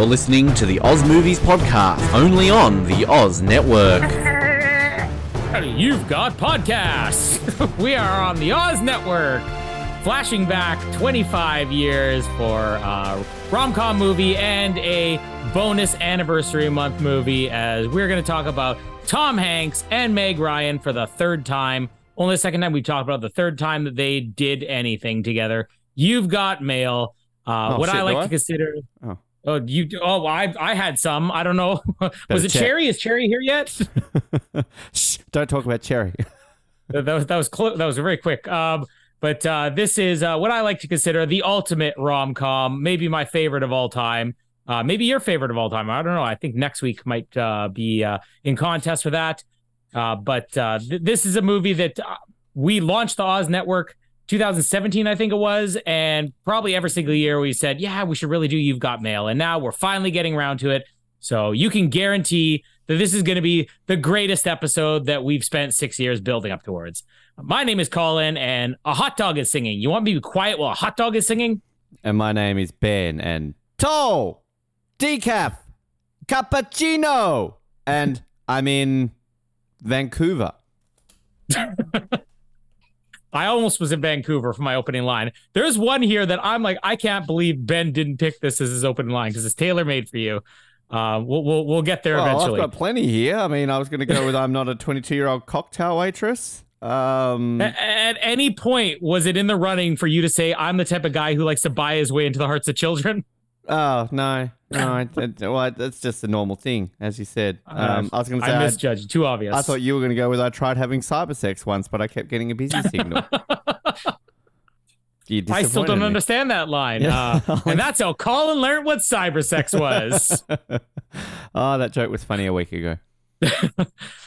You're listening to the Oz Movies Podcast, only on the Oz Network. You've got podcasts. we are on the Oz Network, flashing back 25 years for a rom-com movie and a bonus anniversary month movie. As we're going to talk about Tom Hanks and Meg Ryan for the third time. Only the second time we talked about the third time that they did anything together. You've got mail. Uh, Oh, what I like do to I? consider. Oh. Oh, you. Oh, I I had some. I don't know. Was it check. Cherry? Is Cherry here yet? Shh, don't talk about Cherry. that was that was clo- that was very quick. Um, but uh, this is uh, what I like to consider the ultimate rom com, maybe my favorite of all time. Uh, maybe your favorite of all time. I don't know. I think next week might uh, be uh, in contest for that. Uh, but uh, th- this is a movie that uh, we launched the Oz Network 2017, I think it was, and probably every single year we said, yeah, we should really do You've Got Mail, and now we're finally getting around to it. So you can guarantee that this is going to be the greatest episode that we've spent six years building up towards. My name is Colin, and a hot dog is singing. You want me to be quiet while a hot dog is singing? and my name is Ben. And tall, decaf, cappuccino. And I'm in Vancouver. I almost was in Vancouver for my opening line. There's one here that I'm like, I can't believe Ben didn't pick this as his opening line because it's tailor made for you. Uh, we'll, we'll we'll get there Well, eventually. I've got plenty here. I mean, I was going to go with I'm not a 22 year old cocktail waitress. Um, A- At any point, was it in the running for you to say, I'm the type of guy who likes to buy his way into the hearts of children? oh, no. No, I, I- well, that's just a normal thing, as you said. Um, I was going to say, I I, misjudged. Too obvious. I thought you were going to go with I tried having cyber sex once, but I kept getting a busy signal. I still don't me. understand that line. Yeah. Uh, and that's how Colin learned what cyber sex was. oh, that joke was funny a week ago.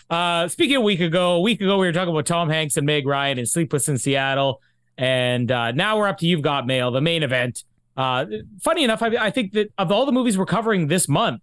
Uh, speaking of a week ago, a week ago we were talking about Tom Hanks and Meg Ryan and Sleepless in Seattle, and uh, now we're up to You've Got Mail, the main event. Uh, funny enough, I, I think that of all the movies we're covering this month,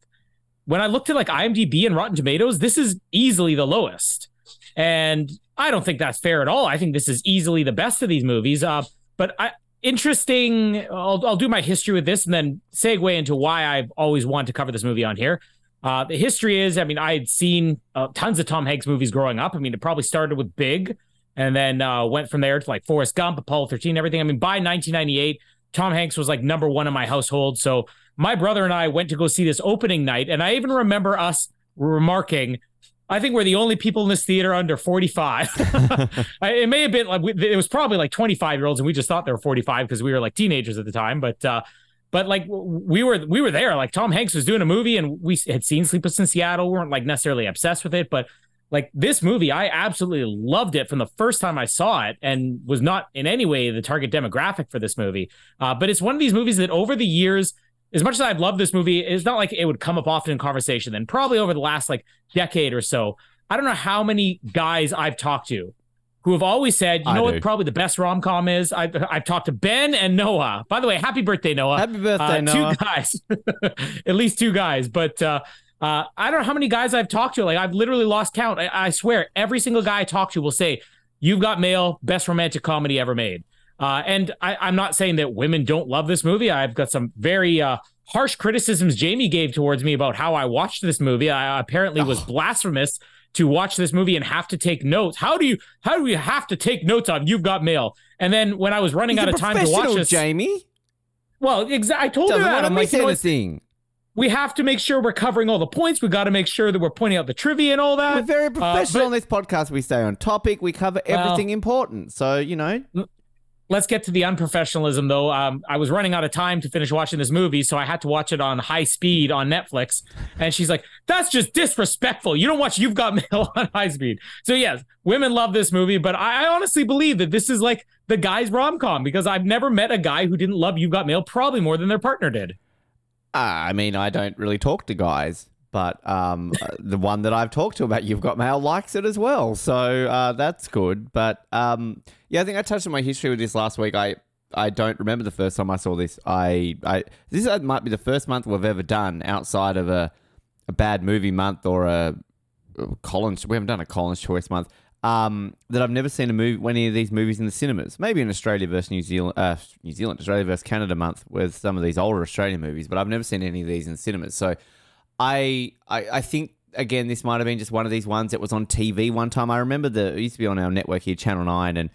when I looked at like IMDb and Rotten Tomatoes, this is easily the lowest, and I don't think that's fair at all. I think this is easily the best of these movies. Uh, but I, interesting. I'll, I'll do my history with this and then segue into why I've always wanted to cover this movie on here. Uh, the history is, I mean, I had seen uh, tons of Tom Hanks movies growing up. I mean, it probably started with Big, and then uh, went from there to like Forrest Gump, Apollo 13, everything. I mean, by 1998, Tom Hanks was like number one in my household. So my brother and I went to go see this opening night, and I even remember us remarking. I think we're the only people in this theater under 45. I- it may have been like it was probably like 25 year olds, and we just thought they were 45 because we were like teenagers at the time. But uh, but like we were we were there. Like Tom Hanks was doing a movie, and we had seen Sleepless in Seattle. We weren't like necessarily obsessed with it, but like this movie, I absolutely loved it from the first time I saw it, and was not in any way the target demographic for this movie. Uh, but it's one of these movies that over the years. As much as I've loved this movie, it's not like it would come up often in conversation. And probably over the last like decade or so, I don't know how many guys I've talked to who have always said, you I know do. what probably the best rom com is? I've, I've talked to Ben and Noah. By the way, happy birthday, Noah. Happy birthday, Uh, Noah. Two guys, at least two guys. But uh, uh, I don't know how many guys I've talked to. Like I've literally lost count. I, I swear, every single guy I talk to will say, "You've got mail, best romantic comedy ever made." Uh, and I, I'm not saying that women don't love this movie. I've got some very uh, harsh criticisms Jamie gave towards me about how I watched this movie. I apparently was blasphemous to watch this movie and have to take notes. How do you how do you have to take notes on You've Got Mail? And then when I was running He's out of time to watch this, Jamie. well, exactly. I told Doesn't her that. I'm like, miss you know, it's- anything. We have to make sure we're covering all the points. We got to make sure that we're pointing out the trivia and all that. We're very professional but- on this podcast. We stay on topic. We cover Well- everything important. So you know, Let's get to the unprofessionalism, though. Um, I was running out of time to finish watching this movie, so I had to watch it on high speed on Netflix. And she's like, "That's just disrespectful. You don't watch You've Got Mail on high speed." So yes, women love this movie, but I, I honestly believe that this is like the guy's rom com because I've never met a guy who didn't love You've Got Mail probably more than their partner did. Uh, I mean, I don't really talk to guys, but um, uh, the one that I've talked to about You've Got Mail likes it as well. So uh, that's good. But um, yeah, I think I touched on my history with this last week. I I don't remember the first time I saw this. I I this uh, might be the first month we've ever done outside of a a bad movie month or a Collins. We haven't done a Collins Choice month. Um, that I've never seen a movie, any of these movies in the cinemas. Maybe in Australia versus New Zealand, uh, New Zealand, Australia versus Canada month with some of these older Australian movies, but I've never seen any of these in cinemas. So, I, I, I think again, this might have been just one of these ones that was on TV one time. I remember the it used to be on our network here, Channel Nine, and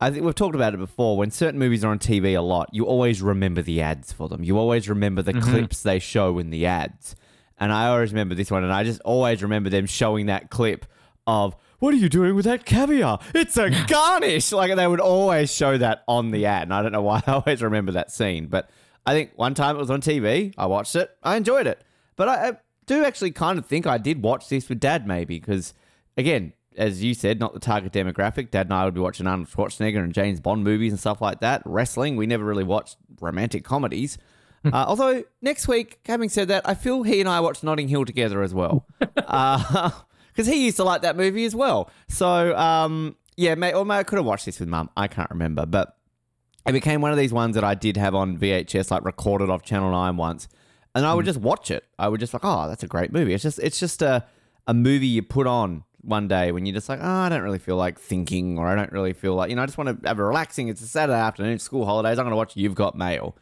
I think we've talked about it before. When certain movies are on TV a lot, you always remember the ads for them. You always remember the clips they show in the ads. And I always remember this one, and I just always remember them showing that clip of what are you doing with that caviar? It's a garnish. like they would always show that on the ad, and I don't know why I always remember that scene. But I think one time it was on TV. I watched it. I enjoyed it. But I, I do actually kind of think I did watch this with Dad, maybe because again, as you said, not the target demographic. Dad and I would be watching Arnold Schwarzenegger and James Bond movies and stuff like that. Wrestling, we never really watched romantic comedies. uh, although next week, having said that, I feel he and I watched Notting Hill together as well, because he used to like that movie as well. So um, yeah, may, or may, I could have watched this with Mum. I can't remember, but it became one of these ones that I did have on VHS, like recorded off Channel Nine once, and I would just watch it. I would just like, oh, that's a great movie. It's just it's just a a movie you put on one day when you're just like, oh, I don't really feel like thinking, or I don't really feel like you know, I just want to have a relaxing. It's a Saturday afternoon, school holidays. I'm going to watch You've Got Mail,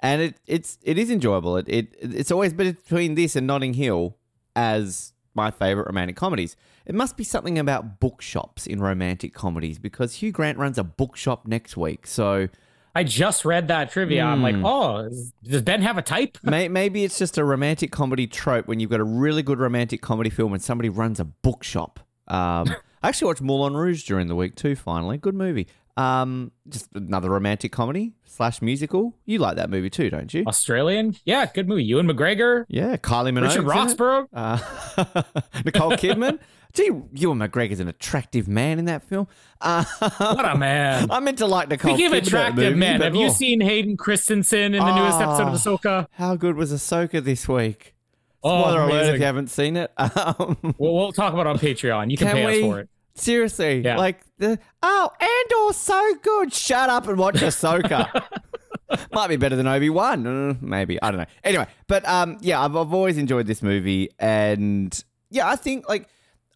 and it it's it is enjoyable. It it it's always been between this and Notting Hill as my favorite romantic comedies. It must be something about bookshops in romantic comedies because Hugh Grant runs a bookshop next week. So I just read that trivia. I'm like, oh, is- does Ben have a type? maybe it's just a romantic comedy trope when you've got a really good romantic comedy film and somebody runs a bookshop. Um, I actually watched Moulin Rouge during the week too. Finally, good movie. Um, just another romantic comedy slash musical. You like that movie too, don't you? Australian? Yeah, good movie. Ewan McGregor, Yeah, Kylie Minogue. Richard Roxburgh. Uh, Nicole Kidman. Gee, Ewan McGregor's an attractive man in that film. Uh, What a man. I meant to like Nicole Speaking of Kidman in attractive movie, men, have you oh, seen Hayden Christensen in the newest episode of Ah. Ahsoka? How good was Ahsoka this week? Oh, Spoiler alert if you haven't seen it. Um, We'll, we'll talk about it on Patreon. You can, Can pay we? us for it. seriously, Yeah. like the oh, Andor's so good. Shut up and watch Ahsoka. Might be better than Obi Wan, uh, maybe I don't know. Anyway, but um, yeah, I've, I've always enjoyed this movie, and yeah, I think like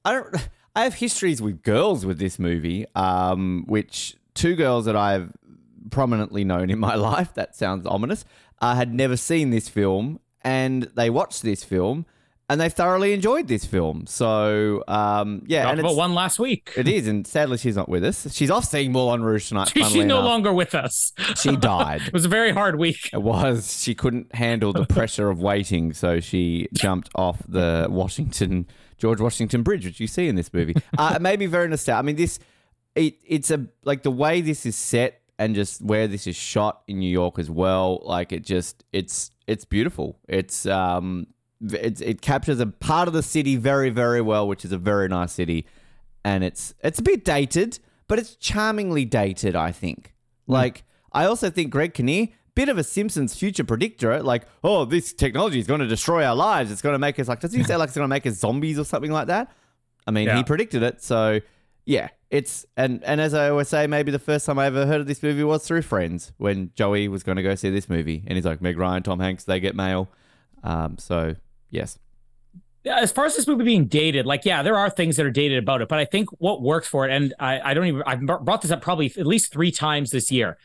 I don't. I have histories with girls with this movie, um, which two girls that I've prominently known in my life. That sounds ominous. Uh, had never seen this film, and they watched this film, and they thoroughly enjoyed this film. So um, yeah, Talked and about one last week. it is, and sadly she's not with us. She's off seeing Moulin Rouge tonight. She's no enough. longer with us. She died. It was a very hard week. It was. She couldn't handle the pressure of waiting, so she jumped off the Washington George Washington Bridge, which you see in this movie. Uh, it made me very nostalgic. I mean, this it it's a like the way this is set and just where this is shot in New York as well. Like it just it's it's beautiful. It's um it's, it captures a part of the city very very well, which is a very nice city, and it's it's a bit dated, but it's charmingly dated. I think. Like I also think Greg Kinnear. Bit of a Simpsons future predictor, like, oh, this technology is going to destroy our lives. It's going to make us like, does he say like it's going to make us zombies or something like that? I mean, Yeah. he predicted it, so yeah, it's and and as I always say, maybe the first time I ever heard of this movie was through Friends when Joey was going to go see this movie, and he's like, Meg Ryan, Tom Hanks, they get mail. Um, so yes, as far as this movie being dated, like, yeah, there are things that are dated about it, but I think what works for it, and I, I don't even, I've brought this up probably at least three times this year.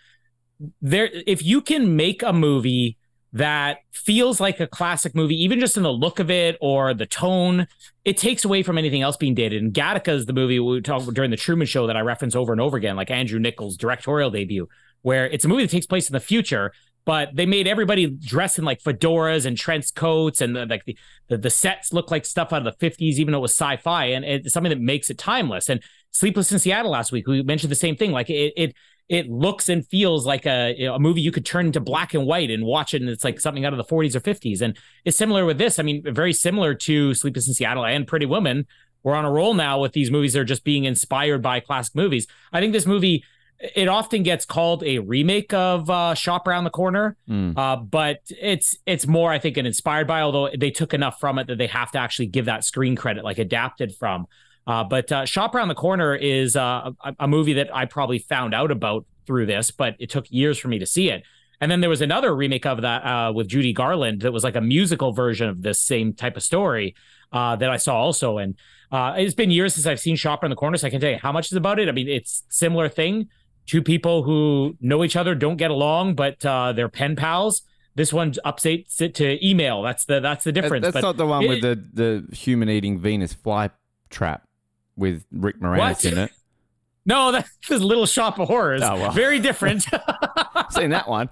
There, if you can make a movie that feels like a classic movie, even just in the look of it or the tone, it takes away from anything else being dated. And Gattaca is the movie we talked during the Truman Show that I reference over and over again, like Andrew Niccol's directorial debut, where it's a movie that takes place in the future, but they made everybody dress in like fedoras and trench coats and the, like the, the, the sets look like stuff out of the 50s even though it was sci-fi and it's something that makes it timeless. And sleepless in seattle last week we mentioned the same thing like it it it looks and feels like a, you know, a movie you could turn into black and white and watch it and it's like something out of the 40s or 50s and it's similar with this i mean very similar to sleepless in seattle and pretty woman. We're on a roll now with these movies that are just being inspired by classic movies. I think this movie it often gets called a remake of uh, Shop Around the Corner, Mm. uh, but it's it's more I think an inspired by. Although they took enough from it that they have to actually give that screen credit, like adapted from. Uh, but uh, Shop Around the Corner is uh, a, a movie that I probably found out about through this, but it took years for me to see it. And then there was another remake of that uh, with Judy Garland that was like a musical version of this same type of story uh, that I saw also. And uh, it's been years since I've seen Shop Around the Corner, so I can tell you how much is about it. I mean, it's similar thing two people who know each other don't get along but uh, they're pen pals this one updates it to email that's the that's the difference That's but not the one it- with the, the human eating Venus fly trap with Rick Moranis What? in it. no that's this little shop of horrors Oh, well. very different Seen that one.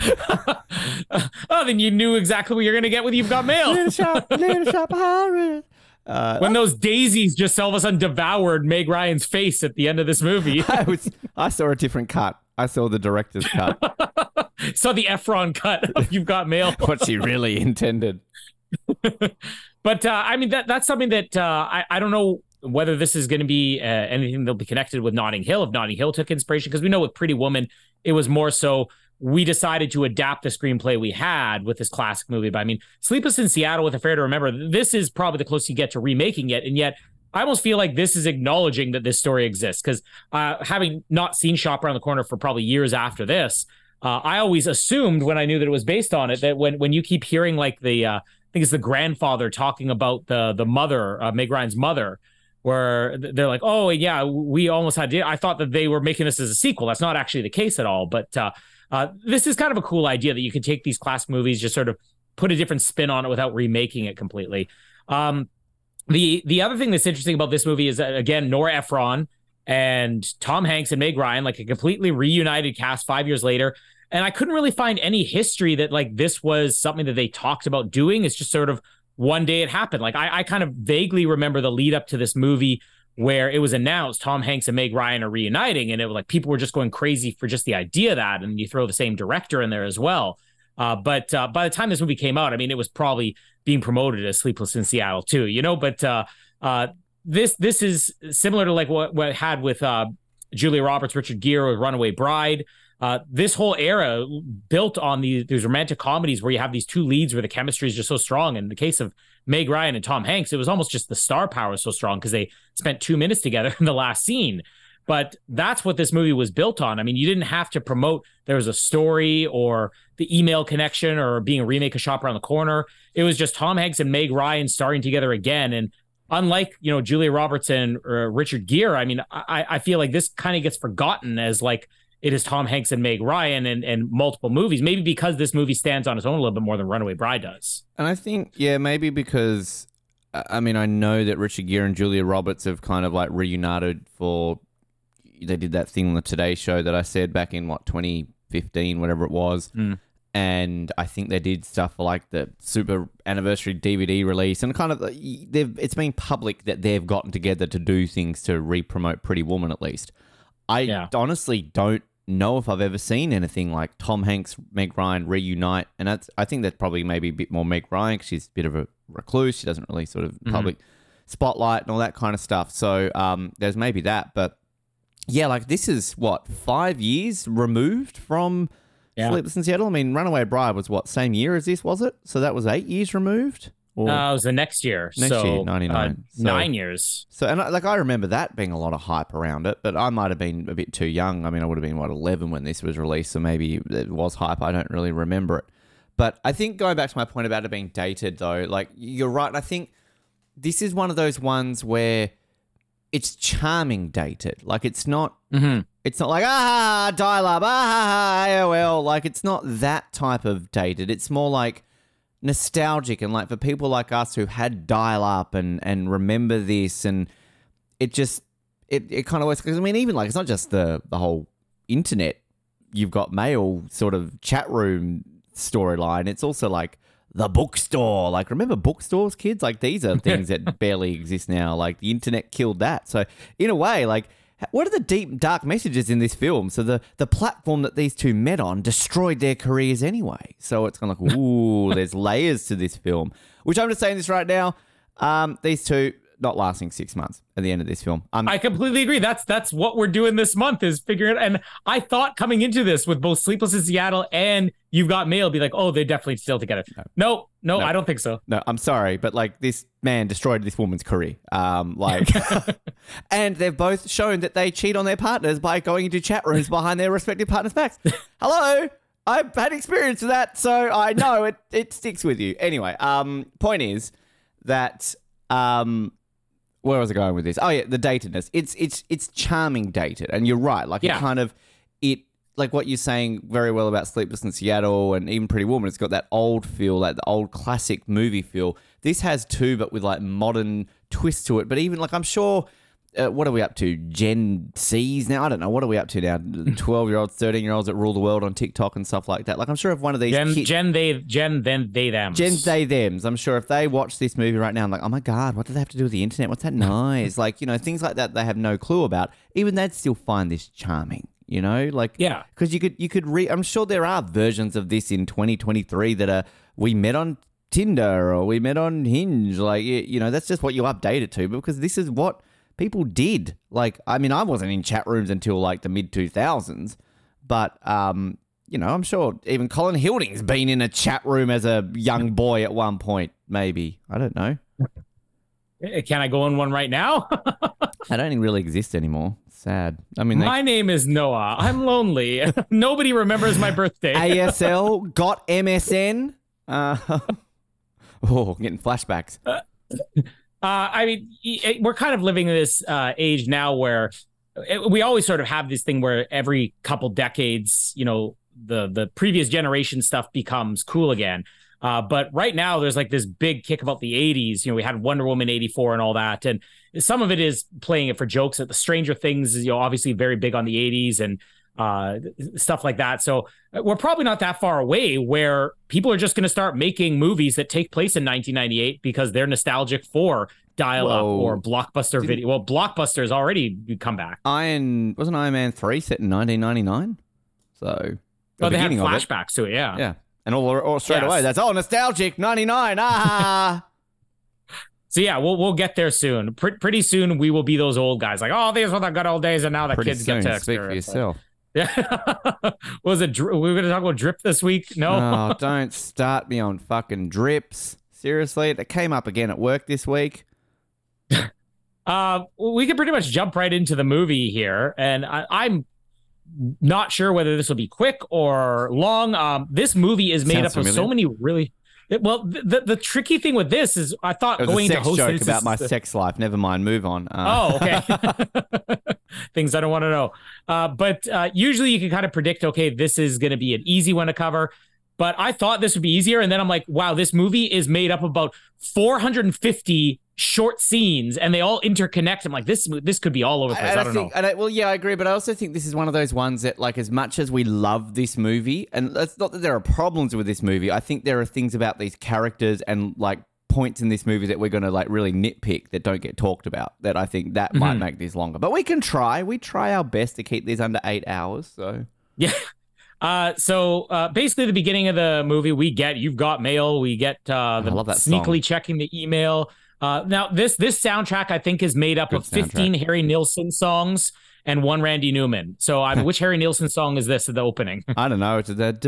oh then you knew exactly what you're gonna get with you've got mail little shop, little shop of horrors. Uh, when those daisies just all of a sudden devoured meg ryan's face at the end of this movie I was I saw a different cut. I saw the director's cut. saw the Ephron cut you've got mail what she really intended. but uh, I mean that that's something that uh, I I don't know whether this is going to be uh, anything that'll be connected with Notting Hill. If Notting Hill took inspiration, because we know with Pretty Woman, it was more so we decided to adapt the screenplay we had with this classic movie. But I mean, Sleepless in Seattle with Affair to Remember, this is probably the closest you get to remaking it, and yet. I almost feel like this is acknowledging that this story exists because uh, having not seen Shop Around the Corner for probably years after this, uh, I always assumed when I knew that it was based on it that when when you keep hearing like the uh, I think it's the grandfather talking about the the mother, uh, Meg Ryan's mother, where they're like, "Oh yeah, we almost had." I thought that they were making this as a sequel. That's not actually the case at all. But uh, uh, this is kind of a cool idea that you could take these classic movies, just sort of put a different spin on it without remaking it completely. Um, the the other thing that's interesting about this movie is that again, Nora Ephron and Tom Hanks and Meg Ryan, like a completely reunited cast five years later. And I couldn't really find any history that like this was something that they talked about doing. It's just sort of one day it happened. Like I, I kind of vaguely remember the lead up to this movie where it was announced Tom Hanks and Meg Ryan are reuniting, and it was like people were just going crazy for just the idea that, and you throw the same director in there as well. Uh, but uh, by the time this movie came out, I mean, it was probably being promoted as Sleepless in Seattle too, you know. But uh, uh, this this is similar to like what what had with uh, Julia Roberts, Richard Gere with Runaway Bride. Uh, this whole era built on these these romantic comedies where you have these two leads where the chemistry is just so strong. In the case of Meg Ryan and Tom Hanks, it was almost just the star power was so strong because they spent two minutes together in the last scene. But that's what this movie was built on. I mean, you didn't have to promote there was a story or the email connection or being a remake of Shop Around the Corner. It was just Tom Hanks and Meg Ryan starring together again. And unlike, you know, Julia Roberts and uh, Richard Gere, I mean, I, I feel like this kind of gets forgotten as like it is Tom Hanks and Meg Ryan and, and multiple movies, maybe because this movie stands on its own a little bit more than Runaway Bride does. And I think, yeah, maybe because, I mean, I know that Richard Gere and Julia Roberts have kind of like reunited for, they did that thing on the Today Show that I said back in what, 2015, whatever it was. Mm. And I think they did stuff for like the super anniversary DVD release and kind of, uh, they've, it's been public that they've gotten together to do things to re promote Pretty Woman at least. I Yeah. honestly don't know if I've ever seen anything like Tom Hanks, Meg Ryan reunite, and that's I think that's probably maybe a bit more Meg Ryan because she's a bit of a recluse. She doesn't really sort of public spotlight and all that kind of stuff. So um, there's maybe that, but yeah, like this is what five years removed from Yeah. Sleepless in Seattle. I mean, Runaway Bride was what same year as this was it? So that was eight years removed. Uh, it was the next year. Next so, year, 99. uh, So- nine years. So, and I, like I remember that being a lot of hype around it, but I might have been a bit too young. I mean, I would have been what eleven when this was released, so maybe it was hype. I don't really remember it. But I think going back to my point about it being dated, though, like you're right. I think this is one of those ones where it's charming dated. Like it's not. Mm-hmm. It's not like ah dial up ah AOL. Like it's not that type of dated. It's more like nostalgic and like for people like us who had dial up and and remember this and it just it, it kind of works because I mean even like it's not just the the whole internet you've got mail sort of chat room storyline. It's also like the bookstore. Like remember bookstores, kids? Like these are things that barely exist now. Like the internet killed that. So in a way, like what are the deep dark messages in this film? So the the platform that these two met on destroyed their careers anyway. So it's kind of like ooh, there's layers to this film. Which I'm just saying this right now. Um, these two not lasting six months at the end of this film. Um, I completely agree. That's that's what we're doing this month is figuring. And I thought coming into this with both Sleepless in Seattle and You've Got Mail, be like, oh, they're definitely still together. No, no, no, no, I don't think so. No, I'm sorry, but like this man destroyed this woman's career. Um, like, and they've both shown that they cheat on their partners by going into chat rooms behind their respective partners' backs. Hello. I've had experience with that, so I know it, it sticks with you. Anyway, um, point is that um, where was I going with this? Oh yeah, the datedness. It's it's it's charming dated, and you're right. Like Yeah. it kind of it like what you're saying very well about Sleepless in Seattle and even Pretty Woman. It's got that old feel, like the old classic movie feel. This has too, but with like modern twist to it. But even like I'm sure. Uh, what are we up to? Gen C's now? I don't know. What are we up to now? 12 year olds, 13 year olds that rule the world on TikTok and stuff like that. Like, I'm sure if one of these Gen, kids, Gen, they, Gen, then they, them. Gen they thems. I'm sure if they watch this movie right now, I'm like, oh my god, what do they have to do with the internet? What's that noise? like, you know, things like that they have no clue about. Even they'd still find this charming. You know, like Yeah. because you could you could re. I'm sure there are versions of this in 2023 that are we met on Tinder or we met on Hinge. Like you, you know, that's just what you update it to because this is what people did. Like, I mean, I wasn't in chat rooms until like the mid 2000s, but um, you know, I'm sure even Colin Hilding's been in a chat room as a young boy at one point. Maybe I don't know. Can I go in one right now? I don't even really exist anymore. Sad. I mean, they, My name is Noah. I'm lonely. Nobody remembers my birthday. ASL got MSN. Uh, oh, getting flashbacks. Uh, I mean, we're kind of living in this uh, age now where it, we always sort of have this thing where every couple decades, you know, the the previous generation stuff becomes cool again. Uh, but right now, there's like this big kick about the 80s. You know, we had Wonder Woman 84 and all that. And some of it is playing it for jokes. That the Stranger Things is, you know, obviously very big on the 80s and uh, stuff like that. So uh, we're probably not that far away where people are just going to start making movies that take place in 1998 because they're nostalgic for dial up or blockbuster video. Well, blockbuster has already come back. Iron wasn't Iron Man three set in 1999. So the But they had flashbacks to it. Yeah. Yeah, and all, all straight Yes. away that's oh nostalgic 99. Ah. So yeah, we'll we'll get there soon. Pre- pretty soon we will be those old guys like, oh, these were the good old days, and now the Pretty kids soon. get to Speak for experience yourself. Yeah. was it? Dri- we were going to talk about drip this week. No. Oh, don't start me on fucking drips. Seriously, it came up again at work this week. Uh, we can pretty much jump right into the movie here, and I, I'm not sure whether this will be quick or long. Um, this movie is made Sounds up of so many really. Well, the, the the tricky thing with this is, I thought going to host joke about my the- sex life. Never mind. Move on. Uh, Oh, okay. Things I don't want to know. Uh, but uh, usually you can kind of predict, okay, this is going to be an easy one to cover. But I thought this would be easier. And then I'm like, wow, this movie is made up of about 450 short scenes and they all interconnect. I'm like, this this could be all over the place. I, And don't think, know. I, well, yeah, I agree, but I also think this is one of those ones that, like, as much as we love this movie, and it's not that there are problems with this movie, I think there are things about these characters and like points in this movie that we're going to like really nitpick that don't get talked about. That I think that might Mhm. make this longer, but we can try. We try our best to keep these under eight hours. So Yeah. Uh, so uh, basically, the beginning of the movie, we get you've got mail. We get uh, the love that sneakily song. checking the email. Uh, now this this soundtrack I think is made up Good of 15 Harry Nilsson songs and one Randy Newman. So I mean, which Harry Nilsson song is this at the opening? I don't know. It's that.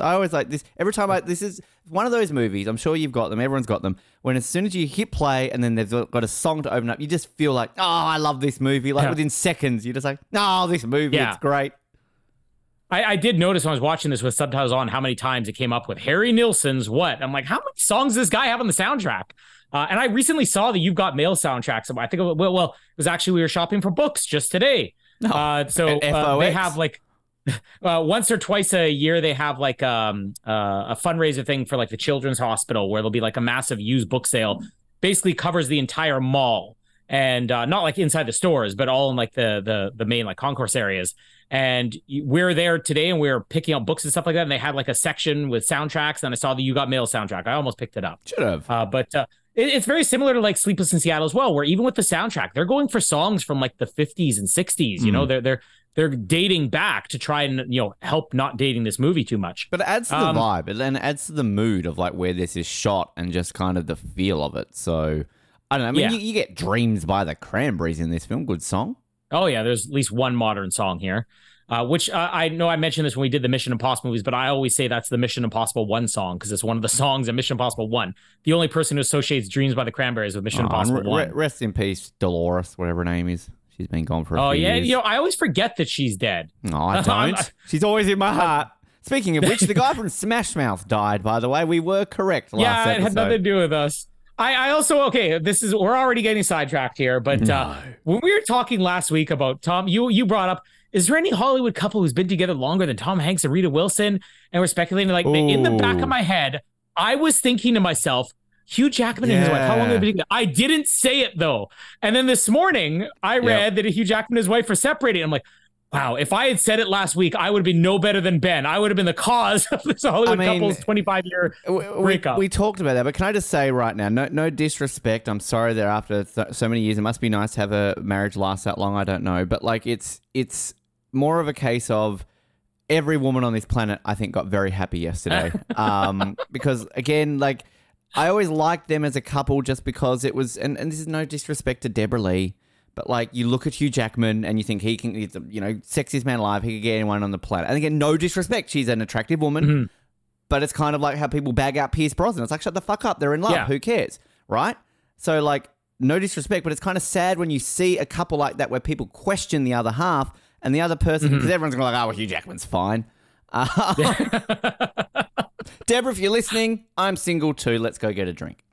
I always like this. Every time I this is one of those movies. I'm sure you've got them. Everyone's got them. When as soon as you hit play and then they've got a song to open up, you just feel like, oh, I love this movie. Like Yeah. within seconds, you're just like, oh, this movie, Yeah. it's great. I, I did notice when I was watching this with subtitles on how many times it came up with Harry Nilsson's what? I'm like, how many songs does this guy have on the soundtrack? Uh, and I recently saw the You've Got Mail soundtrack. So I think, it, was- well, well, it was actually we were shopping for books just today. Uh, so uh, they have like uh, once or twice a year they have like um, uh, a fundraiser thing for like the children's hospital where there'll be like a massive used book sale basically covers the entire mall and uh, not like inside the stores, but all in like the the the main like concourse areas. And we're there today, and we are picking up books and stuff like that. And they had like a section with soundtracks, and I saw the "You Got Mail" soundtrack. I almost picked it up. Should have. Uh, but uh, it's very similar to like Sleepless in Seattle as well, where even with the soundtrack, they're going for songs from like the 50s and 60s. You know, they're they're they're dating back to try and you know help not dating this movie too much. But it adds to the Um, vibe. It then adds to the mood of like where this is shot and just kind of the feel of it. So I don't know. I mean, Yeah. you, you get "Dreams" by the Cranberries in this film. Good song. Oh yeah, there's at least one modern song here. Uh, which uh, I know I mentioned this when we did the Mission Impossible movies, but I always say that's the Mission Impossible One song because it's one of the songs in Mission Impossible One. The only person who associates "Dreams by the Cranberries" with Mission Oh, Impossible re- One. Rest in peace, Dolores, whatever her name is. She's been gone for a oh yeah, years. you know I always forget that she's dead. No, I don't. She's always in my heart. Speaking of which, the guy from Smash Mouth died. By the way, we were correct last yeah, it episode. had nothing to do with us. I, I also okay. This is we're already getting sidetracked here, but uh, when we were talking last week about Tom, you you brought up is there any Hollywood couple who's been together longer than Tom Hanks and Rita Wilson? And we're speculating like in the back of my head, I was thinking to myself. Hugh Jackman and his wife. How long have they been together? I didn't say it though. And then this morning, I read that Hugh Jackman and his wife are separated. I'm like, wow, if I had said it last week, I would have been no better than Ben. I would have been the cause of this Hollywood I mean, couple's 25 year we, breakup. we talked about that, but can I just say right now, no, no disrespect. I'm sorry that after th- so many years, it must be nice to have a marriage last that long. I don't know, but like it's it's more of a case of every woman on this planet, I think, got very happy yesterday. um, because again, like I always liked them as a couple just because it was, and, and this is no disrespect to Deborra-Lee. But like you look at Hugh Jackman and you think he can, he's you know sexiest man alive. He could get anyone on the planet. And again, no disrespect. She's an attractive woman. Mhm. But it's kind of like how people bag out Pierce Brosnan. It's like, shut the fuck up. They're in love. Yeah. Who cares? Right? So, like, no disrespect, but it's kind of sad when you see a couple like that where people question the other half and the other person, Mm-hmm. because everyone's going to like, oh, well, Hugh Jackman's fine. Deborah, if you're listening, I'm single too. Let's go get a drink.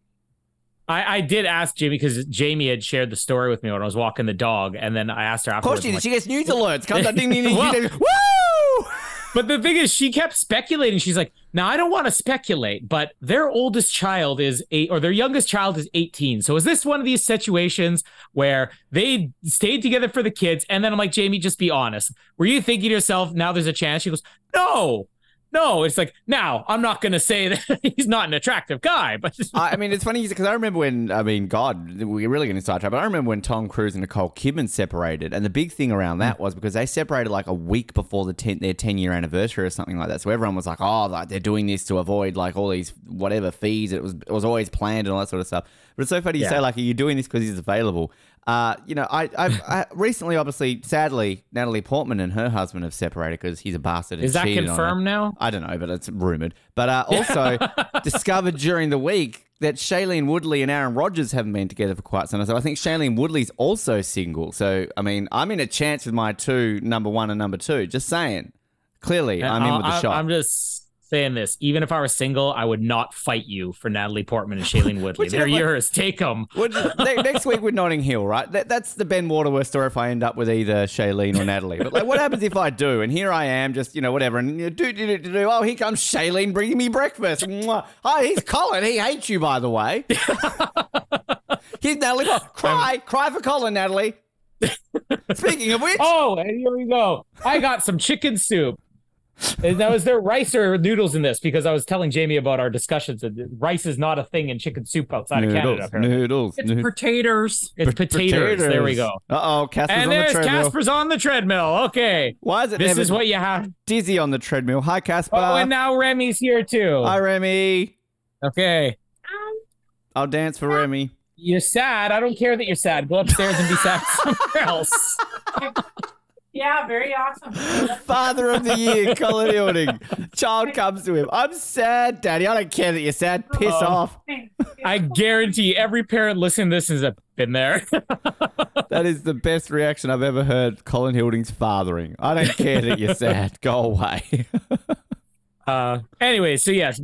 I, I did ask Jamie because Jamie had shared the story with me when I was walking the dog, and then I asked her Of course she did. like, She gets news alerts. Comes up, ding, ding, ding, ding, ding. Woo! But the thing is, she kept speculating. She's like, "Now I don't want to speculate, but their oldest child is eight, or their youngest child is 18. So is this one of these situations where they stayed together for the kids?" And then I'm like, "Jamie, just be honest. Were you thinking to yourself, now there's a chance?" She goes, "No." No, it's like now I'm not going to say that he's not an attractive guy, but I mean, it's funny because I remember when, I mean, God, we're really getting sidetracked, but I remember when Tom Cruise and Nicole Kidman separated. And the big thing around that was because they separated like a week before the 10, their 10 year anniversary or something like that. So everyone was like, oh, like they're doing this to avoid like all these whatever fees. It was, it was always planned and all that sort of stuff. But it's so funny you Yeah. say, like, are you doing this because he's available? Uh, you know, I, I've, I recently, obviously, sadly, Natalie Portman and her husband have separated because he's a bastard. and is that cheated on her. confirmed now? I don't know, but it's rumored. But uh, also discovered during the week that Shailene Woodley and Aaron Rodgers haven't been together for quite some time. So I think Shailene Woodley's also single. So I mean, I'm in a chance with my two number one and number two. Just saying. Clearly, I'm in with the shot. I'm just saying this. Even if I were single, I would not fight you for Natalie Portman and Shailene Woodley. They're like- yours. Take them. Next week with Notting Hill, right? That, that's the Ben Waterworth story if I end up with either Shailene or Natalie. But like, what happens if I do? And here I am, just, you know, whatever. And do, do, do, do, do. Oh, here comes Shailene bringing me breakfast. Mwah. Hi, he's Colin. He hates you, by the way. Here's Natalie. Oh, cry. cry for Colin, Natalie. Speaking of which, Oh, and here we go. I got some chicken soup. And now, is there rice or noodles in this? Because I was telling Jamie about our discussions that rice is not a thing in chicken soup outside of Canada. noodles, apparently. noodles. It's noodles. potatoes. It's potatoes. There we go. Uh oh, Casper's And on the there's treadmill. Casper's on the treadmill. Okay. Why is it This is what you have. dizzy on the treadmill? Hi, Casper. Oh, and now Remy's here too. Hi, Remy. Okay. I'll dance for Remy. You're sad. I don't care that you're sad. Go upstairs and be sad somewhere else. Yeah, very awesome. Father of the year, Colin Hilding. Child comes to him. I'm sad, Daddy. I don't care that you're sad. Piss Oh. off. I guarantee every parent listening to this has been there. That is the best reaction I've ever heard. Colin Hilding's fathering. I don't care that you're sad. Go away. uh, anyway, so yes,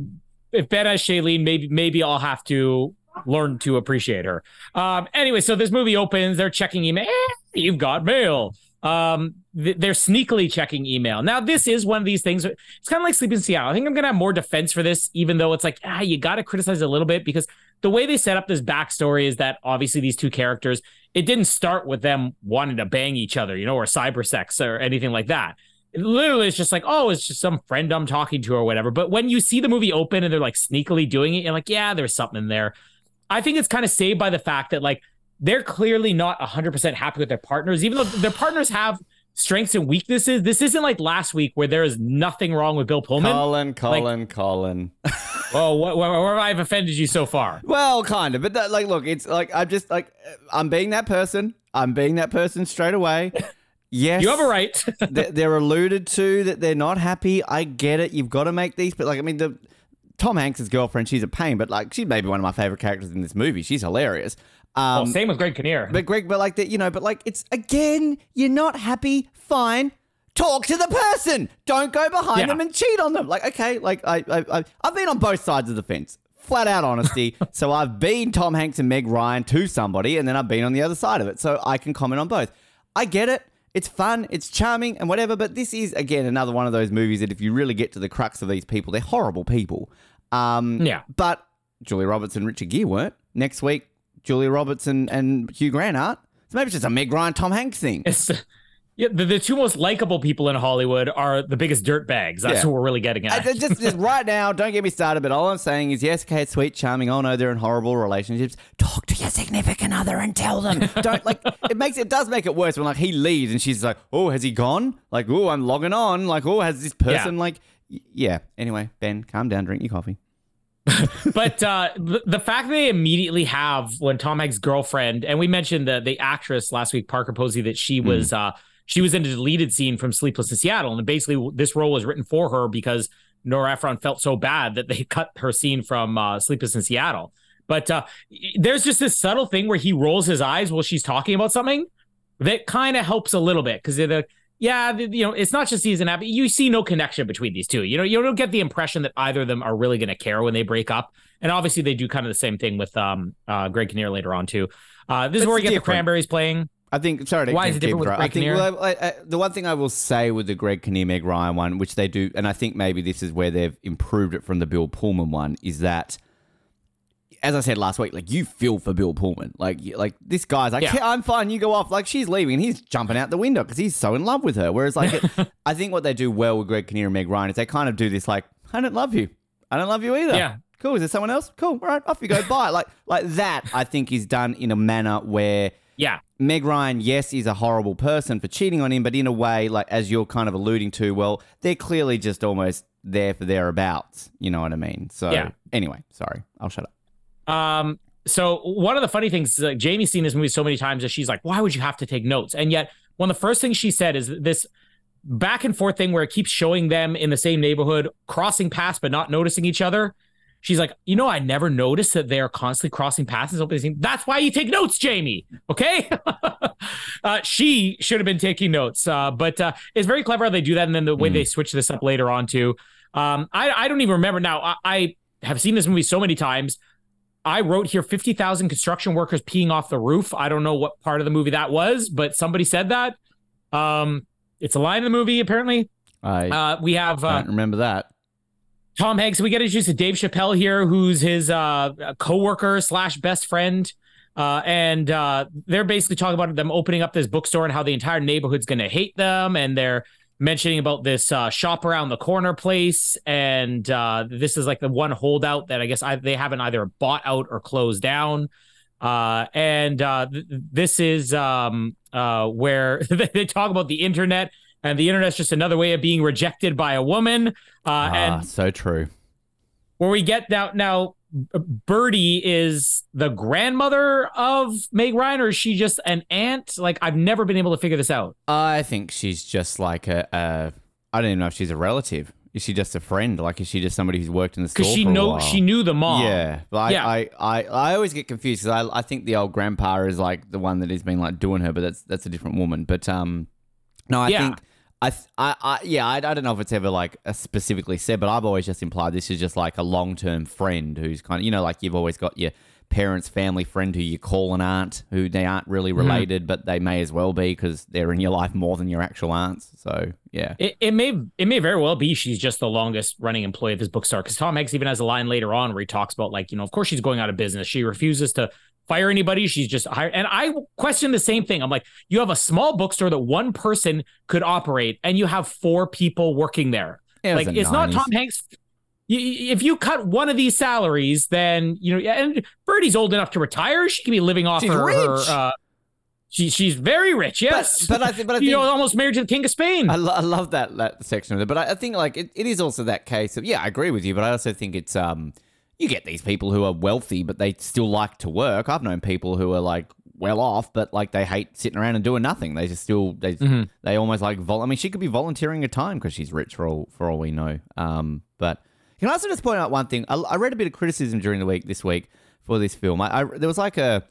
if Ben has Shailene, maybe maybe I'll have to learn to appreciate her. Um, anyway, so this movie opens. They're checking email. Eh, you've got mail. Um, th- they're sneakily checking email. Now, this is one of these things. It's kind of like Sleep in Seattle. I think I'm gonna have more defense for this, even though it's like ah, you got to criticize a little bit because the way they set up this backstory is that obviously these two characters, it didn't start with them wanting to bang each other, you know, or cyber sex or anything like that. It literally, it's just like, oh, it's just some friend I'm talking to or whatever. But when you see the movie open and they're like sneakily doing it, you're like, yeah, there's something in there. I think it's kind of saved by the fact that like they're clearly not 100% happy with their partners, even though their partners have strengths and weaknesses. This isn't like last week where there is nothing wrong with Bill Pullman. Colin, Colin, Colin. oh, what, where, where have I offended you so far? Well, kind of, but that, like, look, it's like I'm just like I'm being that person. I'm being that person straight away. Yes, You have a right. they- they're alluded to that they're not happy. I get it. You've got to make these, but like, I mean, the Tom Hanks' girlfriend, she's a pain, but like, she's maybe one of my favorite characters in this movie. She's hilarious. Um, well, same with Greg Kinnear. but Greg, but like that, you know, but like, it's again, you're not happy. Fine. Talk to the person. Don't go behind Yeah. them and cheat on them. Like, okay, like I, I, I, I've been on both sides of the fence. Flat out honesty. so I've been Tom Hanks and Meg Ryan to somebody, and then I've been on the other side of it. So I can comment on both. I get it. It's fun, it's charming, and whatever. But this is again another one of those movies that if you really get to the crux of these people, they're horrible people. Um, Yeah. But Julia Roberts and Richard Gere weren't. Next week, Julia Roberts and, and Hugh Grant aren't. So maybe it's just a Meg Ryan, Tom Hanks thing. It's yeah, the, the two most likable people in Hollywood are the biggest dirt bags. That's Yeah. what we're really getting I- at. just, just right now, don't get me started. But all I'm saying is, yes, okay, sweet, charming. Oh no, they're in horrible relationships. Talk to your significant other and tell them. Don't like. It makes it does make it worse when like he leaves and she's like, oh, has he gone? Like, oh, I'm logging on. Like, oh, has this person like? Yeah. Anyway, Ben, calm down. Drink your coffee. but uh, the, the fact that they immediately have when Tom Hanks' girlfriend, and we mentioned the the actress last week, Parker Posey, that she Hmm. was uh, she was in a deleted scene from Sleepless in Seattle, and basically this role was written for her because Nora Ephron felt so bad that they cut her scene from uh, Sleepless in Seattle. But uh, there's just this subtle thing where he rolls his eyes while she's talking about something that kind of helps a little bit because they're the yeah, you know, it's not just season app. You see no connection between these two. You know, you don't get the impression that either of them are really going to care when they break up. And obviously, they do kind of the same thing with um uh Greg Kinnear later on too. Uh, this is where we get the cranberries playing. I think. Sorry Why is it different with going. I Greg think Kinnear? well, I, I, the one thing I will say with the Greg Kinnear Meg Ryan one, which they do, and I think maybe this is where they've improved it from the Bill Pullman one, is that. As I said last week, like you feel for Bill Pullman, like you- like this guy's like, Yeah. yeah. I'm fine, you go off. Like she's leaving, and he's jumping out the window because he's so in love with her. Whereas, like, it, I think what they do well with Greg Kinnear and Meg Ryan is they kind of do this, like, I don't love you, I don't love you either. Yeah. cool. Is there someone else? Cool. All right, off you go. Bye. Like, like that. I think is done in a manner where Yeah, Meg Ryan, yes, is a horrible person for cheating on him, but in a way, like as you're kind of alluding to, well, they're clearly just almost there for thereabouts. You know what I mean? So Yeah. anyway, sorry, I'll shut up. Um, so one of the funny things is like Jamie's seen this movie so many times that she's like, why would you have to take notes? And yet one of the first things she said is this back and forth thing where it keeps showing them in the same neighborhood, crossing paths but not noticing each other. She's like, you know, I never noticed that they're constantly crossing paths. and opening scenes. That's why you take notes, Jamie. Okay. uh, she should have been taking notes. Uh, but uh, it's very clever how they do that. And then the way they switch this up later on too. Um, I, I don't even remember now. I, I have seen this movie so many times. I wrote here 50,000 construction workers peeing off the roof. I don't know what part of the movie that was, but somebody said that. Um, it's a line in the movie, apparently. I Uh, we have uh, remember that. Tom Hanks. We get introduced to Dave Chappelle here, who's his uh, coworker slash best friend. Uh, and uh, they're basically talking about them opening up this bookstore and how the entire neighborhood's going to hate them. And they're mentioning about this uh, shop around the corner place. And uh, this is like the one holdout that I guess I, they haven't either bought out or closed down. Uh, and uh, th- this is um, uh, where they talk about the internet. And the internet's just another way of being rejected by a woman. Uh, ah, and so true. where we get now now Birdie is the grandmother of Meg Ryan, or is she just an aunt? Like I've never been able to figure this out. I think she's just like a, a. I don't even know if she's a relative. Is she just a friend? Like, is she just somebody who's worked in the store Because she know she knew the mom. Yeah, I, Yeah. I, I, I always get confused because I, I think the old grandpa is like the one that has been like doing her, but that's that's a different woman. But um, no, I Yeah. think I, I, I, yeah, I, I don't know if it's ever like specifically said, but I've always just implied this is just like a long term friend who's kind of, you know, like you've always got your parents, family, friend who you call an aunt, who they aren't really Mm-hmm. related, but they may as well be because they're in your life more than your actual aunts. So yeah, It, it may it may very well be she's just the longest running employee of this bookstore because Tom Hanks even has a line later on where he talks about like you know of course she's going out of business she refuses to fire anybody she's just hired and I question the same thing. I'm like you have a small bookstore that one person could operate and you have four people working there. It like it's not Tom Hanks. If you cut one of these salaries then you know and Birdie's old enough to retire. She can be living off She's her, her uh, she she's very rich yes. but I think, but I you think know almost married to the king of Spain. I, lo- I love that that section of it, but I, I think like it, it is also that case of yeah, I agree with you, but I also think it's um you get these people who are wealthy but they still like to work. I've known people who are like well off, but like they hate sitting around and doing nothing. They just still they Mhm. they almost like vol- I mean, she could be volunteering her time because she's rich for all for all we know. Um, but can I also just point out one thing? I, I read a bit of criticism during the week this week for this film. I, I there was like a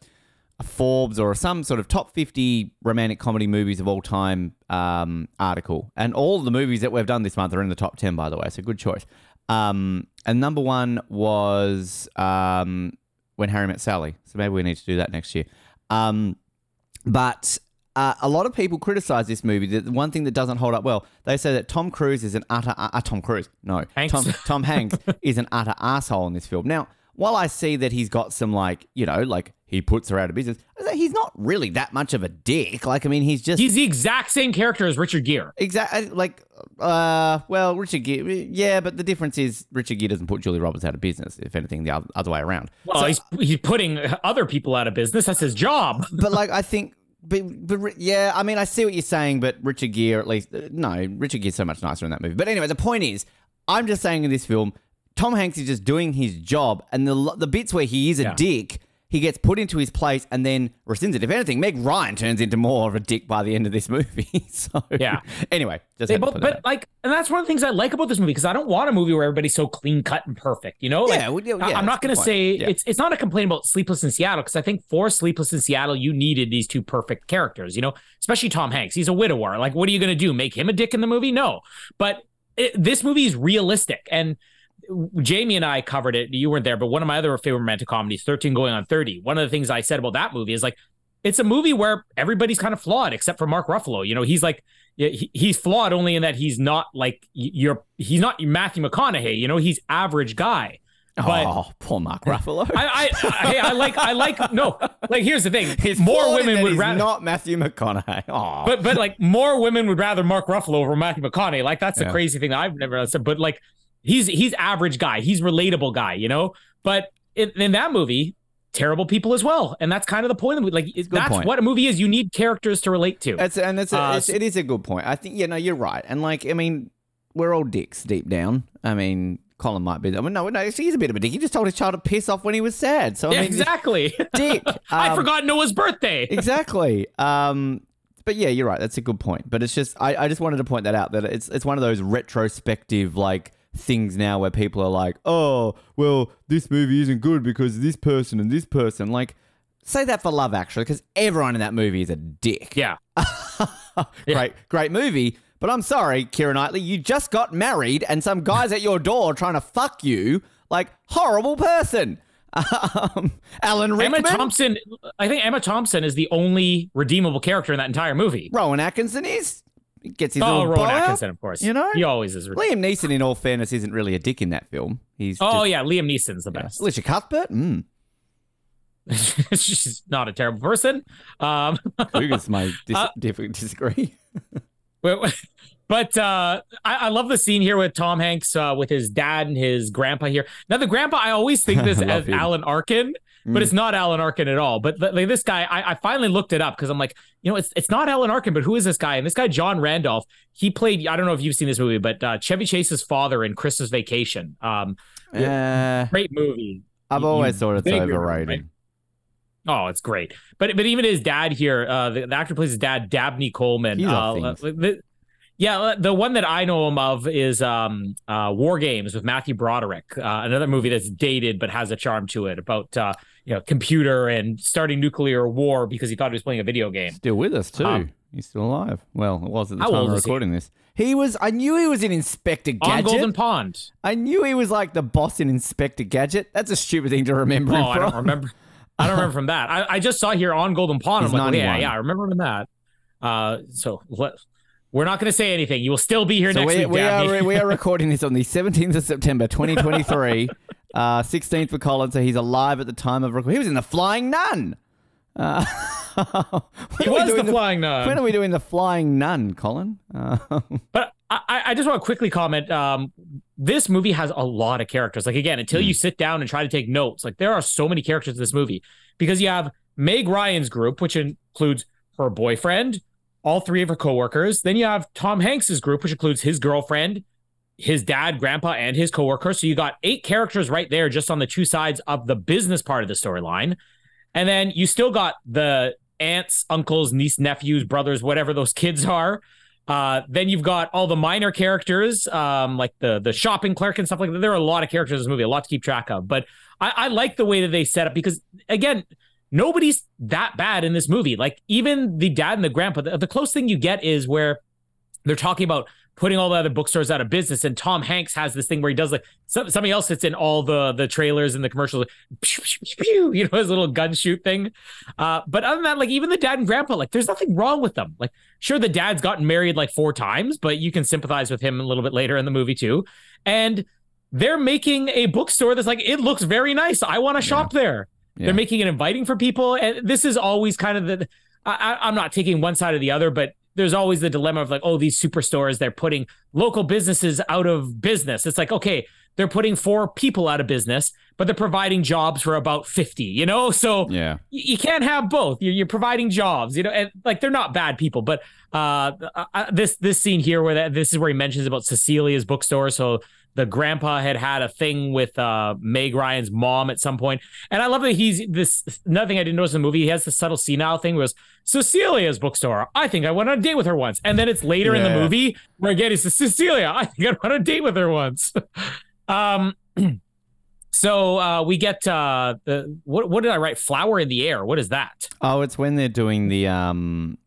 a Forbes or some sort of top 50 romantic comedy movies of all time um, article. And all the movies that we've done this month are in the top 10, by the way. So good choice. Um, and number one was um, When Harry Met Sally. So maybe we need to do that next year. Um, but uh, a lot of people criticize this movie. The one thing that doesn't hold up well, they say that Tom Cruise is an utter uh, uh, Tom Cruise. No, Hanks. Tom Tom Hanks is an utter asshole in this film. Now, while I see that he's got some like you know like he puts her out of business, he's not really that much of a dick. Like I mean, he's just He's the exact same character as Richard Gere. exactly like uh well Richard Gere. Yeah, but the difference is Richard Gere doesn't put Julie Roberts out of business. If anything, the other, way around. Well, he's he's putting other people out of business. That's his job. but like I think, but, but yeah, I mean, I see what you're saying, but Richard Gere at least uh, no, Richard Gere's so much nicer in that movie. But anyway, the point is, I'm just saying in this film, Tom Hanks is just doing his job, and the the bits where he is a Yeah. dick. He gets put into his place and then rescinds it. If anything, Meg Ryan turns into more of a dick by the end of this movie. so Yeah. Anyway, just They had to both, but like, and that's one of the things I like about this movie because I don't want a movie where everybody's so clean cut and perfect. You know, like, Yeah, well, yeah, I- yeah, I'm not going to say Yeah. it's it's not a complaint about Sleepless in Seattle because I think for Sleepless in Seattle you needed these two perfect characters. You know, especially Tom Hanks. He's a widower. Like, what are you going to do? Make him a dick in the movie? No, but it, this movie is realistic and. Jamie and I covered it. You weren't there, but one of my other favorite romantic comedies, 13 Going on 30. One of the things I said about that movie is like, it's a movie where everybody's kind of flawed except for Mark Ruffalo. You know, he's like, he, he's flawed only in that he's not like y- you're, he's not Matthew McConaughey. You know, he's average guy. But oh, poor Mark Ruffalo. I, I, I, hey, I like, I like, no, like here's the thing: He's more women would rather, not Matthew McConaughey. Oh, but but like more women would rather Mark Ruffalo over Matthew McConaughey. Like that's the Yeah. crazy thing that I've never said. But like he's he's average guy. He's relatable guy, you know. But in, in that movie, terrible people as well, and that's kind of the point of the movie. Like that's point. what a movie is. You need characters to relate to. It's and it's, a, Uh, it's it is a good point. I think yeah, no, you're right. And like, I mean, we're all dicks deep down. I mean, Colin might be. I mean, no, no, he's a bit of a dick. He just told his child to piss off when he was sad. So I mean, exactly. dick. I Um, forgot Noah's birthday. exactly. Um, but yeah, you're right. That's a good point. But it's just I, I just wanted to point that out that it's it's one of those retrospective like things now where people are like, oh, well, this movie isn't good because this person and this person. Like, say that for Love Actually, because everyone in that movie is a dick. Yeah. great, great movie. But I'm sorry, Keira Knightley, you just got married and some guy's at your door trying to fuck you. Like, horrible person. Um, Alan Rickman, Emma Thompson. I think Emma Thompson is the only redeemable character in that entire movie. Rowan Atkinson is. Gets his Oh, little Rowan. Atkinson, of course. you know? he always is. Redeemable. Liam Neeson, in all fairness, isn't really a dick in that film. He's Oh just, yeah, Liam Neeson's the best. Elisha Cuthbert. Mm. She's not a terrible person. Um, Cougars may dis- Uh, disagree. but but, uh, I, I love the scene here with Tom Hanks uh, with his dad and his grandpa here. Now the grandpa, I always think this as him. Alan Arkin, but Mm. it's not Alan Arkin at all. But like this guy, I, I finally looked it up because I'm like, you know, it's it's not Alan Arkin, but who is this guy? And this guy, John Randolph, he played. I don't know if you've seen this movie, but uh, Chevy Chase's father in Christmas Vacation. Um, Uh, great movie. I've You- always you thought it's overrated. right? Oh, it's great. But but even his dad here, uh, the, the actor plays his dad, Dabney Coleman. Uh, off things. the- yeah, uh, the one that I know him of is um, uh, War Games with Matthew Broderick, uh, another movie that's dated but has a charm to it about uh, you know computer and starting nuclear war because he thought he was playing a video game. Still with us too. Um, He's still alive. Well, it was at the How time of is he? recording this. He was. I knew he was in Inspector On Gadget. Golden Pond. I knew he was like the boss in Inspector Gadget. That's a stupid thing to remember. Oh, I don't remember. I don't remember from that. I, I just saw here on Golden Pond. He's I'm like, well, yeah, yeah, I remember from that. Uh, so what? We're not going to say anything. You will still be here So next we, week, we are we are recording this on the 17th of September 2023, uh, 16th for Colin, so he's alive at the time of recording. He was in the Flying Nun. Uh, when He are we was doing the flying nun. When are we doing the Flying Nun, Colin? Uh, But I, I just want to quickly comment. Um, this movie has a lot of characters. Like again, until you sit down and try to take notes, like there are so many characters in this movie because you have Meg Ryan's group, which includes her boyfriend, all three of her coworkers. Then you have Tom Hanks's group, which includes his girlfriend, his dad, grandpa, and his coworker. So you got eight characters right there, just on the two sides of the business part of the storyline. And then you still got the aunts, uncles, niece, nephews, brothers, whatever those kids are. Uh, then you've got all the minor characters, um, like the the shopping clerk and stuff like that. There are a lot of characters in this movie, a lot to keep track of. But I, I like the way that they set up because again, nobody's that bad in this movie. Like even the dad and the grandpa, the, the close thing you get is where they're talking about putting all the other bookstores out of business. And Tom Hanks has this thing where he does like some, somebody else sits in all the the trailers and the commercials, you know, his little gun shoot thing. Uh, but other than that, like even the dad and grandpa, like there's nothing wrong with them. Like sure, the dad's gotten married like four times, but you can sympathize with him a little bit later in the movie too. And they're making a bookstore that's like it looks very nice. I want to shop there. Yeah. They're making it inviting for people, and this is always kind of the. I, I- I'm not taking one side or the other, but there's always the dilemma of like, oh, these superstores, they're putting local businesses out of business. It's like, okay, they're putting four people out of business, but they're providing jobs for about 50, you know? So yeah. you, you can't have both. You're, you're providing jobs, you know, and like they're not bad people, but uh, uh, this this scene here where that this is where he mentions about Cecilia's bookstore. So the grandpa had had a thing with uh, Meg Ryan's mom at some point, and I love that he's this. Nothing I didn't notice in the movie, he has the subtle senile thing. Was Cecilia's bookstore? I think I went on a date with her once, and then it's later in the movie where again it's Cecilia. I think I went on a date with her once. um. So uh, we get uh, the what? What did I write? Flower in the air. What is that? Oh, it's when they're doing the um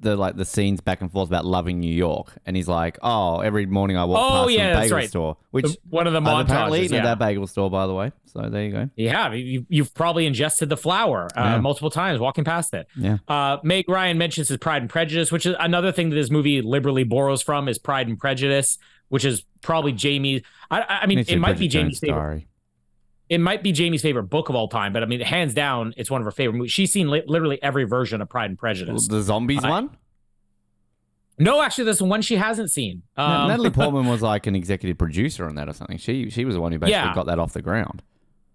the like the scenes back and forth about loving New York, and he's like, "Oh, every morning I walk Oh, past yeah, the bagel right. store," which The- one of the I've apparently at Yeah. that bagel store, by the way. So there you go. You have. You, you've probably ingested the flour uh, Yeah. multiple times walking past it. Yeah. Uh, Meg Ryan mentions his Pride and Prejudice, which is another thing that this movie liberally borrows from is Pride and Prejudice, which is probably Jamie. I, I mean, it might Bridget be Jamie's favorite. It might be Jamie's favorite book of all time, but I mean, hands down, it's one of her favorite movies. She's seen li- literally every version of Pride and Prejudice. The zombies I- one. No, actually, there's one she hasn't seen. Um, Natalie Portman was like an executive producer on that or something. She she was the one who basically Yeah. got that off the ground.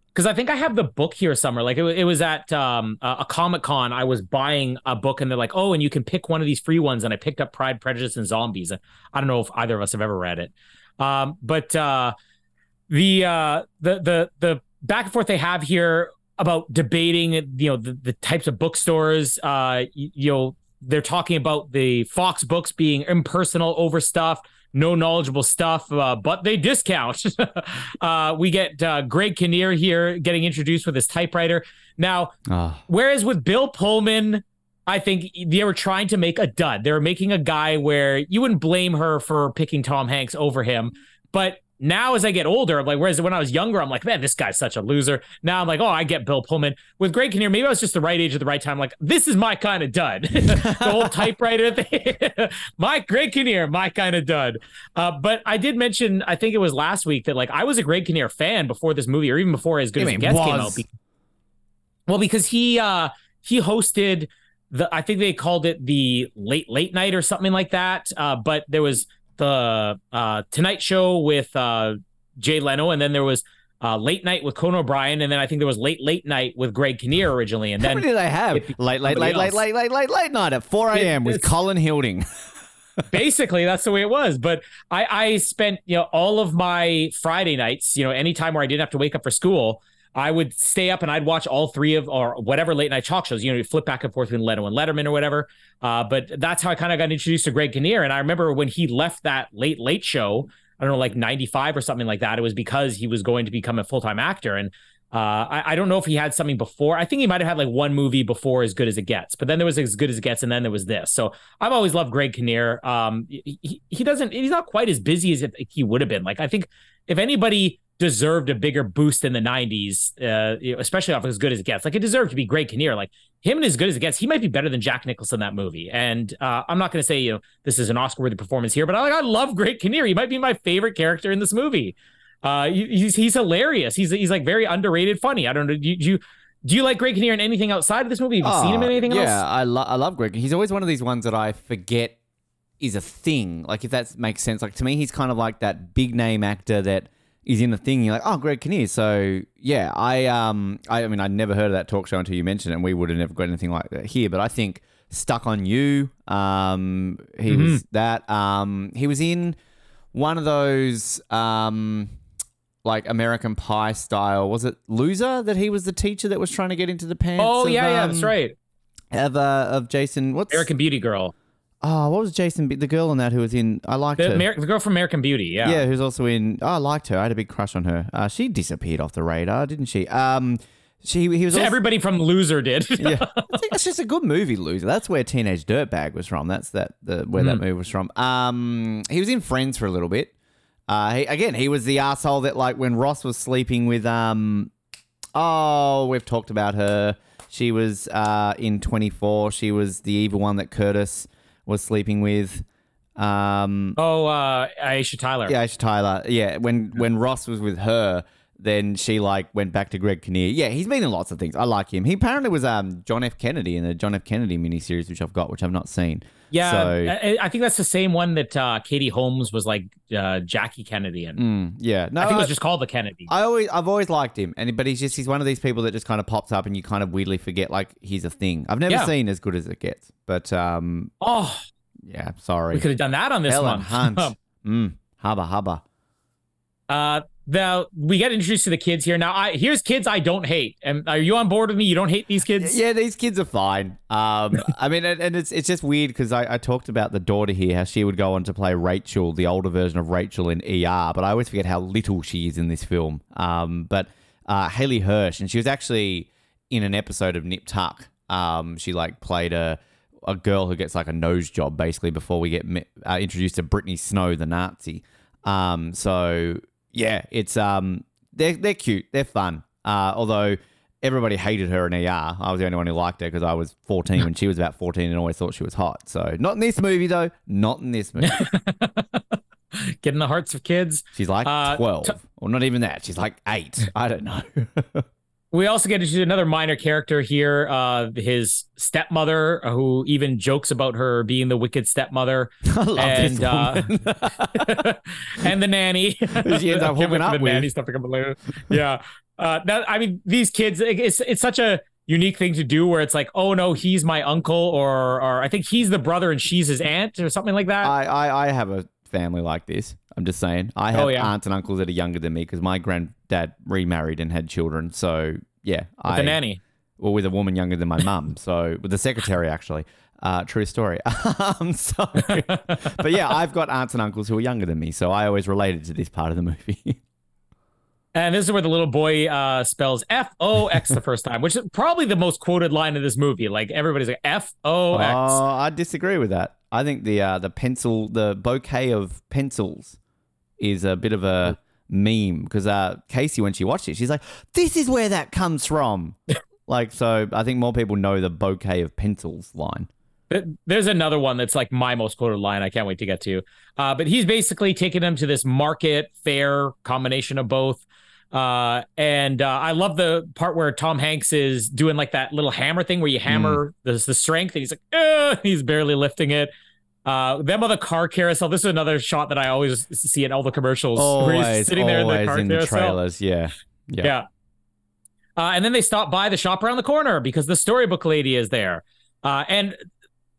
because I think I have the book here somewhere. Like it, it was at um, a, a Comic Con. I was buying a book, and they're like, "Oh, and you can pick one of these free ones." And I picked up Pride, Prejudice, and Zombies. I don't know if either of us have ever read it, um, but uh, the uh, the the the back and forth they have here about debating, you know, the, the types of bookstores. Uh, you, you know, they're talking about the Fox books being impersonal, overstuffed no knowledgeable stuff, uh, but they discount. uh, we get uh, Greg Kinnear here getting introduced with his typewriter. Now, Oh, whereas with Bill Pullman, I think they were trying to make a dud. They were making a guy where you wouldn't blame her for picking Tom Hanks over him. But now, as I get older, I'm like, whereas when I was younger, I'm like, man, this guy's such a loser. Now I'm like, oh, I get Bill Pullman. With Greg Kinnear, maybe I was just the right age at the right time. Like, this is my kind of dud. the whole typewriter thing. my Greg Kinnear, my kind of dud. Uh, but I did mention, I think it was last week, that like I was a Greg Kinnear fan before this movie, or even before As Good You as mean Gets came out. Be- well, because he uh he hosted the I think they called it the late late night or something like that. Uh, but there was the uh Tonight Show with uh Jay Leno, and then there was uh late night with Conan O'Brien, and then I think there was late late night with Greg Kinnear originally, and how then many do they have? if Late, late, somebody late, late, else- late, late, late, late night at four a.m. with Colin Hilding. basically that's the way it was but i i spent you know all of my friday nights you know anytime where i didn't have to wake up for school i would stay up and i'd watch all three of or whatever late night talk shows you know you flip back and forth between leno and letterman or whatever uh, but that's how i kind of got introduced to greg kinnear and i remember when he left that late late show i don't know like 95 or something like that it was because he was going to become a full-time actor and uh, I, I don't know if he had something before. I think he might have had like one movie before As Good as It Gets, but then there was As Good as It Gets, and then there was this. So I've always loved Greg Kinnear. Um, he, he doesn't, he's not quite as busy as he would have been. Like I think if anybody deserved a bigger boost in the 90s, uh, especially off As Good as It Gets. Like it deserved to be Greg Kinnear. Like him and As Good as It Gets, he might be better than Jack Nicholson in that movie. And uh, I'm not going to say, you know, this is an Oscar worthy performance here, but I, like, I love Greg Kinnear. He might be my favorite character in this movie. Uh, he's, he's hilarious. He's, he's like very underrated funny. I don't know. Do you, do you, do you like Greg Kinnear in anything outside of this movie? Have you seen him in Oh, anything yeah, else? Yeah, I, lo- I love Greg. He's always one of these ones that I forget is a thing. Like if that makes sense. Like to me, he's kind of like that big name actor that is in the thing. You're like, oh, Greg Kinnear. So yeah, I um, I, I mean, I'd never heard of that talk show until you mentioned it, and we would have never got anything like that here. But I think Stuck on You, um, he was that. Um, he was in one of those um like American Pie style. Was it Loser that he was the teacher that was trying to get into the pants? Oh of, yeah, yeah, that's um, right. Of uh, of Jason. What's American Beauty girl, Oh, what was Jason? Be- The girl in that who was in. I liked the, her. Amer- the girl from American Beauty. Yeah, yeah. who's also in. Oh, I liked her. I had a big crush on her. Uh, she disappeared off the radar, didn't she? Um, she he was. So also- everybody from Loser did. yeah, I think it's just a good movie, Loser. That's where Teenage Dirtbag was from. That's that the where Hmm. that movie was from. Um, he was in Friends for a little bit. Uh, he, again, he was the asshole that like when Ross was sleeping with um, oh, we've talked about her. She was uh in Twenty Four. She was the evil one that Curtis was sleeping with. Um, Oh, uh, Aisha Tyler. yeah, Aisha Tyler. Yeah, when when Ross was with her, then she like went back to Greg Kinnear. Yeah, he's been in lots of things. I like him. He apparently was um John F. Kennedy in the John F. Kennedy miniseries, which I've got, which I've not seen. Yeah, So- I, I think that's the same one that uh, Katie Holmes was like uh, Jackie Kennedy in. Mm, yeah, no, I think it was just called the Kennedy. I always I've always liked him, and but he's just he's one of these people that just kind of pops up, and you kind of weirdly forget like he's a thing. I've never Yeah. seen as good as it gets, but um, oh, yeah, sorry. we could have done that on this Helen one. Hunt. mm, hubba hubba. uh, now we get introduced to the kids here. Now, I here's kids I don't hate. And are you on board with me? You don't hate these kids? Yeah, these kids are fine. Um, I mean, and, and it's it's just weird because I, I talked about the daughter here, how she would go on to play Rachel, the older version of Rachel in ER, but I always forget how little she is in this film. Um, but uh, Hallee Hirsh, and she was actually in an episode of Nip Tuck. Um, she like played a a girl who gets like a nose job basically before we get uh, introduced to Brittany Snow, the Nazi. Um, so yeah, it's um, they're they're cute, they're fun. Uh, although everybody hated her in ER, I was the only one who liked her because I was 14 when she was about 14 and always thought she was hot. So not in this movie though, not in this movie. Getting the hearts of kids. She's like Uh, 12, t- or not even that. She's like eight. I don't know. We also get into another minor character here, uh, his stepmother, who even jokes about her being the wicked stepmother, and uh, and the nanny. She ends up hooking up the with. nanny stuff to come later. Yeah, uh, that I mean, these kids. It's it's such a unique thing to do where it's like, oh no, he's my uncle, or or I think he's the brother and she's his aunt, or something like that. I, I, I have a family like this. I'm just saying. I have Oh, yeah. aunts and uncles that are younger than me because my granddad remarried and had children. So yeah, with I the nanny. well with a woman younger than my mum. So with the secretary actually. Uh, true story. um, so, but yeah, I've got aunts and uncles who are younger than me, so I always related to this part of the movie. And this is where the little boy uh, spells F O X the first time, which is probably the most quoted line of this movie. Like everybody's like F O X. Oh, I disagree with that. I think the uh, the pencil, the bouquet of pencils, is a bit of a meme because uh, Casey, when she watched it, she's like, "This is where that comes from." like, so I think more people know the bouquet of pencils line. There's another one that's like my most quoted line. I can't wait to get to. Uh, but he's basically taking them to this market fair combination of both. Uh, and uh, I love the part where Tom Hanks is doing like that little hammer thing where you hammer the, the strength, and he's like, he's barely lifting it. Uh, them on the car carousel. This is another shot that I always see in all the commercials. Always, sitting there in the car in the carousel. trailers. Yeah, yeah. Yeah. Uh, and then they stop by the shop around the corner because the storybook lady is there. Uh, and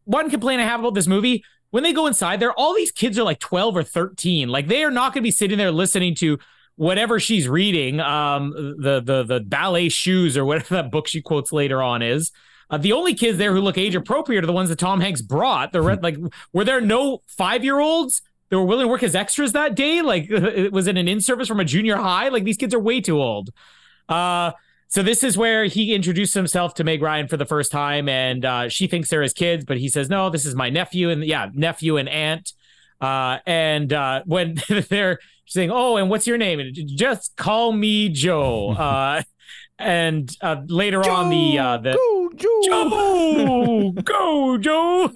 one complaint I have about this movie when they go inside there, all these kids are like 12 or 13. Like they are not going to be sitting there listening to whatever she's reading, um, the the the ballet shoes or whatever that book she quotes later on is. Uh, the only kids there who look age appropriate are the ones that Tom Hanks brought. The red, like, were there no five year olds that were willing to work as extras that day? Like, was it an in service from a junior high? Like, these kids are way too old. Uh, so this is where he introduced himself to Meg Ryan for the first time, and uh, she thinks they're his kids, but he says, "No, this is my nephew," and yeah, nephew and aunt. Uh, and uh, when they're saying, "Oh, and what's your name?" And just call me Joe. And uh, later on, the uh, the Go, Joe. Joe, go Joe.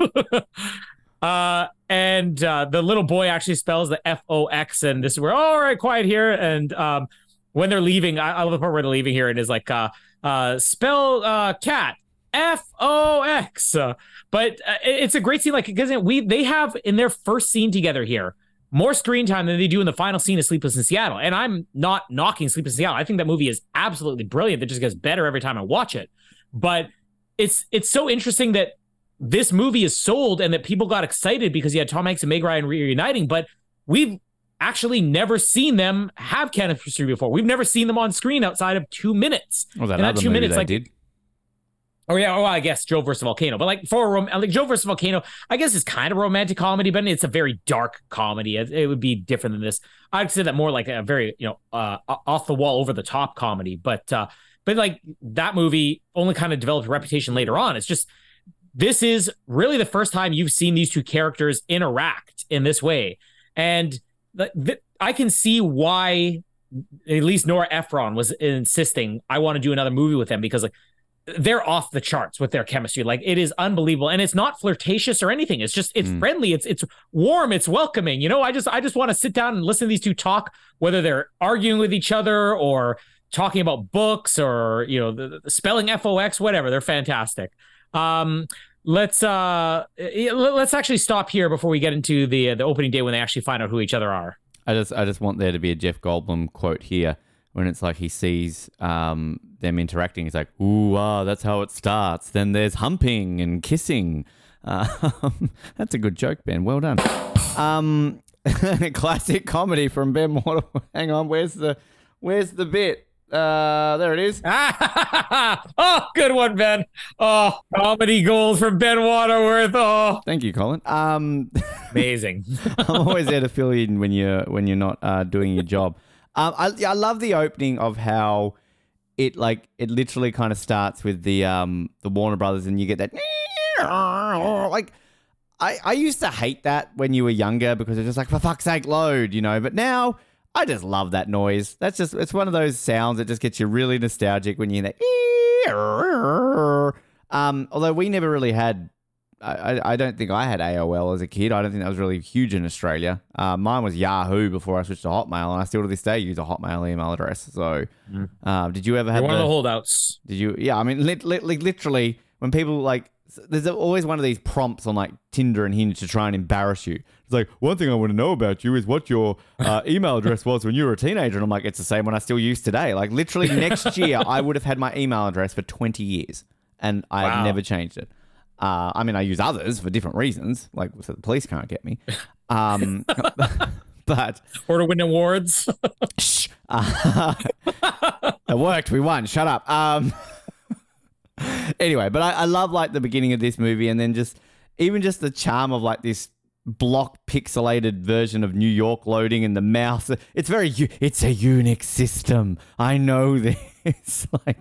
uh, and uh, the little boy actually spells the F O X, and this is where all right, quiet here. And um, when they're leaving, I, I love the part where they're leaving here, and is like uh, uh, spell uh, cat F O X. Uh, but uh, it- it's a great scene, like because we they have in their first scene together here more screen time than they do in the final scene of Sleepless in Seattle. And I'm not knocking Sleepless in Seattle. I think that movie is absolutely brilliant. That just gets better every time I watch it. But it's it's so interesting that this movie is sold and that people got excited because you had Tom Hanks and Meg Ryan reuniting, but we've actually never seen them have chemistry before. We've never seen them on screen outside of two minutes. Well, that And that two movie minutes, they like- did. Or yeah, well, I guess Joe versus Volcano, but like for like Joe versus Volcano, I guess it's kind of romantic comedy, but it's a very dark comedy. It, it would be different than this. I'd say that more like a very you know uh, off the wall, over the top comedy. But uh, but like that movie only kind of developed a reputation later on. It's just this is really the first time you've seen these two characters interact in this way, and th- th- I can see why at least Nora Ephron was insisting I want to do another movie with them because like they're off the charts with their chemistry. Like it is unbelievable, and it's not flirtatious or anything. It's just it's Mm. friendly. It's it's warm. It's welcoming. You know, I just I just want to sit down and listen to these two talk, whether they're arguing with each other or talking about books or you know the, the spelling fox whatever. They're fantastic. Um, let's uh let's actually stop here before we get into the the opening day when they actually find out who each other are. I just I just want there to be a Jeff Goldblum quote here when it's like he sees um, them interacting. He's like, "Ooh, ah, that's how it starts." Then there's humping and kissing. Um, that's a good joke, Ben. Well done. Um, and a classic comedy from Ben Water. Hang on, where's the where's the bit? Uh, there it is. oh, good one, Ben. Oh, comedy gold from Ben Waterworth. Oh, Thank you, Colin. Um, amazing. I'm always there to fill in when you're when you're not uh, doing your job. Um, I I love the opening of how it like it literally kind of starts with the um the Warner Brothers and you get that like I I used to hate that when you were younger because it's just like for fuck's sake load you know? But now I just love that noise. That's just it's one of those sounds that just gets you really nostalgic when you hear that um although we never really had I, I- don't think I had AOL as a kid. I don't think that was really huge in Australia. Uh, mine was Yahoo before I switched to Hotmail, and I still to this day use a Hotmail email address. So, uh, did you ever have one of the- the holdouts. did you? Yeah, I mean, lit, lit, like literally, when people like, there's always one of these prompts on like Tinder and Hinge to try and embarrass you. It's like one thing I want to know about you is what your uh, email address was when you were a teenager, and I'm like, it's the same one I still use today. Like literally, next year I would have had my email address for 20 years, and I have Wow. never changed it. Uh, I mean, I use others for different reasons, like so the police can't get me. Um, but Or to win awards. Shh. Uh, it worked. We won. Shut up. Um. anyway, but I, I love like the beginning of this movie, and then just even just the charm of like this block pixelated version of New York loading and the mouse. It's very. It's a Unix system. I know this. like.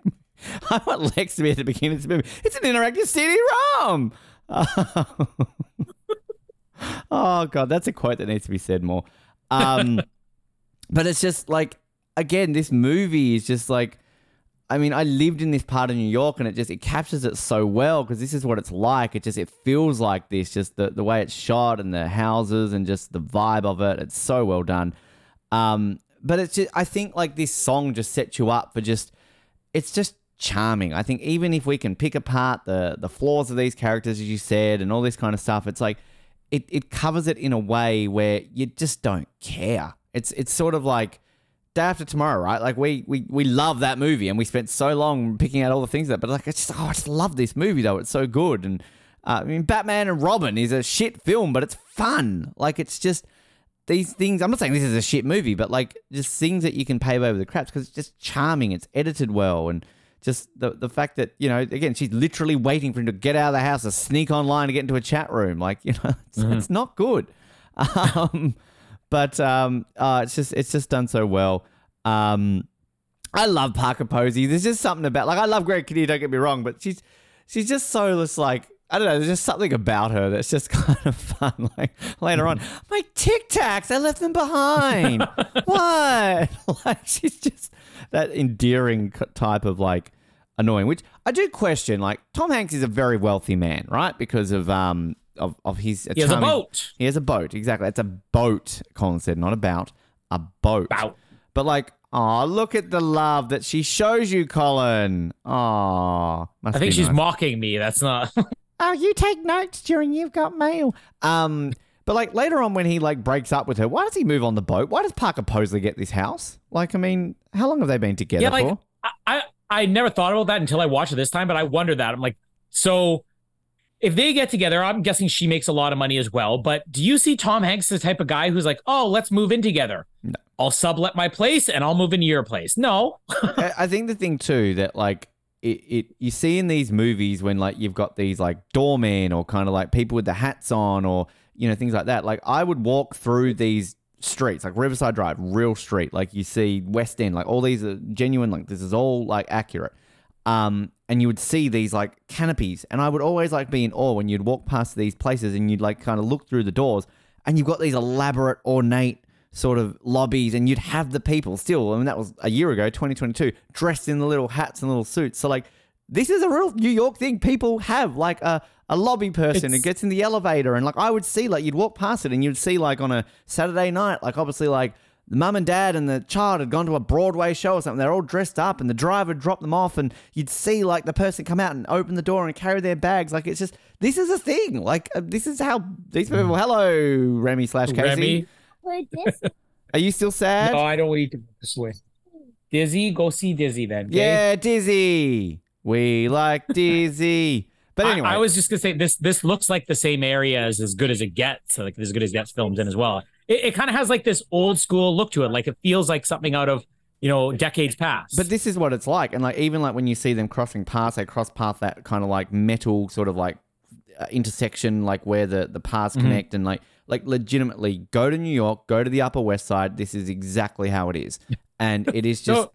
I want Lex to be at the beginning of this movie. It's an interactive CD-ROM. oh god, that's a quote that needs to be said more. Um, but it's just like again, this movie is just like. I mean, I lived in this part of New York, and it just it captures it so well because this is what it's like. It just it feels like this, just the the way it's shot and the houses and just the vibe of it. It's so well done. Um, but it's just I think like this song just sets you up for just it's just charming. I think even if we can pick apart the the flaws of these characters, as you said, and all this kind of stuff, it's like it it covers it in a way where you just don't care. It's it's sort of like day after tomorrow, right? Like we we we love that movie, and we spent so long picking out all the things that. But like, it's just oh, I just love this movie though. It's so good, and uh, I mean, Batman and Robin is a shit film, but it's fun. Like it's just these things. I'm not saying this is a shit movie, but like just things that you can pave over the craps because it's just charming. It's edited well, and just the the fact that you know, again, she's literally waiting for him to get out of the house to sneak online to get into a chat room. Like you know, it's, it's not good. Um, but um, uh, it's just it's just done so well. Um, I love Parker Posey. There's just something about like I love Greg Kinnear. Don't get me wrong, but she's she's just so just like I don't know. There's just something about her that's just kind of fun. Like later on, my Tic Tacs, I left them behind. what? Like she's just that endearing type of like annoying. Which I do question. Like Tom Hanks is a very wealthy man, right? Because of um of of his He has a boat. He has a boat. Exactly. It's a boat. Colin said, not about a boat. Bout. But like, oh, look at the love that she shows you, Colin. Oh, I think she's mocking me. That's not. oh, you take notes during you've got mail. Um, but like later on when he like breaks up with her, why does he move on the boat? Why does Parker Posey get this house? Like, I mean, how long have they been together yeah, like for? I, I I never thought about that until I watched it this time, but I wonder that. I'm like, so if they get together, I'm guessing she makes a lot of money as well. But do you see Tom Hanks the type of guy who's like, oh, let's move in together? No. I'll sublet my place and I'll move into your place. No. I I think the thing too that like it, it you see in these movies when like you've got these like doormen or kind of like people with the hats on or you know things like that. Like I would walk through these streets like Riverside Drive, real street. Like you see West End, like all these are genuine. Like this is all like accurate. Um, and you would see these like canopies, and I would always like be in awe when you'd walk past these places and you'd like kind of look through the doors, and you've got these elaborate, ornate sort of lobbies, and you'd have the people still. I mean, that was a year ago, 2022, dressed in the little hats and little suits. So like, this is a real New York thing. People have like a a lobby person who gets in the elevator, and like I would see like you'd walk past it, and you'd see like on a Saturday night, like obviously like. The mum and dad and the child had gone to a Broadway show or something. They're all dressed up, and the driver dropped them off, and you'd see like the person come out and open the door and carry their bags. Like it's just this is a thing. Like uh, this is how these people. Hello, Remy slash Casey. Remy. Are you still sad? No, I don't want you to this way. Dizzy, go see Dizzy then. okay? Yeah, Dizzy. We like Dizzy. But anyway, I, was just gonna say this. This looks like the same area as as good as it gets. Like as good as it gets filmed in as well. It, it kind of has like this old school look to it. Like it feels like something out of you know decades past. But this is what it's like, and like even like when you see them crossing paths, they cross path that kind of like metal sort of like uh, intersection, like where the the paths Mhm. connect, and like like legitimately go to New York, go to the Upper West Side. This is exactly how it is, and it is just So,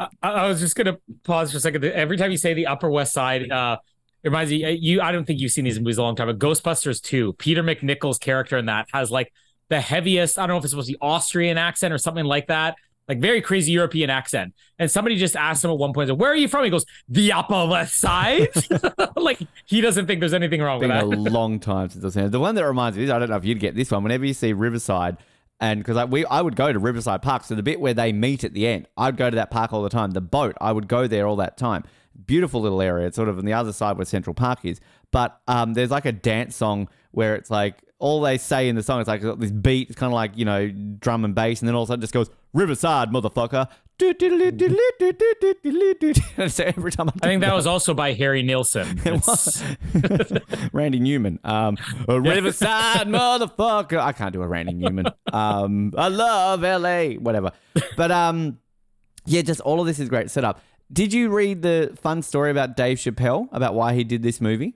I, I was just gonna pause for a second. Every time you say the Upper West Side, uh, it reminds me. You, I don't think you've seen these movies a long time. But Ghostbusters Two, Peter MacNicol's character in that has like the heaviest. I don't know if it's supposed to be Austrian accent or something like that. Like very crazy European accent. And somebody just asked him at one point, "Where are you from?" He goes, "The Upper West Side." like he doesn't think there's anything wrong with that. a long time since I've seen it. The one that reminds me, is I don't know if you'd get this one. Whenever you see Riverside, and because I, we, I would go to Riverside Park, so the bit where they meet at the end, I'd go to that park all the time. The boat, I would go there all that time. Beautiful little area. It's sort of on the other side where Central Park is. But um, there's like a dance song where it's like all they say in the song is like this beat. It's kind of like you know drum and bass, and then all of a sudden it just goes Riverside, motherfucker. so every time I, I think that was also by Harry Nilsson. It was. Randy Newman. Um, Riverside motherfucker. I can't do a Randy Newman. Um, I love LA. Whatever. But um, yeah, just all of this is great setup. Did you read the fun story about Dave Chappelle about why he did this movie?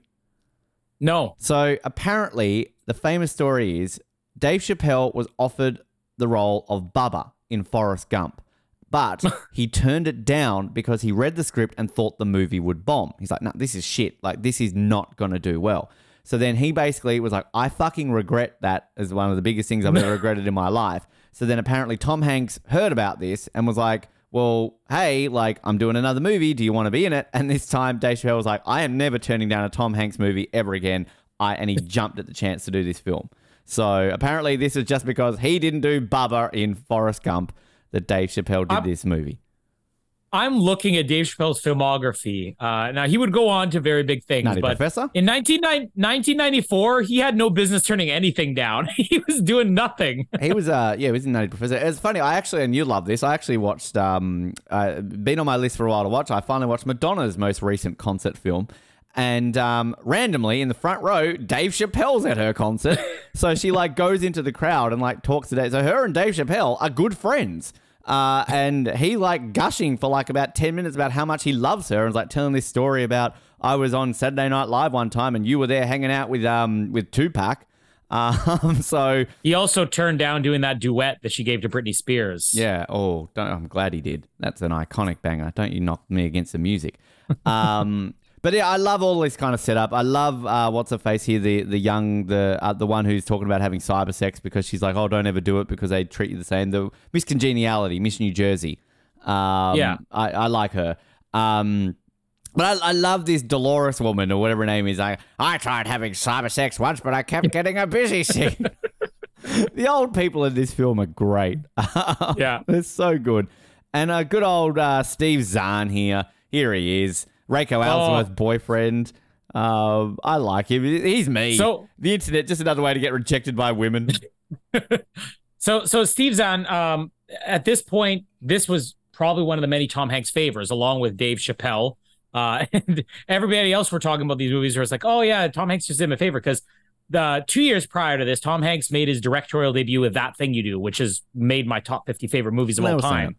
No. So apparently, the famous story is Dave Chappelle was offered the role of Bubba in Forrest Gump, but he turned it down because he read the script and thought the movie would bomb. He's like, "No, this is shit. Like, this is not going to do well." So then he basically was like, "I fucking regret that." As one of the biggest things I've ever regretted in my life. So then apparently Tom Hanks heard about this and was like. Well, hey, like I'm doing another movie. Do you want to be in it? And this time, Dave Chappelle was like, "I am never turning down a Tom Hanks movie ever again." I and he jumped at the chance to do this film. So apparently, this is just because he didn't do Bubba in Forrest Gump that Dave Chappelle did I'm- this movie. I'm looking at Dave Chappelle's filmography. Uh, now he would go on to very big things, but Professor. in 19, 1994, he had no business turning anything down. he was doing nothing. he was uh yeah, he was in Nutty Professor. It's funny, I actually and you love this. I actually watched um uh, been on my list for a while to watch. I finally watched Madonna's most recent concert film. And um, randomly in the front row, Dave Chappelle's at her concert. so she like goes into the crowd and like talks to Dave. So her and Dave Chappelle are good friends. Uh, and he like gushing for like about 10 minutes about how much he loves her and was like telling this story about I was on Saturday Night Live one time and you were there hanging out with um with Tupac. Um, so He also turned down doing that duet that she gave to Britney Spears. yeah. Oh, don't, I'm glad he did. That's an iconic banger. Don't you knock me against the music. Um, But yeah, I love all this kind of setup. I love uh, what's her face here, the the young, the uh, the one who's talking about having cyber sex because she's like, oh, don't ever do it because they treat you the same. The Miss Congeniality, Miss New Jersey. Um, Yeah. I, I like her. Um, but I, I love this Dolores woman or whatever her name is. I I tried having cyber sex once, but I kept getting a busy scene. the old people in this film are great. Yeah. They're so good. And a good old uh, Steve Zahn here. Here he is. Reiko Aylesworth's boyfriend. Um, I like him. He's me. So- the internet, just another way to get rejected by women. So so Steve Zahn, um, at this point, this was probably one of the many Tom Hanks favors, along with Dave Chappelle. Uh, and everybody else were talking about these movies where it's like, oh yeah, Tom Hanks just did him a favor because the two years prior to this, Tom Hanks made his directorial debut with That Thing You Do, which has made my top 50 favorite movies of all time.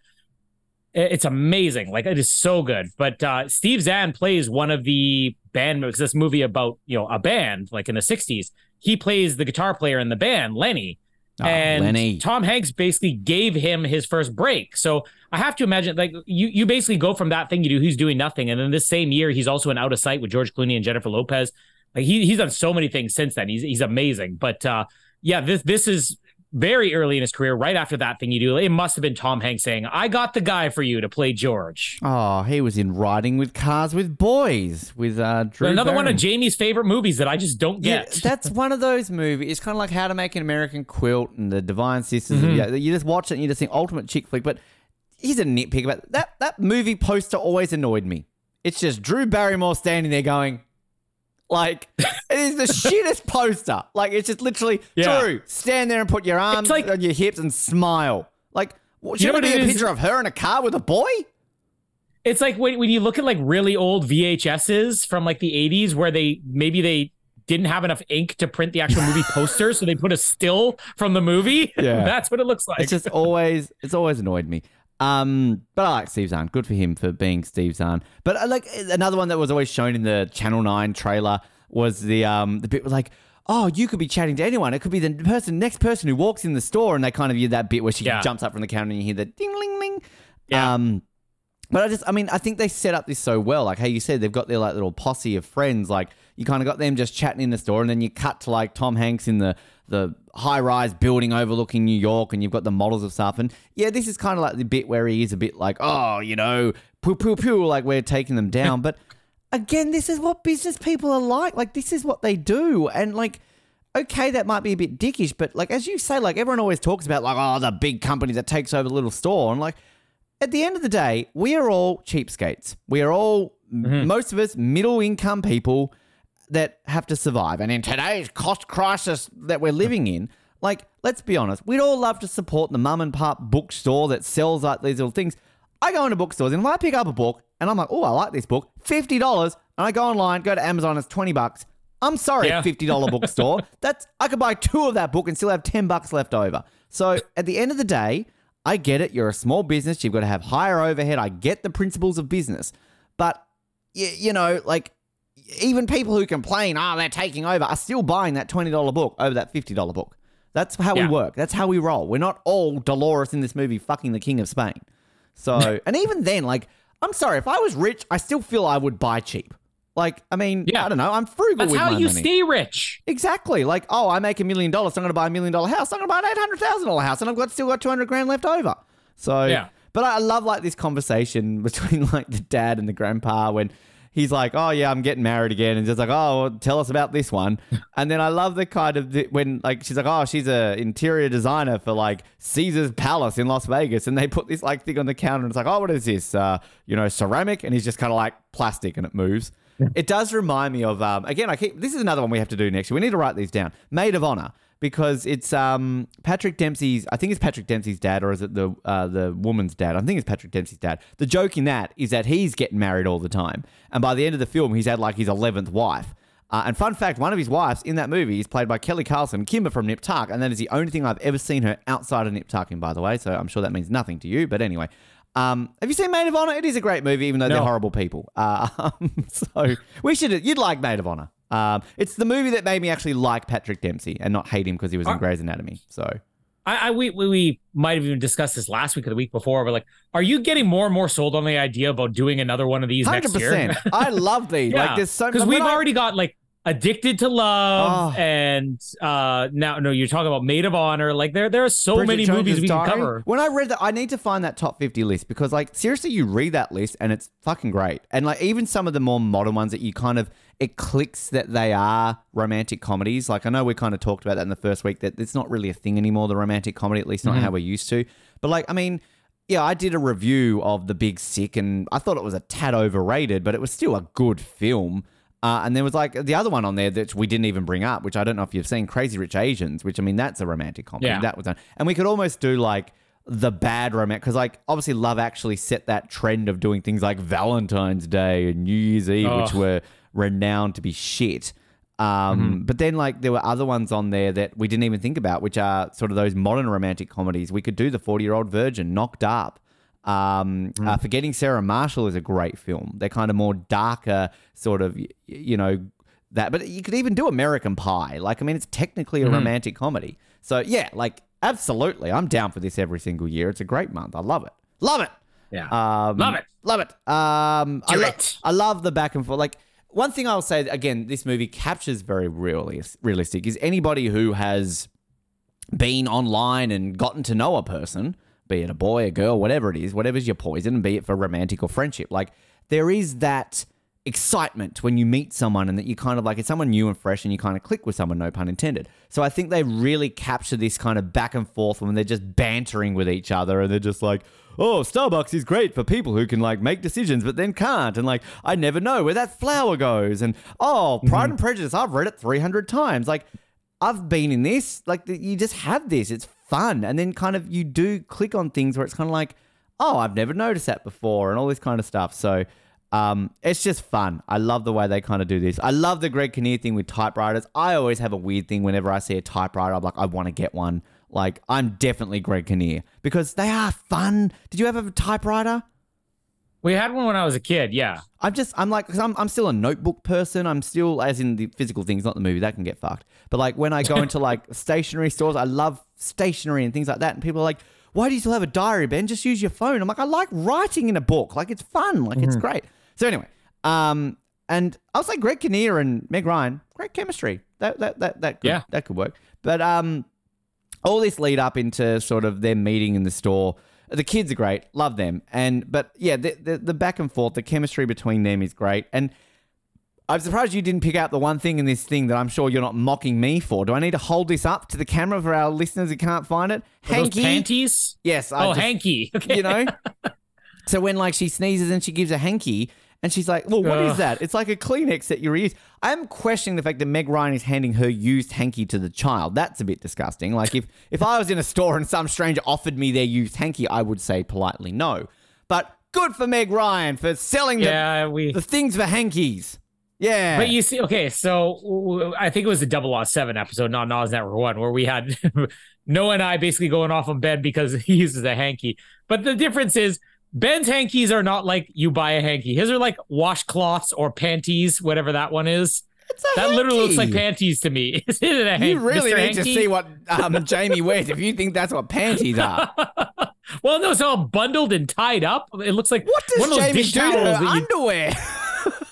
It- It's amazing. Like it is so good. But uh, Steve Zahn plays one of the band members. This movie about you know a band like in the '60s. He plays the guitar player in the band, Lenny. Oh, and Lenny. Tom Hanks basically gave him his first break. So I have to imagine, like you, you basically go from that thing you do. He's doing nothing, and then this same year he's also in Out of Sight with George Clooney and Jennifer Lopez. Like he he's done so many things since then. He's he's amazing. But uh, yeah, this this is very early in his career. Right after that thing you do, it must have been Tom Hanks saying, "I got the guy for you to play George." Oh, he was in Riding with Cars with Boys with uh, Drew Another one of Jamie's favorite movies that I just don't Yeah, get. that's one of those movies. It's kind of like How to Make an American Quilt and The Divine Sisters. Mhm. Yeah, you just watch it and you just think ultimate chick flick. But here's a nitpick about that. That movie poster always annoyed me. It's just Drew Barrymore standing there going, like, it is the shittest poster. Like, it's just literally Yeah. Drew, stand there and put your arms like- on your hips and smile. Like, what, You know should it be a is? picture of her in a car with a boy? It's like when, when you look at like really old VHSs from like the 80s where they maybe they didn't have enough ink to print the actual movie poster, so they put a still from the movie. Yeah. That's what it looks like. It's just always it's always annoyed me. Um, but I like Steve Zahn. Good for him for being Steve Zahn. But I like another one that was always shown in the Channel Nine trailer was the um the bit was like, oh, you could be chatting to anyone. It could be the person next person who walks in the store, and they kind of hear that bit where she Yeah. jumps up from the counter and you hear the ding ling ling. Yeah. Um, but I just, I mean, I think they set up this so well. Like how you said, they've got their like little posse of friends. Like you kind of got them just chatting in the store, and then you cut to like Tom Hanks in the the high rise building overlooking New York, and you've got the models of stuff. And yeah, this is kind of like the bit where he is a bit like, oh, you know, poo poo poo, like we're taking them down. but again, this is what business people are like. Like this is what they do, and like. Okay, that might be a bit dickish, but like as you say, like everyone always talks about, like oh, the big company that takes over the little store, and like at the end of the day, we are all cheapskates. We are all, m mm-hmm. most of us, middle income people that have to survive. And in today's cost crisis that we're living in, like, let's be honest, we'd all love to support the mum and pop bookstore that sells like these little things. I go into bookstores and if I pick up a book and I'm like, oh, I like this book, $50, and I go online, go to Amazon, it's 20 bucks. I'm sorry, Yeah. $50 bookstore. That's I could buy two of that book and still have 10 bucks left over. So at the end of the day, I get it. You're a small business. You've got to have higher overhead. I get the principles of business. But, you, you know, like, even people who complain, oh, they're taking over, are still buying that $20 book over that $50 book. That's how Yeah. we work. That's how we roll. We're not all Dolores in this movie fucking the King of Spain. So, and even then, like, I'm sorry, if I was rich, I still feel I would buy cheap. Like, I mean, Yeah. I don't know. I'm frugal That's with how my you money. stay rich. Exactly. Like, oh, I make a million dollars, so I'm going to buy a million dollar house. I'm going to buy an eight hundred thousand dollar house, and I've got still got two hundred grand left over. So, Yeah. But I love like this conversation between like the dad and the grandpa when he's like, "Oh yeah, I'm getting married again," and just like, "Oh, well, tell us about this one." and then I love the kind of the, when like she's like, "Oh, she's a interior designer for like Caesar's Palace in Las Vegas," and they put this like thing on the counter, and it's like, "Oh, what is this? Uh, you know, ceramic?" And he's just kind of like plastic, and it moves. It does remind me of um, again. I keep this is another one we have to do next year. We need to write these down. Made of Honor because it's um, Patrick Dempsey's. I think it's Patrick Dempsey's dad, or is it the uh, the woman's dad? I think it's Patrick Dempsey's dad. The joke in that is that he's getting married all the time, and by the end of the film, he's had like his eleventh wife. Uh, and fun fact, one of his wives in that movie is played by Kelly Carlson, Kimber from Nip Tuck, and that is the only thing I've ever seen her outside of Nip Tuck in, by the way. So I'm sure that means nothing to you, but anyway. Um, have you seen Made of Honor? It is a great movie, even though they're horrible people. Uh, so we should. You'd like Made of Honor. Um, it's the movie that made me actually like Patrick Dempsey and not hate him because he was in Grey's Anatomy. So I, I we, we we might have even discussed this last week or the week before. But like, are you getting more and more sold on the idea about doing another one of these Hundred next year? I love these. Yeah, Like there's so because we've I- already got like addicted to love Oh. and uh now no you're talking about made of honor like there there are so Bridget many Jones's movies we Diary. can cover When I read that, I need to find that top 50 list because, like, seriously, you read that list and it's fucking great. And, like, even some of the more modern ones that you kind of, it clicks that they are romantic comedies. Like, I know we kind of talked about that in the first week that it's not really a thing anymore, the romantic comedy, at least not how we're used to. But, like, I mean, yeah, I did a review of The Big Sick and I thought it was a tad overrated, but it was still a good film. Uh, and there was like the other one on there that we didn't even bring up, which I don't know if you've seen, Crazy Rich Asians, which I mean that's a romantic comedy. Yeah. That was done, and we could almost do like the bad romance because like obviously Love actually set that trend of doing things like Valentine's Day and New Year's Eve, which were renowned to be shit. Um, Mm-hmm. But then, like, there were other ones on there that we didn't even think about, which are sort of those modern romantic comedies. We could do the Forty Year Old Virgin, Knocked Up. Um, Mm. uh, Forgetting Sarah Marshall is a great film. They're kind of more darker, sort of, you know, that. But you could even do American Pie. Like, I mean, it's technically a romantic comedy. So yeah, like, absolutely, I'm down for this every single year. It's a great month. I love it. Love it. yeah Um, Love it. Love it. Um, I, Do lo- it. I love the back and forth. Like one thing I'll say again, this movie captures very really realistic. Is anybody who has been online and gotten to know a person, be it a boy, a girl, whatever it is, whatever's your poison, be it for romantic or friendship, like there is that excitement when you meet someone and that you kind of like it's someone new and fresh and you kind of click with someone, no pun intended. So I think they really capture this kind of back and forth when they're just bantering with each other and they're just like, oh, Starbucks is great for people who can like make decisions but then can't. And like, I never know where that flower goes. And oh, mm-hmm. Pride and Prejudice, I've read it 300 times. Like, I've been in this. Like, you just have this. It's fun. And then kind of you do click on things where it's kind of like, oh, I've never noticed that before and all this kind of stuff. So, um, it's just fun. I love the way they kind of do this. I love the Greg Kinnear thing with typewriters. I always have a weird thing whenever I see a typewriter. I'm like, I want to get one. Like, I'm definitely Greg Kinnear because they are fun. Did you ever have a typewriter? we had one when i was a kid yeah I'm just, I'm like, because I'm, I'm still a notebook person. I'm still, as in the physical things, not the movie. That can get fucked. But like when I go into like stationery stores, I love stationery and things like that. And people are like, why do you still have a diary, Ben? Just use your phone. I'm like, I like writing in a book. Like it's fun. Like it's great. So anyway, um, and I was like, Greg Kinnear and Meg Ryan, great chemistry. That that that that could, Yeah. that could work. But um, all this lead up into sort of them meeting in the store. The kids are great, love them, and but yeah, the, the the back and forth, the chemistry between them is great, and I'm surprised you didn't pick out the one thing in this thing that I'm sure you're not mocking me for. Do I need to hold this up to the camera for our listeners who can't find it? Are those Hanky, panties yes, I oh just- hanky okay you know. so when like she sneezes and she gives a hanky, and she's like, "Well, what is Ugh. that? It's like a Kleenex that you reuse." I'm questioning the fact that Meg Ryan is handing her used hanky to the child. That's a bit disgusting. Like if if I was in a store and some stranger offered me their used hanky, I would say politely no. But good for Meg Ryan for selling the, yeah we the things for hankies. Yeah. But you see, okay, so I think it was the Double Law Seven episode, not Nas Network One, where we had Noah and I basically going off on Ben because he uses a hanky. But the difference is Ben's hankies are not like you buy a hanky. His are like washcloths or panties, whatever that one is. That literally looks like panties to me. Is it a hanky? You really Mr. need to see what um, Jamie wears if you think that's what panties are. well, no, it's all bundled and tied up. It looks like What one does Jamie do to her that you underwear?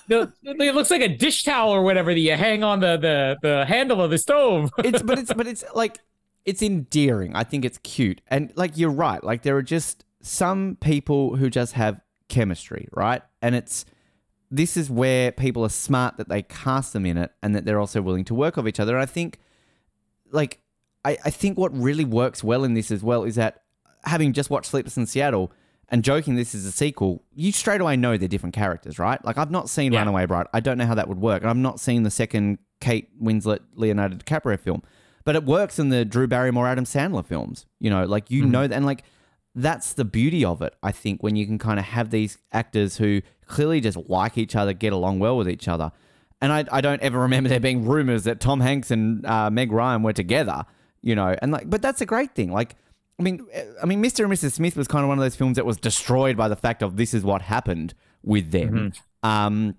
The, it looks like a dish towel or whatever that you hang on the the, the handle of the stove. it's but it's but it's like it's endearing. I think it's cute. And like you're right. Like there are just some people who just have chemistry, right? And it's this is where people are smart that they cast them in it and that they're also willing to work off each other. And I think like I, I think what really works well in this as well is that having just watched Sleepless in Seattle and joking this is a sequel, you straight away know they're different characters, right? Like I've not seen Yeah. Runaway Bride. I don't know how that would work. And I'm not seeing the second Kate Winslet Leonardo DiCaprio film. But it works in the Drew Barrymore Adam Sandler films. You know, like you know and like that's the beauty of it, I think, when you can kind of have these actors who clearly just like each other, get along well with each other. And I, I don't ever remember there being rumors that Tom Hanks and uh, Meg Ryan were together, you know, and like, but that's a great thing. Like, I mean, eh, I mean, Mr. and Mrs. Smith was kind of one of those films that was destroyed by the fact of this is what happened with them. Um,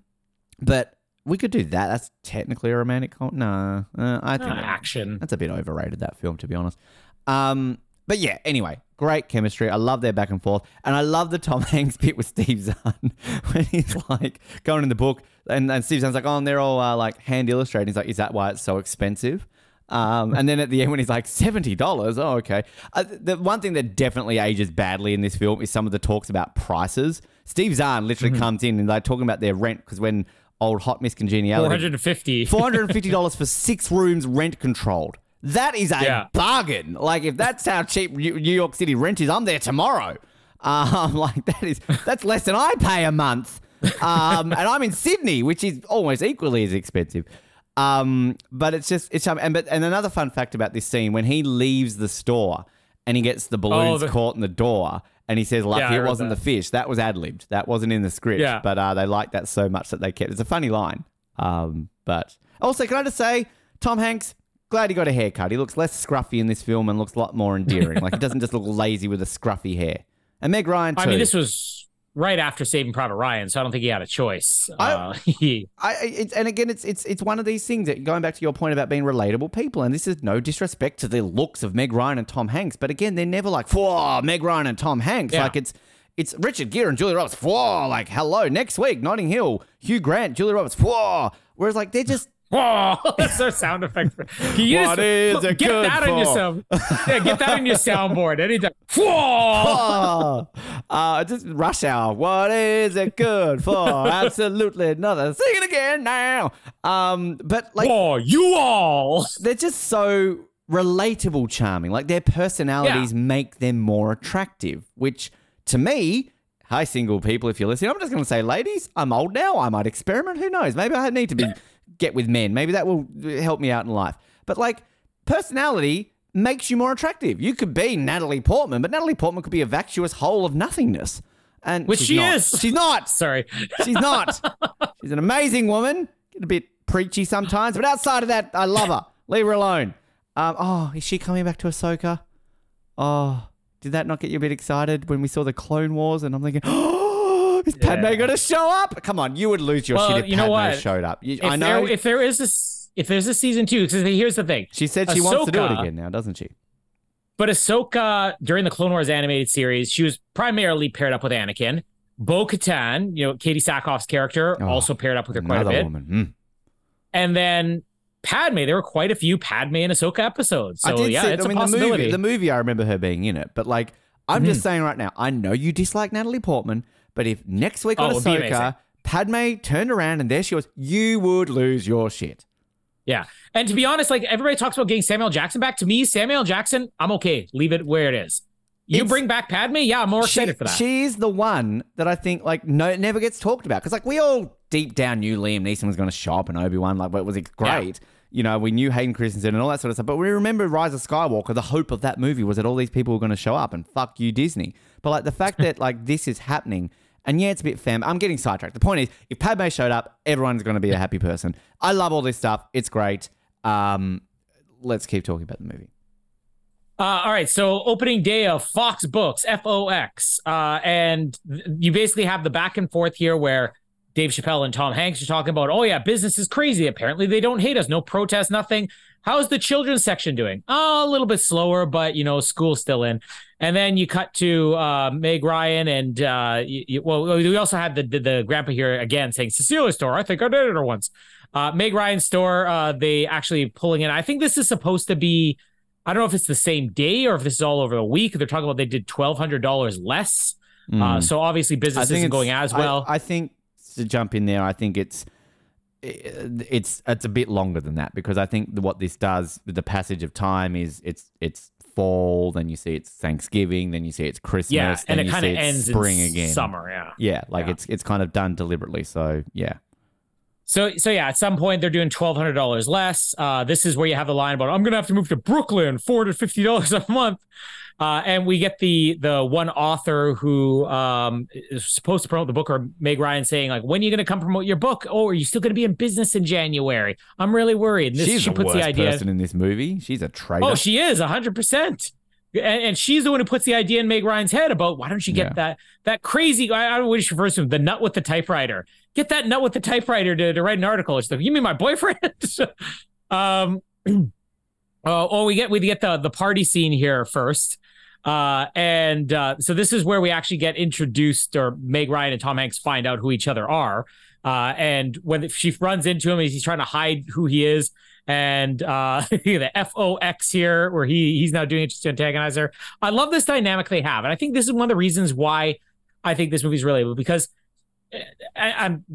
but we could do that. That's technically a romantic com- No, uh, I think Uh, action. that's a bit overrated. That film, to be honest. Um, but yeah, anyway, great chemistry. I love their back and forth. And I love the Tom Hanks bit with Steve Zahn when he's like going in the book and, and Steve Zahn's like, oh, and they're all uh, like hand illustrated. He's like, is that why it's so expensive? Um, and then at the end, when he's like seventy dollars, oh okay. Uh, the one thing that definitely ages badly in this film is some of the talks about prices. Steve Zahn literally comes in and they're talking about their rent because when old Hot Miss Congeniality, 450. Four hundred and fifty dollars for six rooms, rent controlled. That is a Yeah. bargain. Like if that's how cheap New New York City rent is, I'm there tomorrow. Um, like that is that's less than I pay a month. Um, and I'm in Sydney, which is almost equally as expensive. Um, but it's just it's um, and but and another fun fact about this scene when he leaves the store and he gets the balloons the- caught in the door and he says, "Lucky Yeah, it wasn't that. the fish. That was ad libbed. That wasn't in the script. Yeah. But uh, they liked that so much that they kept. It's a funny line. Um, but also, can I just say, Tom Hanks, glad he got a haircut. He looks less scruffy in this film and looks a lot more endearing. like he doesn't just look lazy with a scruffy hair. And Meg Ryan too. I mean, this was right after Saving Private Ryan, so I don't think he had a choice. I- Uh, he- I, it's, and again, it's it's it's one of these things that going back to your point about being relatable people, and this is no disrespect to the looks of Meg Ryan and Tom Hanks, but again, they're never like, "Whoa, Meg Ryan and Tom Hanks." Yeah. Like it's it's Richard Gere and Julia Roberts. Whoa, like hello next week, Notting Hill, Hugh Grant, Julia Roberts. Whoa, whereas like they're just Whoa, that's our sound effect. Can you What is it get that on yourself. Yeah, get that on your soundboard anytime. Whoa! oh, uh, just rush hour. What is it good for? Absolutely nothing. Sing it again now. Um, but like Whoa, you all. they're just so relatable charming like their personalities make them more attractive which to me hi single people if you're listening i'm just going to say ladies i'm old now i might experiment who knows maybe i need to be get with men maybe that will help me out in life but like personality makes you more attractive you could be natalie portman but natalie portman could be a vacuous hole of nothingness and Which she not. is. she's not Sorry. She's not. She's an amazing woman. Get a bit preachy sometimes, but outside of that, I love her. Leave her alone. Um, oh, is she coming back to Ahsoka? Oh, did that not get you a bit excited when we saw the Clone Wars? And I'm thinking, oh, is Padme Yeah. going to show up? Come on, you would lose your Well, shit if you know Padme what? showed up. You- If I know. There, if there is this, if there's a season two, because here's the thing. she said she wants to do it again now, doesn't she? But Ahsoka during the Clone Wars animated series, she was primarily paired up with Anakin. Bo Katan, you know, Katee Sackhoff's character, Oh, also paired up with her quite a bit. woman. Mm. And then Padme, there were quite a few Padme and Ahsoka episodes. So yeah, it's I mean, a possibility. The movie, the movie, I remember her being in it, but like, I'm Mm-hmm. just saying right now, I know you dislike Natalie Portman, but if next week Oh, on it would be. Ahsoka, Padme turned around and there she was, you would lose your shit. Yeah. And to be honest, like everybody talks about getting Samuel Jackson back. To me, Samuel Jackson, I'm okay. Leave it where it is. You It's- bring back Padme, yeah, I'm more excited she, for that. She's the one that I think like no never gets talked about because like we all deep down knew Liam Neeson was going to show up in Obi Wan like what was it great. You know, we knew Hayden Christensen and all that sort of stuff, but we remember Rise of Skywalker. The hope of that movie was that all these people were going to show up, and fuck you, Disney. But like the fact that like this is happening, and yeah, it's a bit fam. I'm getting sidetracked. The point is, if Padme showed up, everyone's going to be a happy person. I love all this stuff. It's great. Um, let's keep talking about the movie. Uh, all right, so opening day of Fox Books, FOX, uh, and th- you basically have the back and forth here where Dave Chappelle and Tom Hanks are talking about, oh yeah, business is crazy. Apparently they don't hate us, no protest, nothing. How's the children's section doing? Oh, a little bit slower, but you know, school's still in. And then you cut to uh, Meg Ryan, and uh, you, you- well, we also had the, the the grandpa here again saying Cecilia store. I think I dated her once. Uh, Meg Ryan store. Uh, they actually pulling in. I think this is supposed to be. I don't know if it's the same day or if this is all over the week. They're talking about they did twelve hundred dollars less. Uh, Mm. so obviously business isn't going as I- well. I, think to jump in there, I think it's it's it's a bit longer than that because I think what this does with the passage of time is it's it's fall, then you see it's Thanksgiving, then you see it's Christmas, yeah, then and it kind of it's ends spring in again. summer. Yeah. Yeah, like Yeah. it's it's kind of done deliberately. So yeah, So so yeah, at some point they're doing twelve hundred dollars less. Uh, this is where you have the line about I'm gonna have to move to Brooklyn, four hundred fifty dollars a month. Uh, and we get the the one author who um, is supposed to promote the book, or Meg Ryan saying like, "When are you going to come promote your book? Oh, are you still going to be in business in January? I'm really worried." And this, she's she the puts worst the idea. person in this movie. She's a traitor. Oh, she is hundred percent. And, and she's the one who puts the idea in Meg Ryan's head about why don't you get Yeah. that that crazy I, I don't know what she refers to him, the nut with the typewriter. Get that nut with the typewriter to, to write an article. or stuff. you mean my boyfriend? um Oh, oh, we get we get the the party scene here first. Uh, and uh, so this is where we actually get introduced, or Meg Ryan and Tom Hanks find out who each other are. Uh, and when she runs into him, he's trying to hide who he is. And uh, the FOX here, where he he's now doing it just to antagonize her. I love this dynamic they have, and I think this is one of the reasons why I think this movie's relatable because I, I'm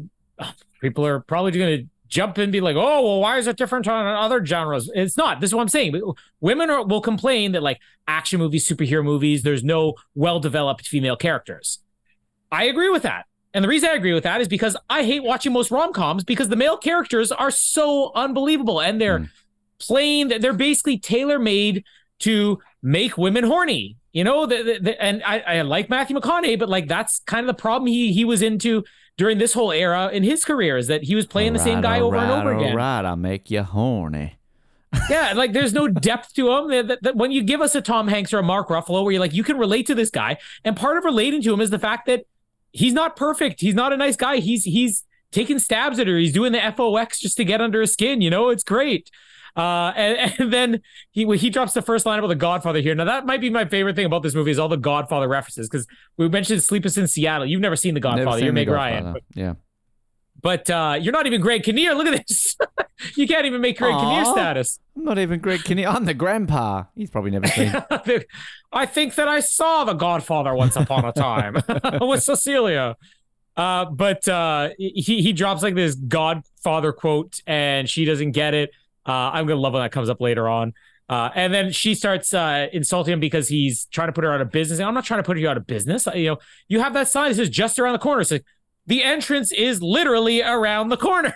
people are probably going to jump in and be like, oh, well, why is it different on other genres? It's not. This is what I'm saying. Women are, will complain that like action movies, superhero movies, there's no well developed female characters. I agree with that. And the reason I agree with that is because I hate watching most rom coms because the male characters are so unbelievable and they're mm. plain, they're basically tailor made to make women horny. You know, the, the, and I, I like Matthew McConaughey, but like that's kind of the problem he he was into during this whole era in his career is that he was playing the same guy over right, and over again. Right, I'll make you horny. yeah, like there's no depth to him. That, that, that when you give us a Tom Hanks or a Mark Ruffalo, where you're like, you can relate to this guy, and part of relating to him is the fact that he's not perfect. He's not a nice guy. He's he's taking stabs at her. He's doing the FOX just to get under his skin. You know, it's great. Uh, and, and then he he drops the first line about the Godfather here. Now that might be my favorite thing about this movie is all the Godfather references because we mentioned Sleepless in Seattle. You've never seen the Godfather. You're Meg Ryan. But, yeah. But uh, you're not even Greg Kinnear. Look at this. you can't even make Greg Aww, Kinnear status. I'm not even Greg Kinnear. I'm the grandpa. He's probably never seen. I think that I saw The Godfather once upon a time with Cecilia. Uh, but uh, he he drops like this Godfather quote, and she doesn't get it. Uh, I'm gonna love when that comes up later on. Uh, and then she starts uh, insulting him because he's trying to put her out of business. And I'm not trying to put you out of business. You know, you have that sign that says just around the corner. It's like the entrance is literally around the corner.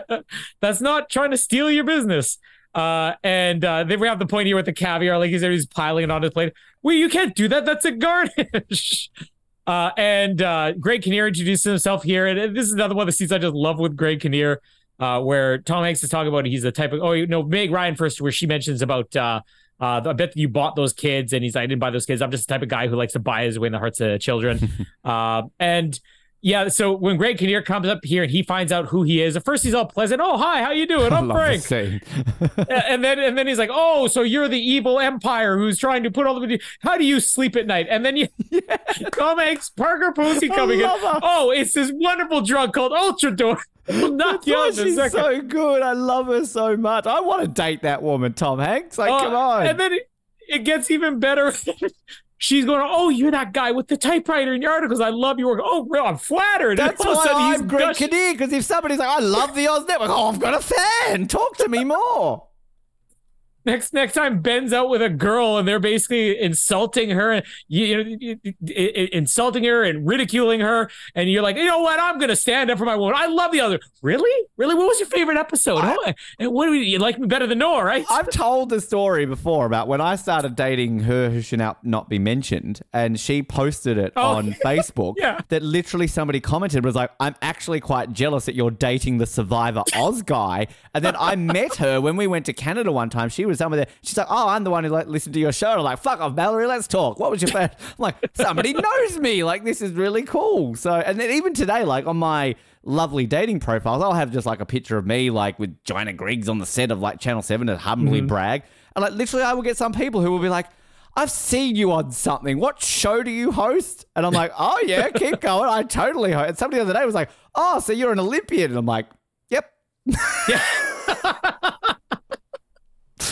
That's not trying to steal your business. Uh, and uh, then we have the point here with the caviar, like he said, he's piling it on his plate. Well, you can't do that. That's a garnish. Uh, and uh, Greg Kinnear introduces himself here, and this is another one of the scenes I just love with Greg Kinnear uh, where Tom Hanks is talking about he's the type of oh you know Meg Ryan first where she mentions about uh, uh, I bet you bought those kids and he's like I didn't buy those kids. I'm just the type of guy who likes to buy his way in the hearts of children. Uh, and yeah, so when Greg Kinnear comes up here and he finds out who he is, at first he's all pleasant. Oh, hi, how you doing? I'm Frank. and then and then he's like, oh, so you're the evil empire who's trying to put all the. How do you sleep at night? And then you, yeah. Tom Hanks, Parker Posey coming in. Her. Oh, it's this wonderful drug called Ultrador. Not That's she's so good. I love her so much. I want to date that woman, Tom Hanks. Like, uh, come on. And then it, it gets even better. She's going, oh, you're that guy with the typewriter in your articles. I love your work. Oh, real, I'm flattered. That's why I'm Greg Kinnear, because if somebody's like, I love the Oz Network, oh, I've got a fan. Talk to me more next next time Ben's out with a girl and they're basically insulting her and you, you know insulting her and ridiculing her and you're like you know what? I'm gonna stand up for my woman. I love the other really? Really? What was your favorite episode? I, oh, what do you, you like me better than Noah right? I've told the story before about when I started dating her who should not, not be mentioned and she posted it oh, on Facebook yeah. that literally somebody commented was like I'm actually quite jealous that you're dating the Survivor Oz guy. And then I met her when we went to Canada one time. She was someone there. She's like, oh, I'm the one who like listened to your show. I'm like, fuck off, Mallory, let's talk. What was your first? I'm like, somebody knows me. Like, this is really cool. So, and then even today, like on my lovely dating profiles, I'll have just like a picture of me, like with Johanna Griggs on the set of like Channel 7 to humbly mm-hmm. brag. And like, literally, I will get some people who will be like, I've seen you on something. What show do you host? And I'm like, oh, yeah, keep going. I totally host. And somebody the other day was like, oh, so you're an Olympian. And I'm like, yep. Yeah.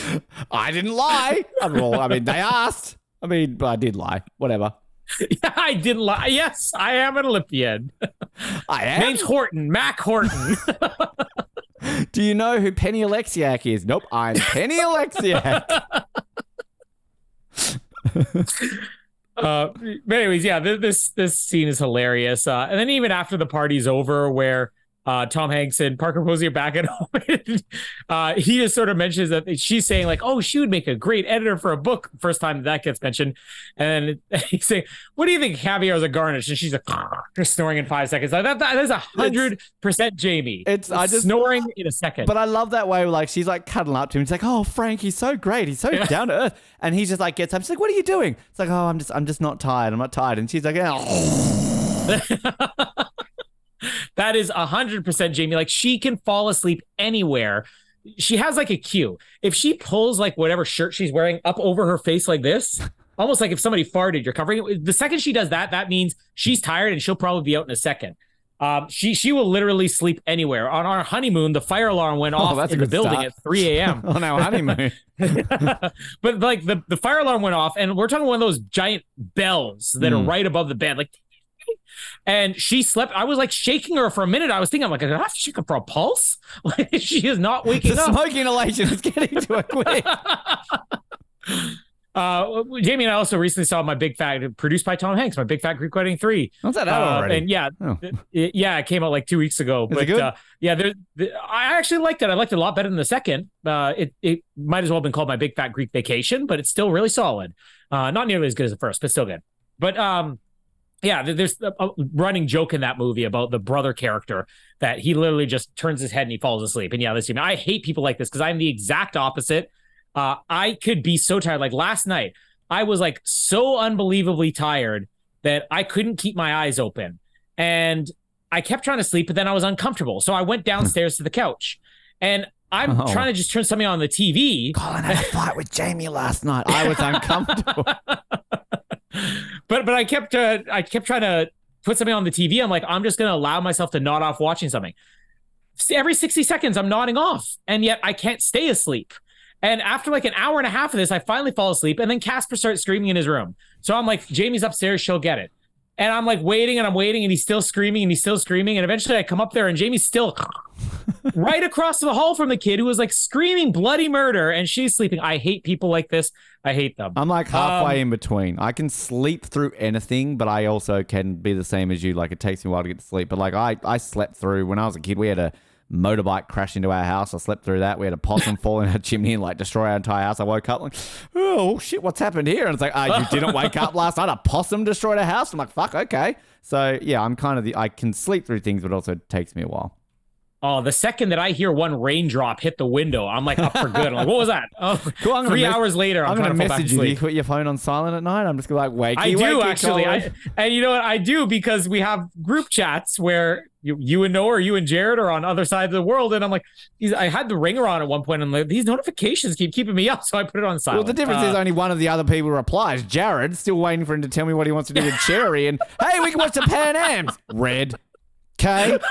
I didn't lie. Well, I mean, they asked. I mean, but I did lie. Whatever. Yeah, I did lie. Yes, I am an Olympian. I am. Name's Horton, Mack Horton. Do you know who Penny Oleksiak is? Nope, I'm Penny Oleksiak. uh, but anyways, yeah, this this scene is hilarious. Uh, and then even after the party's over, where uh, Tom Hanks and Parker Posey are back at home. uh, he just sort of mentions that she's saying like, "Oh, she would make a great editor for a book." First time that gets mentioned, and he's saying, "What do you think caviar is a garnish?" And she's like, snoring in five seconds. Like that, that is a hundred percent Jamie. It's I just snoring in a second. But I love that way. Like she's like cuddling up to him. It's like, "Oh, Frank, he's so great. He's so yeah. down to earth." And he just like gets up. She's like, "What are you doing?" It's like, "Oh, I'm just, I'm just not tired. I'm not tired." And she's like, "Oh." That is 100% Jamie. Like she can fall asleep anywhere. she has like a cue. If she pulls like whatever shirt she's wearing up over her face like this, almost like if somebody farted, you're covering it. The second she does that, that means she's tired and she'll probably be out in a second. Um, she she will literally sleep anywhere. On our honeymoon, the fire alarm went Oh, off in the building start. at 3 a.m. On our honeymoon. but like the, the fire alarm went off, and we're talking one of those giant bells that are Mm. right above the bed, like. And she slept. I was like shaking her for a minute. I was thinking, I'm like, I have to shake her for a pulse. Like she is not waking the up. smoke inhalation is getting to her quick. uh, Jamie and I also recently saw my big fat produced by Tom Hanks, my big fat Greek wedding three. What's that out Uh, already? and yeah, Oh. it- yeah, it came out like two weeks ago. Is but good? Uh, yeah, there, the, I actually liked it. I liked it a lot better than the second. Uh, it it might as well have been called my big fat Greek vacation, but it's still really solid. Uh, not nearly as good as the first, but still good. But um, yeah, there's a, running joke in that movie about the brother character that he literally just turns his head and he falls asleep. And yeah, this I hate people like this because I'm the exact opposite. Uh, I could be so tired. Like last night, I was like so unbelievably tired that I couldn't keep my eyes open. And I kept trying to sleep, but then I was uncomfortable. So I went downstairs to the couch and I'm Oh. trying to just turn something on the TV. Colin had a fight with Jamie last night. I was uncomfortable. but but I kept uh, I kept trying to put something on the TV. I'm like, I'm just gonna allow myself to nod off watching something. Every 60 seconds, I'm nodding off, and yet I can't stay asleep. And after like an hour and a half of this, I finally fall asleep, and then Casper starts screaming in his room. So I'm like, Jamie's upstairs, she'll get it. And I'm like waiting and I'm waiting, and he's still screaming and he's still screaming. And eventually I come up there, and Jamie's still right across the hall from the kid who was like screaming bloody murder, and she's sleeping. I hate people like this. I hate them. I'm like halfway Um, in between. I can sleep through anything, but I also can be the same as you. Like it takes me a while to get to sleep. But like I, I slept through when I was a kid. We had a motorbike crash into our house. I slept through that. We had a possum fall in our chimney and like destroy our entire house. I woke up like, oh shit, what's happened here? And it's like, ah, you didn't wake up last night. A possum destroyed our house. I'm like, fuck, okay. So yeah, I'm kind of the. I can sleep through things, but also it takes me a while. Oh, the second that I hear one raindrop hit the window, I'm like up for good. I'm like, what was that? Oh, Cool, three mes- hours later, I'm, I'm, trying to message you. Do you put your phone on silent at night? I'm just like wake. I do wakey, actually, I, and you know what? I do because we have group chats where you, you and Noah or you and Jared are on other sides of the world, and I'm like, I had the ringer on at one point, and I'm like, these notifications keep keeping me up, so I put it on silent. Well, the difference Uh, is only one of the other people replies. Jared still waiting for him to tell me what he wants to do with Cherry. And hey, we can watch the Pan Ams. Red. Okay.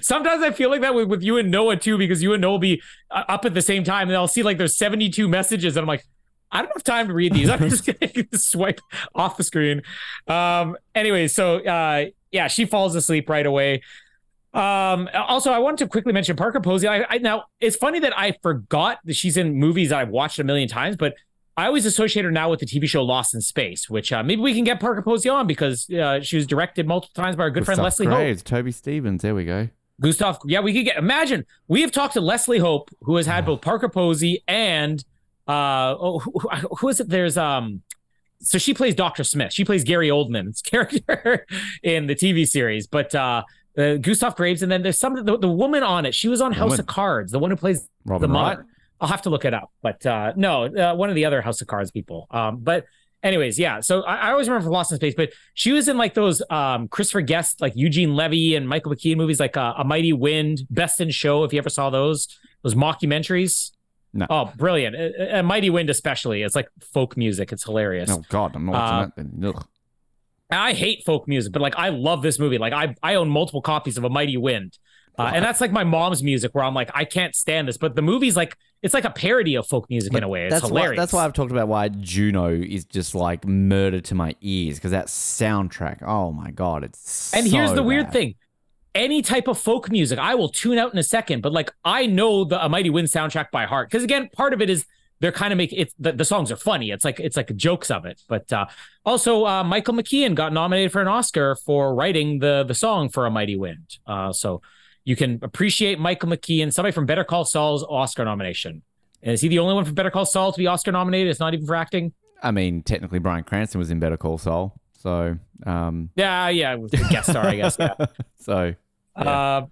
Sometimes I feel like that with, with you and Noah too, because you and Noah will be uh, up at the same time, and I'll see like there's 72 messages, and I'm like, I don't have time to read these. I'm just gonna swipe off the screen. Um. Anyway, so uh, yeah, she falls asleep right away. Um. Also, I wanted to quickly mention Parker Posey. I, I now it's funny that I forgot that she's in movies I've watched a million times, but I always associate her now with the TV show Lost in Space, which uh, maybe we can get Parker Posey on because uh, she was directed multiple times by our good friend Leslie. Hope. It's Toby Stephens. There we go. Gustav, yeah, we could get. Imagine we have talked to Leslie Hope, who has had both Parker Posey and uh, oh, who, who- who is it? There's um, so she plays Doctor Smith. She plays Gary Oldman's character in the TV series, but uh, uh Gustav Graves, and then there's some the, the woman on it. She was on House Woman. of Cards, the one who plays Robin the Wright. mother. I'll have to look it up, but uh, no, uh, one of the other House of Cards people. Um, but anyways, yeah. So I, I always remember from Lost in Space, but she was in like those um Christopher Guest, like Eugene Levy and Michael McKean movies, like uh, A Mighty Wind, Best in Show. If you ever saw those, those mockumentaries. No. Oh, brilliant! A, a Mighty Wind, especially. It's like folk music. It's hilarious. Oh God, I'm not watching that. Ugh. I hate folk music, but like I love this movie. Like I I own multiple copies of A Mighty Wind. Uh, and that's like my mom's music where I'm like, I can't stand this. But the movie's like, it's like a parody of folk music in a way. It's that's hilarious. Why, that's why I've talked about why Juno is just like murder to my ears because that soundtrack. Oh my God, it's And here's so the weird thing. Any type of folk music, I will tune out in a second, but like I know the A Mighty Wind soundtrack by heart. Because again, part of it is they're kind of making it the, the songs are funny. It's like it's like jokes of it. But uh also uh Michael McKean got nominated for an Oscar for writing the the song for A Mighty Wind. Uh so you can appreciate Michael McKean, somebody from Better Call Saul's Oscar nomination. Is he the only one from Better Call Saul to be Oscar nominated? It's not even for acting. I mean, technically, Bryan Cranston was in Better Call Saul, so um, Yeah, yeah, it was a guest star, I guess. Yeah. so Yeah. Uh,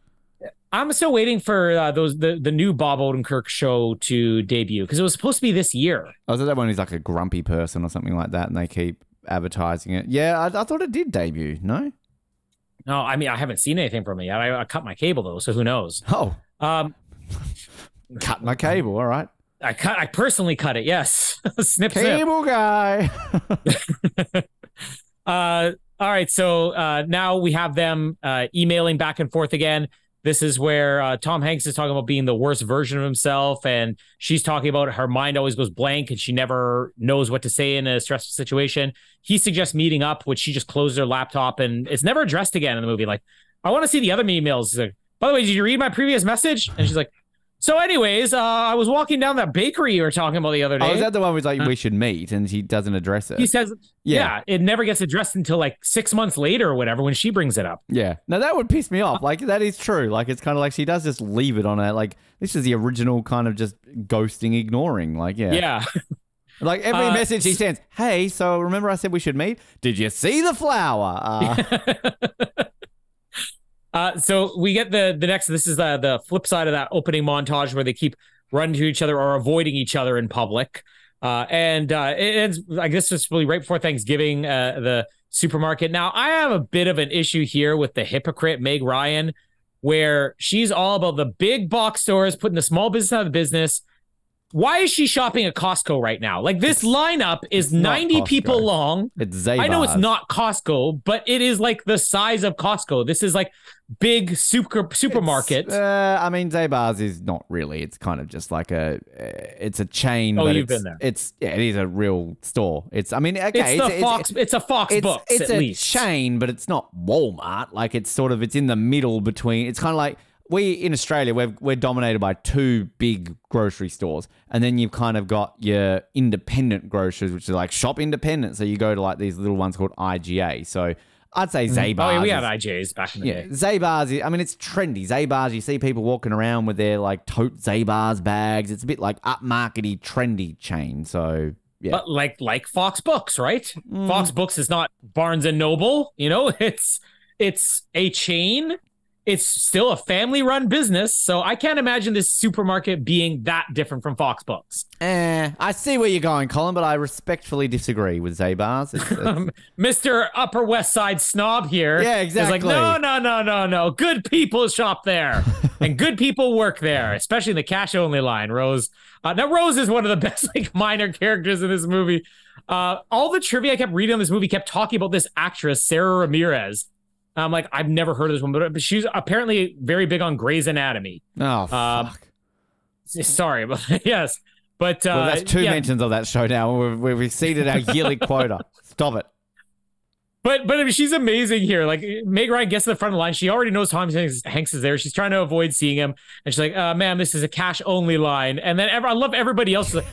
I'm still waiting for uh, those the the new Bob Odenkirk show to debut because it was supposed to be this year. I was at that one. He's like a grumpy person or something like that, and they keep advertising it. Yeah, I, I thought it did debut. No, No, I mean I haven't seen anything from it yet. I, I cut my cable though, so who knows? oh, Um, Cut my cable. All right. I cut. I personally cut it. Yes, snip snip. Cable guy. Uh, all right. So uh, now we have them uh, emailing back and forth again. This is where uh, Tom Hanks is talking about being the worst version of himself, and she's talking about her mind always goes blank and she never knows what to say in a stressful situation. He suggests meeting up, which she just closes her laptop, and it's never addressed again in the movie. Like, I want to see the other emails. Like, by the way, did you read my previous message? And she's like, so, anyways, uh, I was walking down that bakery you were talking about the other day. Oh, is that the one where like we should meet and he doesn't address it? he says, Yeah. yeah. it never gets addressed until like six months later or whatever when she brings it up. Yeah. Now, that would piss me off. Like that is true. Like it's kind of like she does just leave it on her. Like this is the original kind of just ghosting, ignoring. Like yeah. Yeah. Like every Uh, message he sends. Hey, so remember I said we should meet? Did you see the flower? Uh, so we get the the next. This is the the flip side of that opening montage where they keep running to each other or avoiding each other in public. Uh, and uh, it ends. I guess it's really right before Thanksgiving. Uh, the supermarket. Now I have a bit of an issue here with the hypocrite Meg Ryan, where she's all about the big box stores putting the small business out of business. Why is she shopping at Costco right now? Like this lineup is not 90 people long. it's Zabar's. I know it's not Costco, but it is like the size of Costco. This is like big super supermarket. Uh, I mean, Zabar's is not really. It's kind of just like a. Uh, it's a chain. Oh, you've it's, been there. It's yeah, it is a real store. It's. I mean, okay, it's the it's, Fox. It's, a Fox it's, Books it's at a least. chain, but it's not Walmart. Like it's sort of it's in the middle between. It's kind of like we in Australia we're we're dominated by two big grocery stores, and then you've kind of got your independent grocers, which are like shop independent. So you go to like these little ones called IGA. So I'd say Zabar's. Oh, yeah, we had IJs back in the yeah, day. Zabar's. is- I mean, it's trendy. Zabar's. You see people walking around with their like tote Zabar's bags. It's a bit like upmarkety, trendy chain. So yeah, But like like Fox Books, right? Mm. Fox Books is not Barnes and Noble. You know, it's it's a chain. It's still a family run business, so I can't imagine this supermarket being that different from Fox Books. eh, I see where you're going, Colin, but I respectfully disagree with Zabar's. It's, it's, Um, Mr. Upper West Side snob here. Yeah, exactly. is like, no, no, no, no, no. Good people shop there, and good people work there, especially in the cash only line. Rose. Uh, now, Rose is one of the best like minor characters in this movie. Uh, all the trivia I kept reading on this movie kept talking about this actress Sara Ramirez. I'm like, I've never heard of this woman, but she's apparently very big on Grey's Anatomy. oh, Um, fuck. Sorry, but yes, but uh, well, that's two yeah, mentions of that show now. We've, we've exceeded our yearly quota. Stop it. But but I mean, she's amazing here. Like Meg Ryan gets to the front of the line. She already knows Tom Hanks, Hanks is there. She's trying to avoid seeing him, and she's like, uh, "Ma'am, this is a cash only line." And then ever, I love everybody else. like,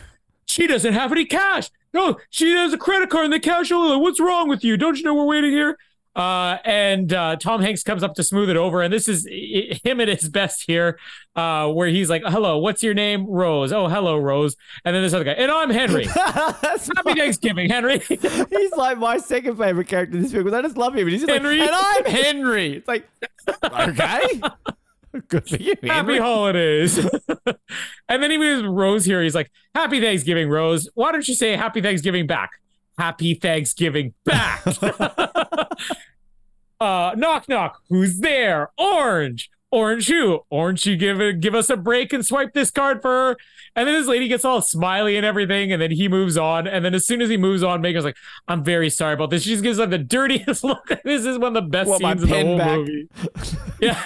she doesn't have any cash. No, she has a credit card and the cash only. line. What's wrong with you? Don't you know we're waiting here? Uh, and uh, Tom Hanks comes up to smooth it over, and this is him at his best here, uh, where he's like, "Hello, what's your name? Rose. Oh, hello, Rose." And then this other guy, and I'm Henry. Happy Thanksgiving, Henry. He's like my second favorite character in this film because I just love him. And he's Henry. like, and I'm Henry. It's like, okay, good for you, Happy holidays. and then he moves Rose here. He's like, Happy Thanksgiving, Rose. Why don't you say Happy Thanksgiving back? Happy Thanksgiving back. uh, knock, knock. Who's there? Orange. Orange who? Orange, you give it, give us a break and swipe this card for her. And then this lady gets all smiley and everything, and then he moves on. And then as soon as he moves on, Megan's like, "I'm very sorry about this." She just gives like the dirtiest look. This is one of the best my scenes in the whole back? movie. Yeah.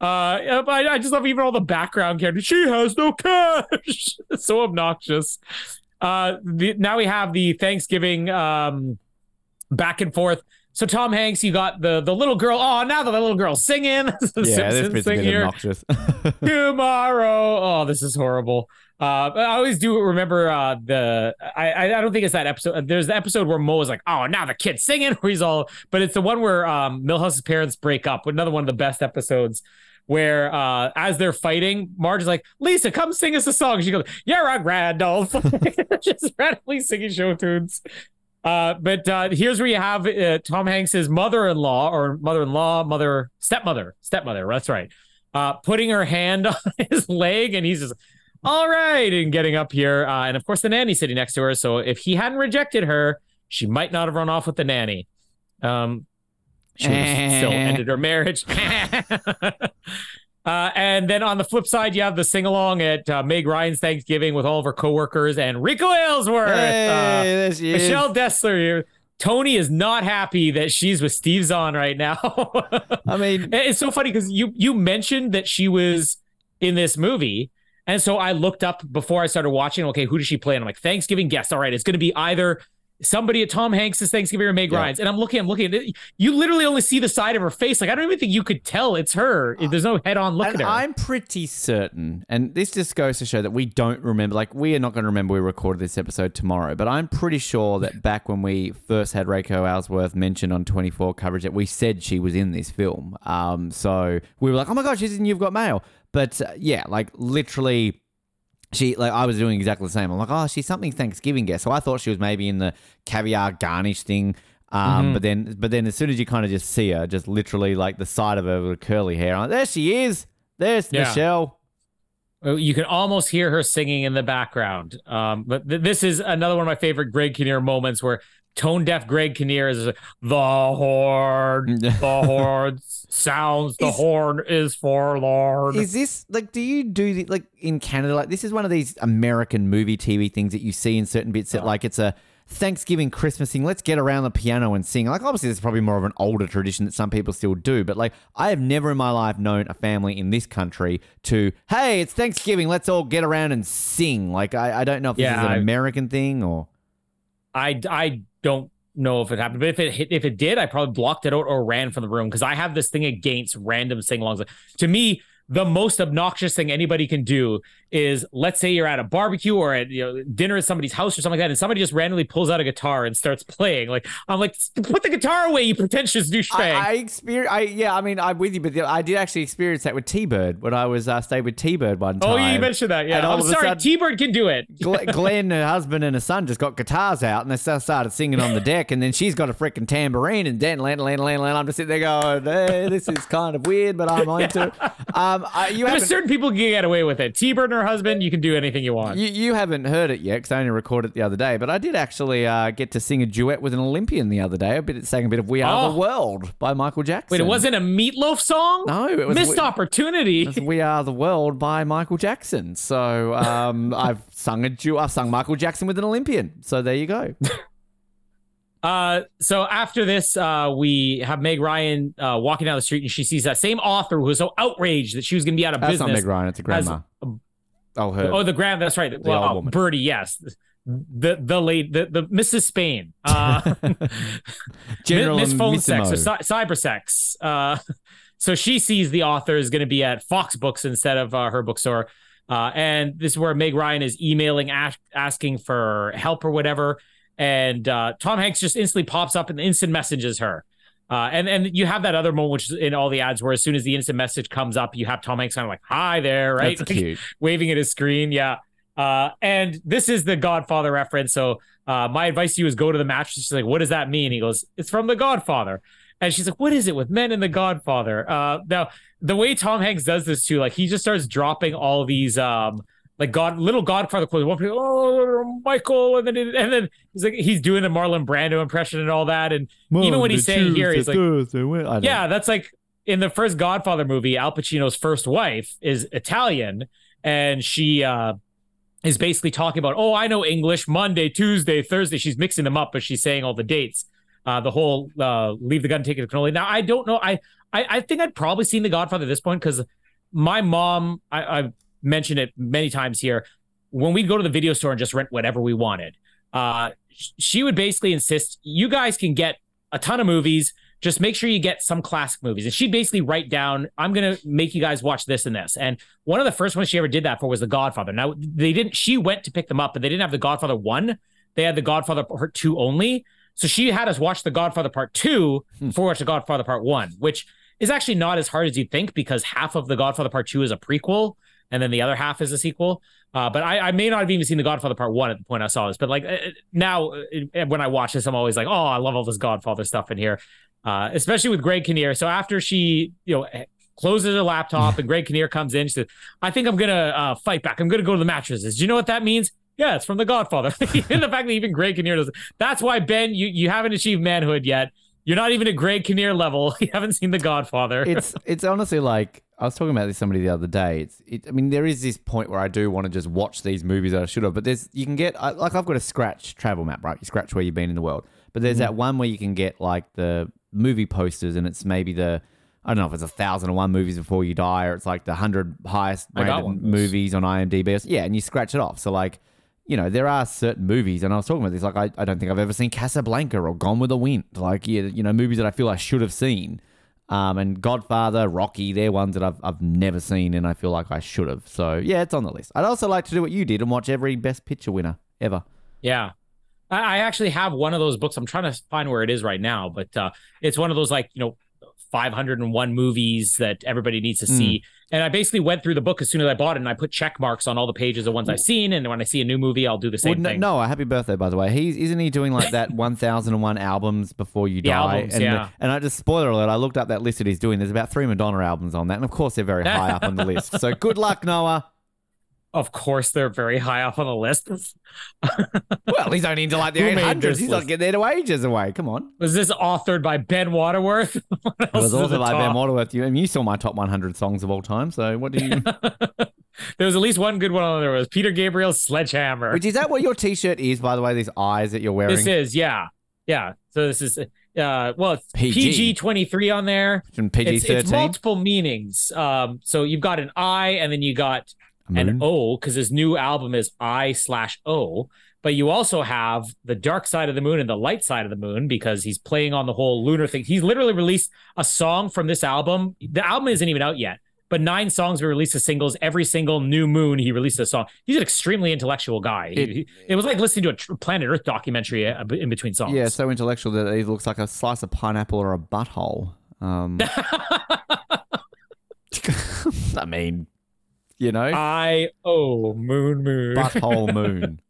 uh, I, I just love even all the background characters. She has no cash. So obnoxious. Uh, the, now we have the Thanksgiving um, back and forth. So Tom Hanks, you got the the little girl. Oh, now the little girl singing. The Yeah, this Simpsons a thing here obnoxious. tomorrow. Oh, this is horrible. Uh, I always do remember uh, the. I I don't think it's that episode. There's the episode where Moe is like, "Oh, now the kid's singing." Where he's all, but it's the one where um, Milhouse's parents break up. Another one of the best episodes. Where uh, as they're fighting, Marge is like, "Lisa, come sing us a song." She goes, "You're a Randolph," just randomly singing show tunes. Uh, but uh, here's where you have uh, Tom Hanks's mother-in-law or mother-in-law, mother, stepmother, stepmother. That's right. Uh, putting her hand on his leg, and he's just all right, and getting up here. Uh, and of course, the nanny sitting next to her. So if he hadn't rejected her, she might not have run off with the nanny. Um, she still ended her marriage. Uh, and then on the flip side, you have the sing along at uh, Meg Ryan's Thanksgiving with all of her coworkers and Reiko Aylesworth, Hey, uh, she is. Michelle Dessler. here. Tony is not happy that she's with Steve Zahn right now. I mean, it's so funny because you you mentioned that she was in this movie, and so I looked up before I started watching. Okay, who does she play? And I'm like, Thanksgiving guest. All right, it's going to be either somebody at Tom Hanks' Thanksgiving or Meg Yeah. Ryan's. And I'm looking, I'm looking. At you literally only see the side of her face. Like I don't even think you could tell it's her. There's no head on look and at her. I'm pretty certain, and this just goes to show that we don't remember. Like, we are not going to remember we recorded this episode tomorrow, but I'm pretty sure that back when we first had Reiko Aylesworth mentioned on 24 coverage, that we said she was in this film. Um, so we were like, oh my god, she's in You've Got Mail. But uh, yeah, like literally. She like I was doing exactly the same. I'm like, oh, she's something Thanksgiving guest. So I thought she was maybe in the caviar garnish thing. Um, Mhm. but then, but then, as soon as you kind of just see her, just literally like the side of her with curly hair, like, there she is. There's Yeah. Michelle. Oh, You can almost hear her singing in the background. Um, but th- this is another one of my favorite Greg Kinnear moments where tone deaf Greg Kinnear is the horn, the horn sounds, the Is- horn is forlorn. Is this like? Do you do the, like in Canada? Like this is one of these American movie TV things that you see in certain bits that uh. like it's a Thanksgiving Christmas thing. Let's get around the piano and sing. Like obviously, this is probably more of an older tradition that some people still do. But like, I have never in my life known a family in this country to hey, it's Thanksgiving. Let's all get around and sing. Like I, I don't know if this is an I- American thing or. I I don't know if it happened, but if it hit, if it did, I probably blocked it out or ran from the room because I have this thing against random sing-alongs. To me, the most obnoxious thing anybody can do is let's say you're at a barbecue or at you know dinner at somebody's house or something like that, and somebody just randomly pulls out a guitar and starts playing. Like I'm like, put the guitar away, you pretentious douchebag. I, I experience. I yeah. I mean, I'm with you, but I did actually experience that with T Bird when I was uh, stayed with T Bird one time. oh, you mentioned that. Yeah, I'm sorry. sudden- T-Bird can do it. Glenn, her husband, and her son just got guitars out, and they started singing on the deck. And then she's got a freaking tambourine, and Dan, land, land, land, land. I'm just sitting there going, "Hey, this is kind of weird, but I'm into it." Um, I, you haven't. certain people can get away with it. T-Bird her husband, you can do anything you want. You, you haven't heard it yet because I only recorded it the other day, but I did actually uh, get to sing a duet with an Olympian the other day. A bit, sang a bit of "We Are Oh. the World" by Michael Jackson. Wait, it wasn't a meatloaf song? No, it was missed we- opportunity. It's "We Are the World" by Michael Jackson. So um, I've sung a du- I've sung Michael Jackson with an Olympian. So there you go. Uh, so after this, uh, we have Meg Ryan uh, walking down the street, and she sees that same author who was so outraged that she was going to be out of That's business. not Meg Ryan. It's a grandma. Oh, her. Oh, the grand. That's right. well, woman. Birdie. Yes, the the late the, the Mrs. Spain. Uh, General Miss Phone Sex or cy- Cyber Sex. Uh, so she sees the author is going to be at Fox Books instead of uh, her bookstore. Uh, and this is where Meg Ryan is emailing, ask, asking for help or whatever. And uh, Tom Hanks just instantly pops up and instant messages her. Uh, and and you have that other moment, which is in all the ads, where as soon as the instant message comes up, you have Tom Hanks kind of like, "Hi there," right? That's Like, cute. waving at his screen. Yeah. Uh, and this is the Godfather reference. So uh, my advice to you is go to the match. She's like, what does that mean? He goes, it's from the Godfather. And she's like, what is it with men and the Godfather? Uh, now, the way Tom Hanks does this too, like he just starts dropping all these um like God little Godfather quotes. One people, oh Michael, and then and then he's like he's doing the Marlon Brando impression and all that. And even when he's saying here, he's like, yeah, that's like in the first Godfather movie, Al Pacino's first wife is Italian, and she uh, is basically talking about, oh, I know English, Monday, Tuesday, Thursday. She's mixing them up, but she's saying all the dates. Uh, the whole uh, leave the gun, take the cannoli. Now, I don't know. I, I I think I'd probably seen The Godfather at this point because my mom, I, I've mentioned it many times here. When we'd go to the video store and just rent whatever we wanted, uh, she would basically insist, you guys can get a ton of movies just make sure you get some classic movies. And she'd basically write down, I'm going to make you guys watch this and this. And one of the first ones she ever did that for was The Godfather. Now, they didn't, she went to pick them up, but they didn't have The Godfather 1. They had The Godfather Part 2 only. So she had us watch The Godfather Part 2 before we watched The Godfather Part 1, which is actually not as hard as you think because half of The Godfather Part 2 is a prequel and then the other half is a sequel. Uh, but I, I may not have even seen The Godfather Part 1 at the point I saw this. But like uh, now, uh, when I watch this, I'm always like, oh, I love all this Godfather stuff in here uh, especially with Greg Kinnear. So after she, you know, closes her laptop and Greg Kinnear comes in, she says, I think I'm going to uh, fight back. I'm going to go to the mattresses. Do you know what that means? Yeah, it's from The Godfather. and the fact that even Greg Kinnear does That's why, Ben, you, you haven't achieved manhood yet. You're not even at Greg Kinnear level. You haven't seen The Godfather. it's it's honestly like I was talking about this somebody the other day. It's it, I mean there is this point where I do want to just watch these movies that I should have, but there's you can get I- like I've got a scratch travel map, right? You scratch where you've been in the world, but there's that mm-hmm. one where you can get like the movie posters, and it's maybe the I don't know if it's a thousand and one movies before you die, or it's like the hundred highest rated one of those. movies on IMDb. Yeah, and you scratch it off. So like. You know, there are certain movies, and I was talking about this. Like, I, I don't think I've ever seen Casablanca or Gone with the Wind. Like, yeah, you know, movies that I feel I should have seen. Um, and Godfather, Rocky, they're ones that I've, I've never seen and I feel like I should have. So, yeah, it's on the list. I'd also like to do what you did and watch every Best Picture winner ever. Yeah. I actually have one of those books. I'm trying to find where it is right now, but uh, it's one of those like, you know, 501 movies that everybody needs to hmm. see. And I basically went through the book as soon as I bought it and I put check marks on all the pages of ones I've seen. And when I see a new movie, I'll do the same Well, thing. no, Noah, happy birthday, by the way. He's isn't he doing like that 1001 albums before you die? albums, and, yeah. and I just spoiler alert, I looked up that list that he's doing. There's about three Madonna albums on that. And of course, they're very high up on the list. So good luck, Noah. Of course, they're very high up on the list. Well, he's only into like the 800s. this He's not getting there to ages away. Come on. Was this authored by Ben Waterworth? It was is at also the by Ben? Waterworth. You, and you saw my top 100 songs of all time. So what do you. there was at least one good one on there. It was Peter Gabriel's Sledgehammer. Which is that what your t-shirt is, by the way? These eyes that you're wearing. This is, yeah. Yeah. So this is, uh, well, it's PG. PG 23 on there. From PG It's, it's multiple meanings. Um, so you've got an eye, and then you got an O because his new album is I slash O. But you also have the dark side of the moon and the light side of the moon because he's playing on the whole lunar thing. He's literally released a song from this album. The album isn't even out yet, but nine songs were released as singles. Every single new moon, he released a song. He's an extremely intellectual guy. It- he- it was like listening to a tr- Planet Earth documentary uh, in between songs. Yeah, so intellectual that he looks like a slice of pineapple or a butthole. Um, I mean, you know, I oh moon moon. butthole moon.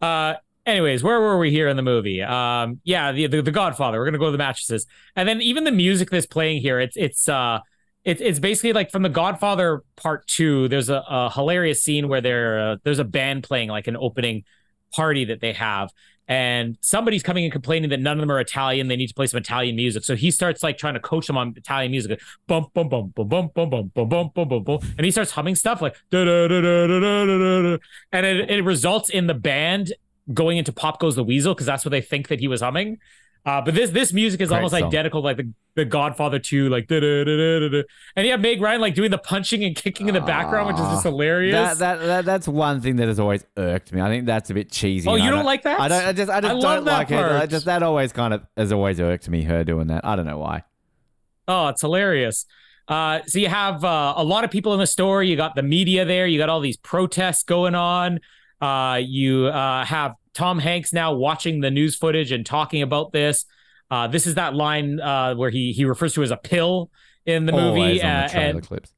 Uh, anyways, where were we here in the movie? Um, yeah, the, the the Godfather. We're gonna go to the mattresses, and then even the music that's playing here. It's it's uh, it's it's basically like from the Godfather Part Two. There's a, a hilarious scene where there uh, there's a band playing like an opening party that they have. And somebody's coming and complaining that none of them are Italian. They need to play some Italian music. So he starts like trying to coach them on Italian music. Bum bum bum bum bum bum bum bum bum bum bum bum. And he starts humming stuff like da da da da da da da. And it, it results in the band going into Pop Goes the Weasel because that's what they think that he was humming. Uh, but this this music is Great almost song. identical, like the, the Godfather 2, like da da. And you have Meg Ryan like doing the punching and kicking in the background, which is just Ah, hilarious. That, that that that's one thing that has always irked me. I think that's a bit cheesy. Oh, you I don't like that? I don't. I just. I just I don't love that like it. I just that always kind of has always irked me. Her doing that. I don't know why. Oh, it's hilarious. Uh, so you have uh, a lot of people in the store. You got the media there. You got all these protests going on. Uh, you uh, have Tom Hanks now watching the news footage and talking about this. Uh, this is that line uh, where he he refers to as a pill in the movie. Always on uh, the and clips.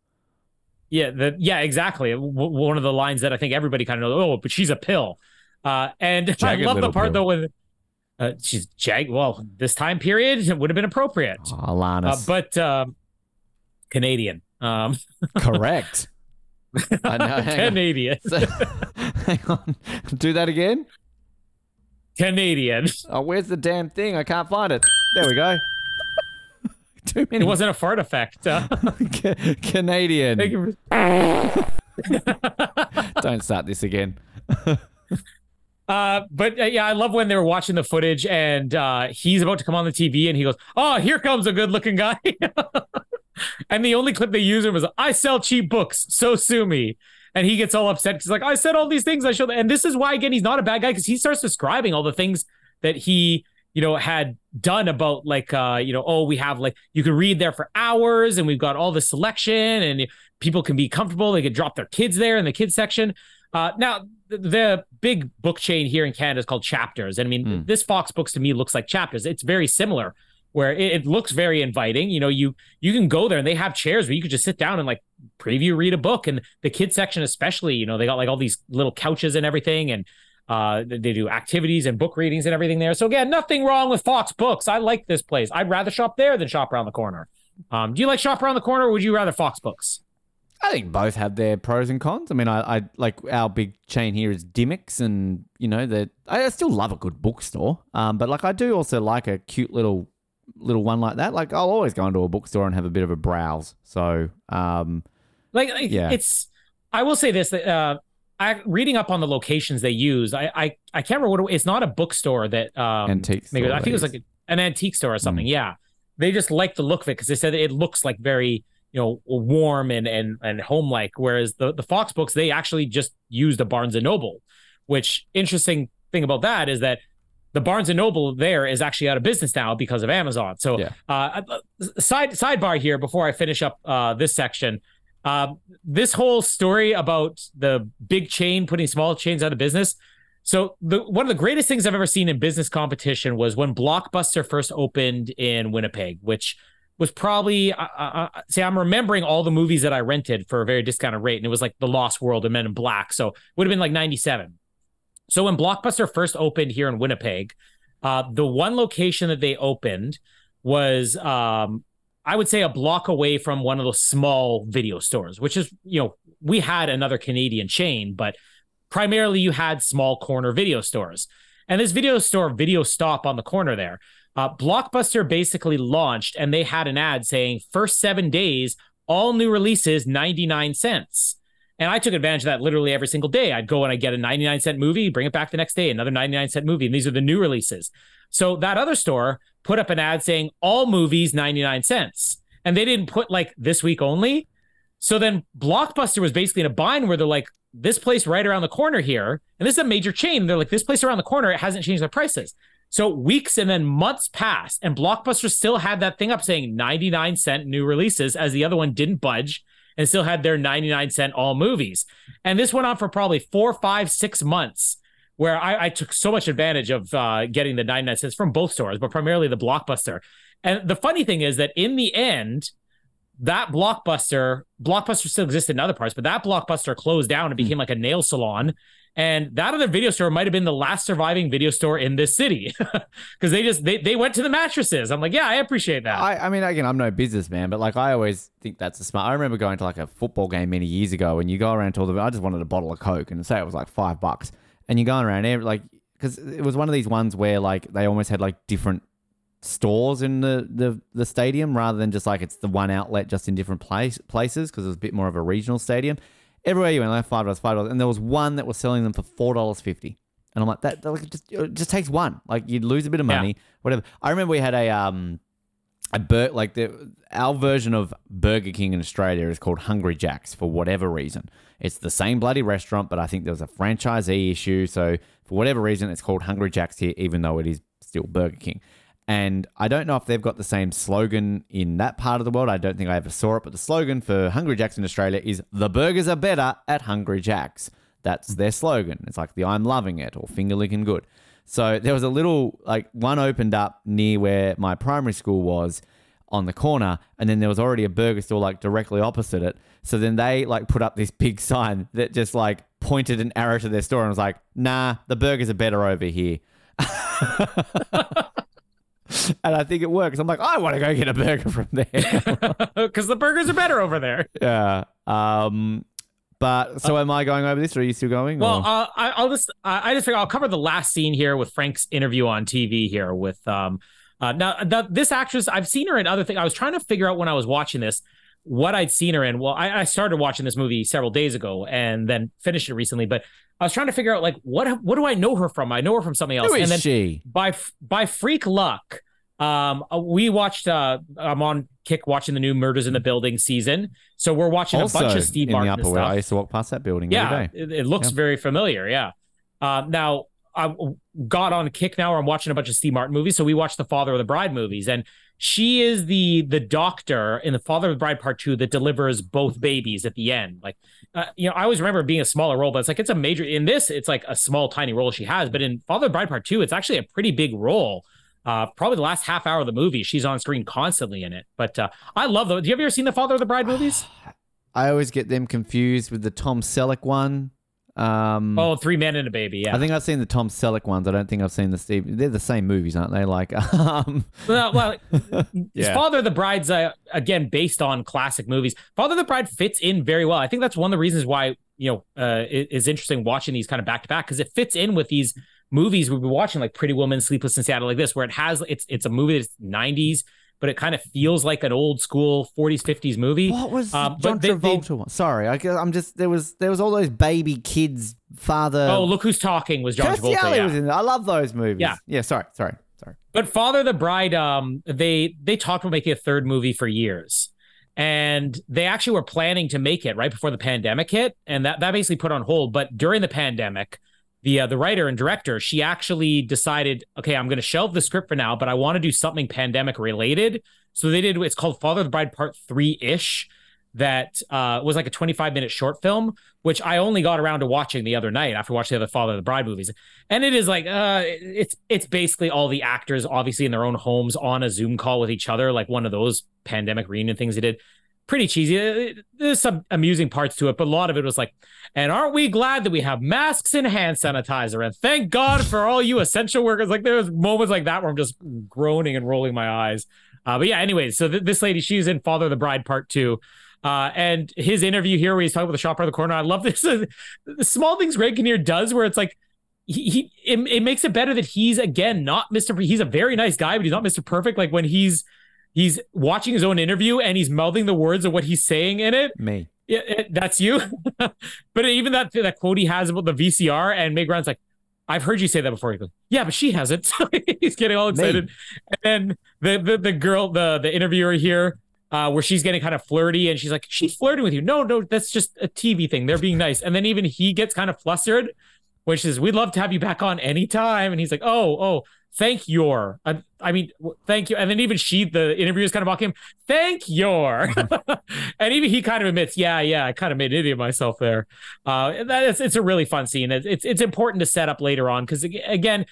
yeah, the, yeah, exactly. W- one of the lines that I think everybody kind of knows. Oh, but she's a pill. Uh, and Jagged I love the part pill. though when uh, she's jag. Well, this time period would have been appropriate. Oh, Uh, Alanis. but um, Canadian. Um, Correct. I know. Canadian. So- hang on. Do that again. Canadian. Oh, where's the damn thing? I can't find it. There we go. Too It wasn't a fart effect. Uh, Ca- Canadian. thank you for- Don't start this again. Uh, but uh, yeah, I love when they were watching the footage and uh, he's about to come on the TV and he goes, "Oh, here comes a good-looking guy." and the only clip they used him was, "I sell cheap books, so sue me." And he gets all upset. because like, "I said all these things. I showed." And this is why again he's not a bad guy because he starts describing all the things that he you know had done about like uh you know oh we have like you can read there for hours and we've got all the selection and people can be comfortable they can drop their kids there in the kids section uh now the, the big book chain here in canada is called chapters and i mean Hmm. this fox books to me looks like chapters it's very similar where it, it looks very inviting you know you you can go there and they have chairs where you could just sit down and like preview read a book and the kids section especially you know they got like all these little couches and everything and uh, they do activities and book readings and everything there. So again, nothing wrong with Fox Books. I like this place. I'd rather shop there than shop around the corner. Um, do you like shop around the corner, or would you rather Fox Books? I think both have their pros and cons. I mean, I, I like our big chain here is Dymocks, and you know that I still love a good bookstore. Um, but like I do also like a cute little little one like that. Like I'll always go into a bookstore and have a bit of a browse. So um, like, Yeah. it's I will say this that uh I reading up on the locations they use, I I, I can't remember what it, it's not a bookstore that um Antique maybe- I think it was like an antique store or something. Mm. Yeah. They just like the look of it because they said it looks like very, you know, warm and and and home like. Whereas the, the Fox books, they actually just used a Barnes and Noble, which interesting thing about that is that the Barnes and Noble there is actually out of business now because of Amazon. So, Yeah. uh, side sidebar here before I finish up uh, this section. Um, this whole story about the big chain putting small chains out of business. So, the one of the greatest things I've ever seen in business competition was when Blockbuster first opened in Winnipeg, which was probably uh, uh, uh, see I'm remembering all the movies that I rented for a very discounted rate, and it was like The Lost World and Men in Black. So, it would have been like '97. So when Blockbuster first opened here in Winnipeg, uh, the one location that they opened was, um, I would say, a block away from one of those small video stores, which is, you know, we had another Canadian chain, but primarily you had small corner video stores. And this video store, Video Stop on the corner there, uh, Blockbuster basically launched and they had an ad saying, first seven days, all new releases, 99 cents. And I took advantage of that literally every single day. I'd go and I'd get a 99 cent movie, bring it back the next day, another 99 cent movie. And these are the new releases. So that other store put up an ad saying all movies 99 cents. And they didn't put like this week only. So then Blockbuster was basically in a bind where they're like, this place right around the corner here, and this is a major chain. They're like, this place around the corner, it hasn't changed their prices. So weeks and then months passed, and Blockbuster still had that thing up saying 99 cent new releases, as the other one didn't budge and still had their 99 cent all movies. And this went on for probably four, five, six months, where I, I took so much advantage of uh, getting the 99 cents from both stores, but primarily the Blockbuster. And the funny thing is that in the end, that blockbuster blockbuster still existed in other parts but that blockbuster closed down and became like a nail salon and that other video store might have been the last surviving video store in this city because they just they, they went to the mattresses i'm like yeah i appreciate that I, I mean, again, I'm no businessman, but like I always think that's a smart. I remember going to like a football game many years ago, and you go around to all the. I just wanted a bottle of Coke, and say it was like five bucks, and you're going around every like because it was one of these ones where like they almost had like different stores in the the, the stadium rather than just like it's the one outlet just in different place places because it was a bit more of a regional stadium. Everywhere you went, like five dollars, five dollars, and there was one that was selling them for four dollars fifty. And I'm like, that, that like, just it just takes one. Like you'd lose a bit of Yeah. money, whatever. I remember we had a um a bur- like the our version of Burger King in Australia is called Hungry Jacks for whatever reason. It's the same bloody restaurant, but I think there was a franchisee issue. So for whatever reason, it's called Hungry Jacks here, even though it is still Burger King. And I don't know if they've got the same slogan in that part of the world. I don't think I ever saw it, but the slogan for Hungry Jacks in Australia is "The burgers are better at Hungry Jacks." That's their slogan. It's like the "I'm loving it" or "Finger licking good." So there was a little like one opened up near where my primary school was on the corner, and then there was already a burger store like directly opposite it. So then they like put up this big sign that just like pointed an arrow to their store and was like, "Nah, the burgers are better over here." and I think it works. I'm like, I want to go get a burger from there. because the burgers are better over there yeah. Um. But so am I going over this, or are you still going? Well, uh, I, I'll just I, I just figure I'll cover the last scene here with Frank's interview on TV here with um uh, now the, this actress I've seen her in other things. I was trying to figure out when I was watching this what I'd seen her in. Well, I, I started watching this movie several days ago and then finished it recently, but I was trying to figure out like what what do I know her from? I know her from something else. who is and then she? by by freak luck um uh, we watched uh i'm on kick watching the new murders in the building season so we're watching Also a bunch of steve in martin the upper stuff I used to walk past that building yeah every day. it, it looks Yeah. very familiar yeah um now i got on a kick now where i'm watching a bunch of steve martin movies so we watched the father of the bride movies and she is the the doctor in the father of the bride part two that delivers both babies at the end like uh, you know i always remember being a smaller role but it's like it's a major in this it's like a small tiny role she has but in father of the bride part two it's actually a pretty big role uh, probably the last half hour of the movie, she's on screen constantly in it. But uh, I love those. Do you ever seen the Father of the Bride movies? I always get them confused with the Tom Selleck one. Um, Oh, Three Men and a Baby. Yeah. I think I've seen the Tom Selleck ones. I don't think I've seen the Steve. They're the same movies, aren't they? Like, um, well, well Yeah. Father of the Bride's uh, again based on classic movies. Father of the Bride fits in very well. I think that's one of the reasons why you know uh, it is interesting watching these kind of back to back because it fits in with these movies we've been watching like Pretty Woman, Sleepless in Seattle, like this, where it has it's it's a movie that's '90s, but it kind of feels like an old school '40s '50s movie. what was Um, John they- they- Travolta one? Sorry, I, am just there was there was all those baby kids father. oh, look who's talking was John Travolta. Yeah. was in. There. I love those movies. Yeah. yeah. Sorry, sorry, sorry. But Father the Bride, um, they they talked about making a third movie for years, and they actually were planning to make it right before the pandemic hit, and that that basically put on hold. But during the pandemic, the uh, the writer and director she actually decided, okay, I'm going to shelve the script for now, but I want to do something pandemic related. So they did. It's called Father of the Bride Part Three ish. That uh, was like a 25 minute short film, which I only got around to watching the other night after watching the other Father of the Bride movies and it is like uh it's it's basically all the actors obviously in their own homes on a zoom call with each other like one of those pandemic reunion things they did pretty cheesy Uh, there's some amusing parts to it but a lot of it was like and aren't we glad that we have masks and hand sanitizer and thank god for all you essential workers like there's moments like that where i'm just groaning and rolling my eyes uh, but yeah anyways so th- this lady she's in father of the bride part two uh, and his interview here where he's talking about the shop around the corner i love this the small things greg kinnear does where it's like he, he it, it makes it better that he's again not Mr. He's a very nice guy, but he's not Mr. Perfect. Like when he's he's watching his own interview and he's mouthing the words of what he's saying in it. Me. Yeah, it, that's you. but even that that quote he has about the VCR and Meg Ryan's like, I've heard you say that before. He goes, Yeah, but she hasn't. So he's getting all excited. And then the, the the girl, the the interviewer here, uh, where she's getting kind of flirty and she's like, She's flirting with you. No, no, that's just a TV thing. They're being nice. And then even he gets kind of flustered, which is, We'd love to have you back on anytime. And he's like, Oh, oh, thank your. I, I mean, thank you. And then even she, the interviewer's kind of mocking him, Thank your. and even he kind of admits, Yeah, yeah, I kind of made an idiot of myself there. Uh, that is, it's a really fun scene. It's, it's, it's important to set up later on because, again,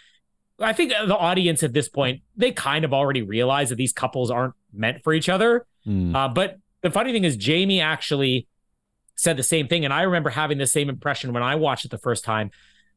I think the audience at this point, they kind of already realize that these couples aren't meant for each other. Mm. Uh, but the funny thing is, Jamie actually said the same thing. And I remember having the same impression when I watched it the first time.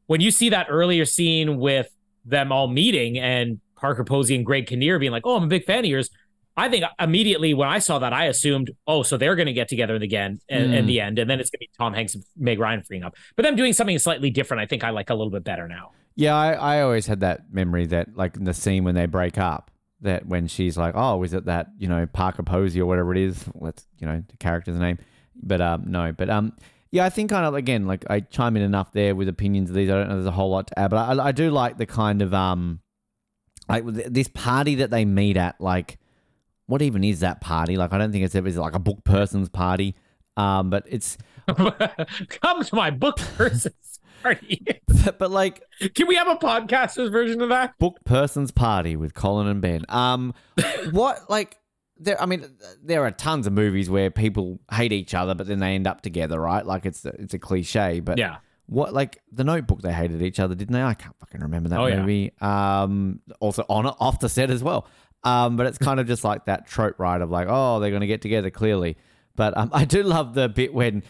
When you see that earlier scene with them all meeting and Parker Posey and Greg Kinnear being like, Oh, I'm a big fan of yours. I think immediately when I saw that, I assumed, oh, so they're going to get together again in, in Mm. the end. And then it's going to be Tom Hanks and Meg Ryan freeing up. But them doing something slightly different, I think I like a little bit better now. Yeah, I, I always had that memory that, like, in the scene when they break up, that when she's like, oh, is it that, you know, Parker Posey or whatever it is? Let's, you know, the character's name. But, um, no, but, um, yeah, I think kind of, again, like, I chime in enough there with opinions of these. I don't know there's a whole lot to add, but I, I do like the kind of, um, like, this party that they meet at, like, what even is that party? Like, I don't think it's ever, it's like a book person's party. Um, but it's, Come to my book person's party. but like, Can we have a podcaster's version of that? book person's party with Colin and Ben. Um, what like there? I mean, there are tons of movies where people hate each other, but then they end up together, right? Like it's it's a cliche, but Yeah. What like the Notebook? They hated each other, didn't they? I can't fucking remember that Oh, yeah. movie. Um, also on off the set as well. Um, but it's kind of just like that trope, right? Of like, oh, they're going to get together clearly. But um, I do love the bit when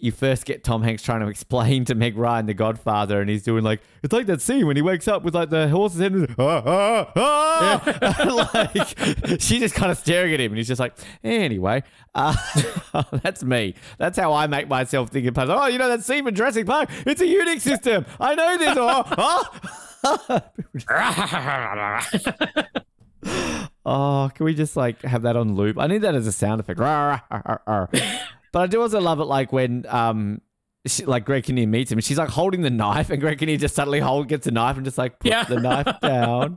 you first get Tom Hanks trying to explain to Meg Ryan, the Godfather, and he's doing like it's like that scene when he wakes up with like the horse's head, and, ah, ah, ah! like she's just kind of staring at him, and he's just like, anyway, uh, that's me. That's how I make myself think of. Oh, you know that scene in Jurassic Park? It's a Unix system. I know this. Oh, oh. Oh, can we just like have that on loop? I need that as a sound effect. But I do also love it like when um she, like Greg Kinnear meets him and she's like holding the knife and Greg Kinnear just suddenly hold gets the knife and just like puts Yeah. the knife down.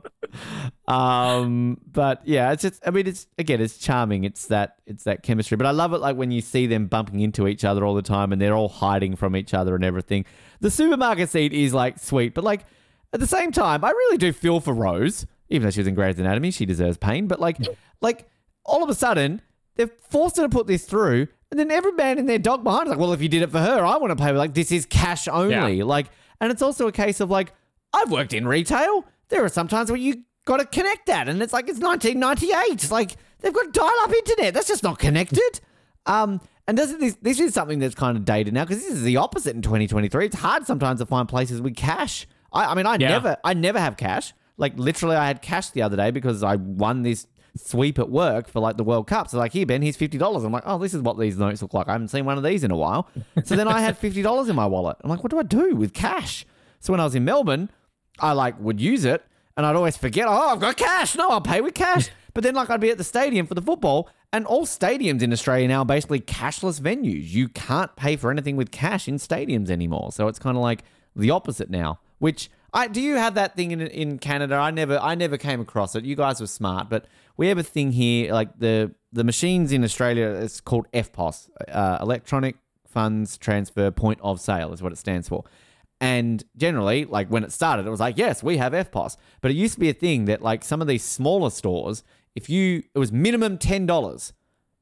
Um but yeah, it's just I mean it's again it's charming. It's that it's that chemistry. But I love it like when you see them bumping into each other all the time and they're all hiding from each other and everything. The supermarket scene is like sweet, but like at the same time, I really do feel for Rose, even though she was in Grey's Anatomy. She deserves pain, but like, like all of a sudden they're forced her to put this through, and then every man and their dog behind is like, well, if you did it for her, I want to pay. Like this is cash only. Like, and it's also a case of like, I've worked in retail. There are sometimes where you got to connect that, and it's like it's 1998. It's like they've got dial-up internet. That's just not connected. Um, And doesn't this this is something that's kind of dated now because this is the opposite in 2023. It's hard sometimes to find places with cash. I, I mean, I Yeah. never I never have cash. Like literally, I had cash the other day because I won this sweep at work for like the World Cup. So like, here Ben, here's fifty dollars. I'm like, oh, this is what these notes look like. I haven't seen one of these in a while. So then I had fifty dollars in my wallet. I'm like, what do I do with cash? So when I was in Melbourne, I like would use it and I'd always forget, oh, I've got cash. No, I'll pay with cash. But then like I'd be at the stadium for the football and all stadiums in Australia now are basically cashless venues. You can't pay for anything with cash in stadiums anymore. So it's kind of like the opposite now, which I do you have that thing in in Canada? I never I never came across it. You guys were smart, but we have a thing here like the the machines in Australia it's called EFTPOS, uh, electronic funds transfer point of sale is what it stands for. And generally, like when it started, it was like, yes, we have EFTPOS. But it used to be a thing that like some of these smaller stores, if you it was minimum ten dollars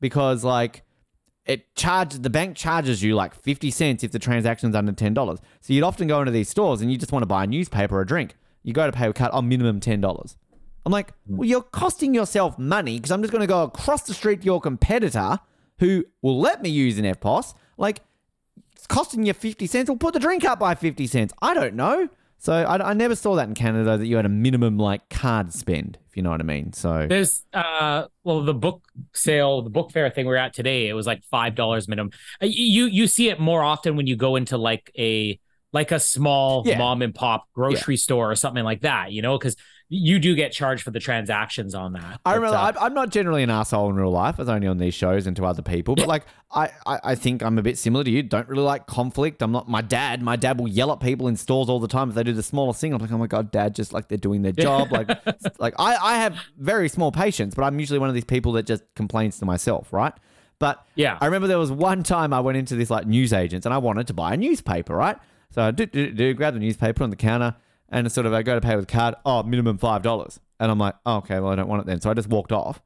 because like it charged the bank charges you like 50 cents if the transaction's under $10. So you'd often go into these stores and you just want to buy a newspaper or a drink. You go to pay with card, oh, minimum $10. I'm like, well, you're costing yourself money because I'm just going to go across the street to your competitor who will let me use an EFTPOS. Like, it's costing you 50 cents. We'll put the drink up by 50 cents. I don't know. So I, I never saw that in Canada that you had a minimum like card spend, if you know what I mean. So There's uh well the book sale, the book fair thing we are at today, it was like five dollars minimum. Uh, You you see it more often when you go into like a like a small Yeah. mom and pop grocery store or something like that, you know, because you do get charged for the transactions on that. I But, remember, uh, I'm, not generally an asshole in real life. I was only on these shows and to other people. But like, I, I, I think I'm a bit similar to you. Don't really like conflict. I'm not my dad. My dad will yell at people in stores all the time if they do the smallest thing. I'm like, oh my god, dad, just like they're doing their job. Like, like I, I have very small patience, but I'm usually one of these people that just complains to myself, right? But Yeah. I remember there was one time I went into this like news agents and I wanted to buy a newspaper, right? So I do, do, do grab the newspaper on the counter and it's sort of I go to pay with card. Oh, minimum five dollars, and I'm like, oh, okay, well I don't want it then. So I just walked off,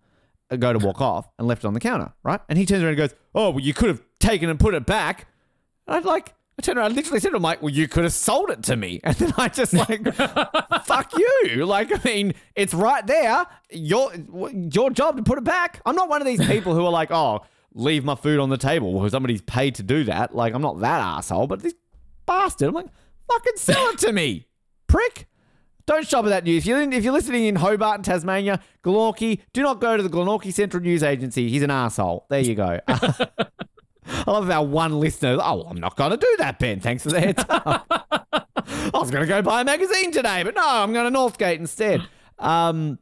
I go to walk off and left it on the counter, right? And he turns around and goes, oh, well you could have taken and put it back. And I'd like. I turned around, I literally said to him, like, well, you could have sold it to me. And then I just like, fuck you. Like, I mean, it's right there. Your, your job to put it back. I'm not one of these people who are like, oh, leave my food on the table because somebody's paid to do that. Like, I'm not that asshole, but this bastard, I'm like, fucking sell it to me, prick. Don't shop at that news. If you're, if you're listening in Hobart and Tasmania, Glenorchy, do not go to the Glenorchy Central News Agency. He's an asshole. There you go. I love our one listener. Oh, I'm not going to do that, Ben. Thanks for the heads up. I was going to go buy a magazine today, but no, I'm going to Northgate instead. Um,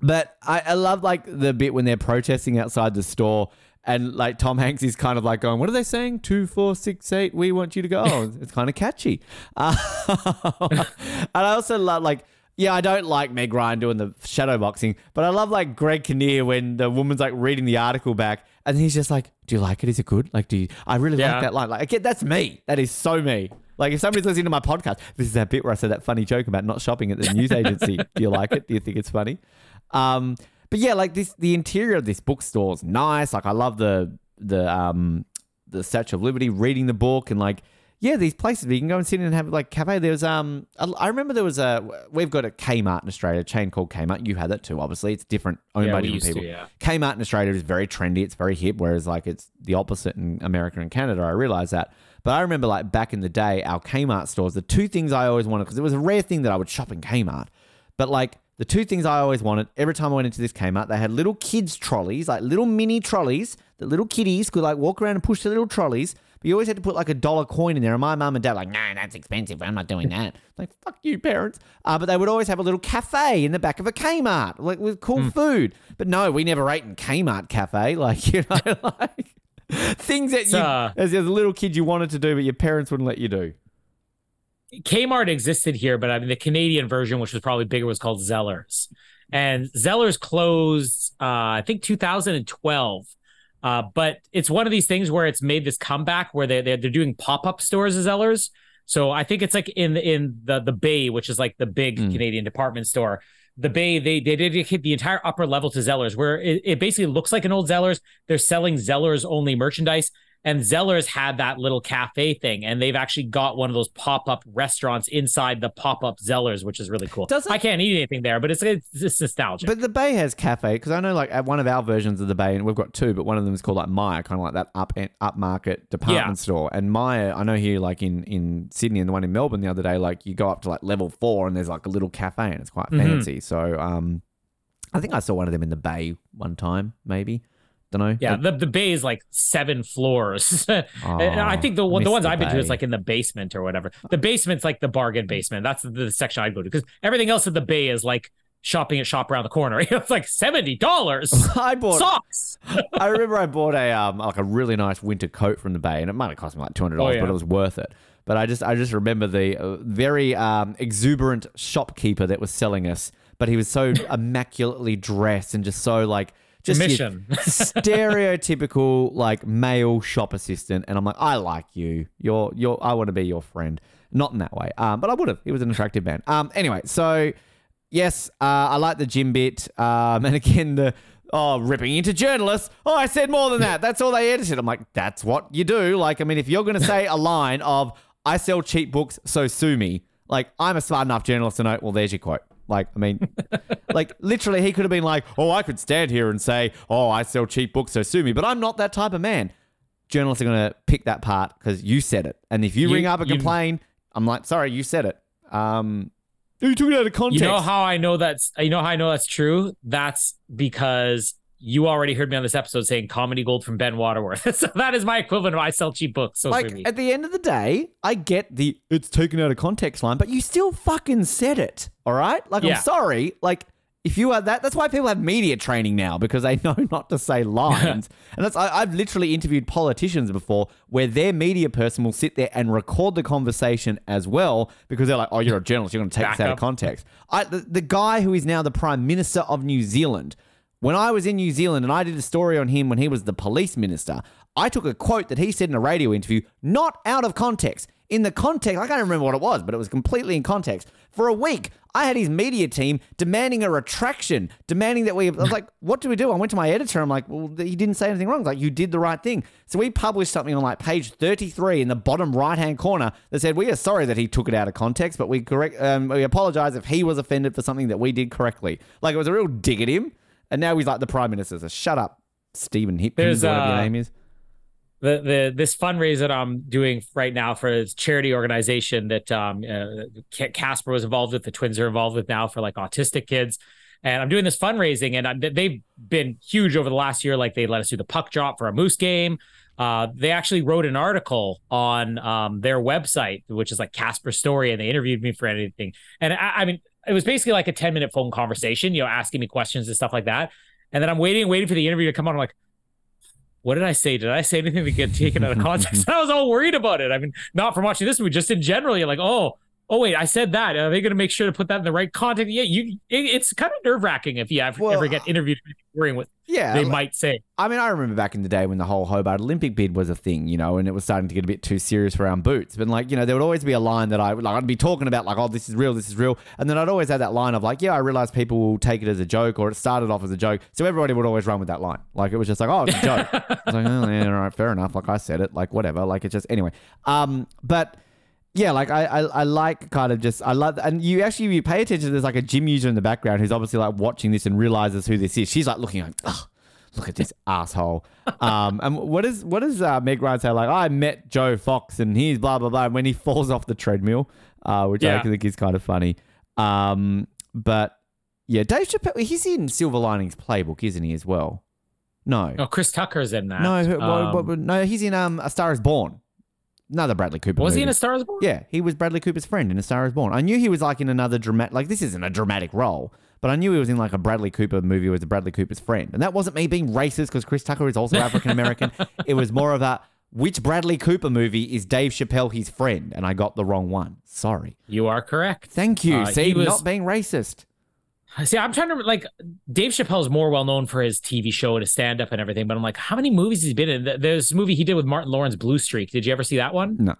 but I, I love like the bit when they're protesting outside the store. And like Tom Hanks is kind of like going, what are they saying? Two, four, six, eight. We want you to go. Oh, it's kind of catchy. Uh, and I also love like, yeah, I don't like Meg Ryan doing the shadow boxing, but I love like Greg Kinnear when the woman's like reading the article back, and he's just like, "Do you like it? Is it good? Like, do you? I really Yeah. like that line. Like, again, that's me. That is so me. Like, if somebody's listening to my podcast, this is that bit where I said that funny joke about not shopping at the news agency. do you like it? Do you think it's funny? Um, but yeah, like this, the interior of this bookstore is nice. Like, I love the the um the Statue of Liberty, reading the book, and like, yeah, these places where you can go and sit in and have like cafe. There was um, I remember there was a we've got a Kmart in Australia, a chain called Kmart. You had that too, obviously. It's different, owned Yeah, by different used to, people. yeah. Kmart in Australia is very trendy. It's very hip, whereas like it's the opposite in America and Canada. I realize that. But I remember like back in the day, our Kmart stores, the two things I always wanted, because it was a rare thing that I would shop in Kmart. But like the two things I always wanted, every time I went into this Kmart, they had little kids' trolleys, like little mini trolleys that little kiddies could like walk around and push the little trolleys. But you always had to put like a dollar coin in there. And my mum and dad were like, no, that's expensive. I'm not doing that. like, fuck you, parents. Uh, but they would always have a little cafe in the back of a Kmart, like with cool food. But no, we never ate in Kmart cafe. Like, you know, like things that you, uh, as a little kid, you wanted to do, but your parents wouldn't let you do. Kmart existed here, but I mean the Canadian version, which was probably bigger, was called Zellers, and Zellers closed, uh, I think 2012. Uh, but it's one of these things where it's made this comeback where they they're, they're doing pop up stores as Zellers. So I think it's like in in the the Bay, which is like the big Mm. Canadian department store. The Bay, they they dedicate the entire upper level to Zellers, where it, it basically looks like an old Zellers. They're selling Zellers only merchandise. And Zeller's had that little cafe thing, and they've actually got one of those pop up restaurants inside the pop up Zeller's, which is really cool. Does it- I can't eat anything there, but it's it's, it's nostalgic. But the Bay has cafe because I know like at one of our versions of the Bay, and we've got two, but one of them is called like Myer, kind of like that up and upmarket department Yeah. store. And Myer, I know here like in in Sydney and the one in Melbourne the other day, like you go up to like level four and there's like a little cafe and it's quite Mhm. fancy. So um, I think I saw one of them in the Bay one time, maybe. Don't know. yeah, Like, the, the bay is like seven floors. And I oh, think the one the ones I've been to is like in the basement or whatever. The basement's like the bargain basement. That's the, the section I'd go to because everything else at the bay is like shopping at shop around the corner. it's like seventy dollars I bought socks. I remember I bought a um like a really nice winter coat from the Bay, and it might have cost me like two hundred dollars, Oh, yeah. but it was worth it. But I just I just remember the uh, very um, exuberant shopkeeper that was selling us, but he was so immaculately dressed and just so like just stereotypical like male shop assistant. And I'm like, I like you. You're you're I want to be your friend. Not in that way, um, but I would have. He was an attractive man. Um, anyway, so yes, uh, I like the gym bit. Um, and again, the oh, ripping into journalists. Oh, I said more than that. That's all they edited. I'm like, that's what you do. Like, I mean, if you're going to say a line of, I sell cheap books, so sue me, like, I'm a smart enough journalist to know, well, there's your quote. Like, I mean, like, literally, he could have been like, oh, I could stand here and say, oh, I sell cheap books, so sue me. But I'm not that type of man. Journalists are going to pick that part because you said it. And if you, You- ring up and you- complain, I'm like, sorry, you said it. Um, you took it out of context. You know how I know that's you know how I know that's true? That's because you already heard me on this episode saying comedy gold from Ben Waterworth. so that is my equivalent of I sell cheap books. So like at the end of the day, I get the it's taken out of context line, but you still fucking said it. All right? Like Yeah. I'm sorry. Like if you are that, that's why people have media training now because they know not to say lines. and that's I, I've literally interviewed politicians before where their media person will sit there and record the conversation as well because they're like, "Oh, you're a journalist. You're going to take Back this out of context." I the, the guy who is now the prime minister of New Zealand. When I was in New Zealand and I did a story on him when he was the police minister, I took a quote that he said in a radio interview, not out of context. In the context, I can't remember what it was, but it was completely in context. For a week, I had his media team demanding a retraction, demanding that we. I was like, "What do we do?" I went to my editor. I'm like, "Well, he didn't say anything wrong. Like, you did the right thing." So we published something on like page 33 in the bottom right hand corner that said, "We are sorry that he took it out of context, but we correct. Um, we apologize if he was offended for something that we did correctly." Like it was a real dig at him, and now he's like the prime minister. So shut up, Stephen Hipkins, There's, whatever your uh, name is. the the this fundraiser that I'm doing right now for this charity organization that um uh, Casper was involved with, the twins are involved with now for like autistic kids. And I'm doing this fundraising, and I, they've been huge over the last year. Like they let us do the puck drop for a moose game. Uh, they actually wrote an article on um, their website, which is like Casper Story, and they interviewed me for anything. And I, I mean, it was basically like a 10 minute phone conversation, you know, asking me questions and stuff like that. And then I'm waiting, waiting for the interview to come on. I'm like, what did I say? Did I say anything to get taken out of context? I was all worried about it. I mean, not from watching this movie, just in general. You're like, oh, oh wait, I said that. Are they going to make sure to put that in the right context? Yeah, you. It, it's kind of nerve wracking if you ever, Well, ever get interviewed, worrying what Yeah, they like- might say. I mean, I remember back in the day when the whole Hobart Olympic bid was a thing, you know, and it was starting to get a bit too serious for our boots. But like, you know, there would always be a line that I would like. I'd be talking about like, oh, this is real, this is real, and then I'd always have that line of like, yeah, I realize people will take it as a joke, or it started off as a joke, so everybody would always run with that line. Like it was just like, oh, it's a joke. I was like, oh, yeah, all right, fair enough. Like I said it, like whatever. Like it just anyway. Um, but. Yeah, like I, I, I like kind of just I love and you actually you pay attention. There's like a gym user in the background who's obviously like watching this and realizes who this is. She's like looking like, oh, look at this asshole. Um, and what is what does uh, Meg Ryan say? Like, I met Joe Fox and he's blah blah blah. And when he falls off the treadmill, uh, which I think is kind of funny. Um, but yeah, Dave Chappelle, he's in Silver Linings Playbook, isn't he as well? No, No, Chris Tucker's in that. no, Um, what- what- no, he's in um, A Star Is Born. Another Bradley Cooper. was he in A Star Is Born? Yeah, he was Bradley Cooper's friend in A Star Is Born. I knew he was like in another dramatic, like this isn't a dramatic role, but I knew he was in like a Bradley Cooper movie with a Bradley Cooper's friend. And that wasn't me being racist because Chris Tucker is also African American. it was more of a which Bradley Cooper movie is Dave Chappelle his friend? And I got the wrong one. Sorry. You are correct. Thank you. Uh, See, was- not being racist. See, I'm trying to like Dave Chappelle's more well known for his TV show and his stand up and everything, but I'm like, how many movies has he been in? Th- There's a movie he did with Martin Lawrence, Blue Streak. Did you ever see that one? No.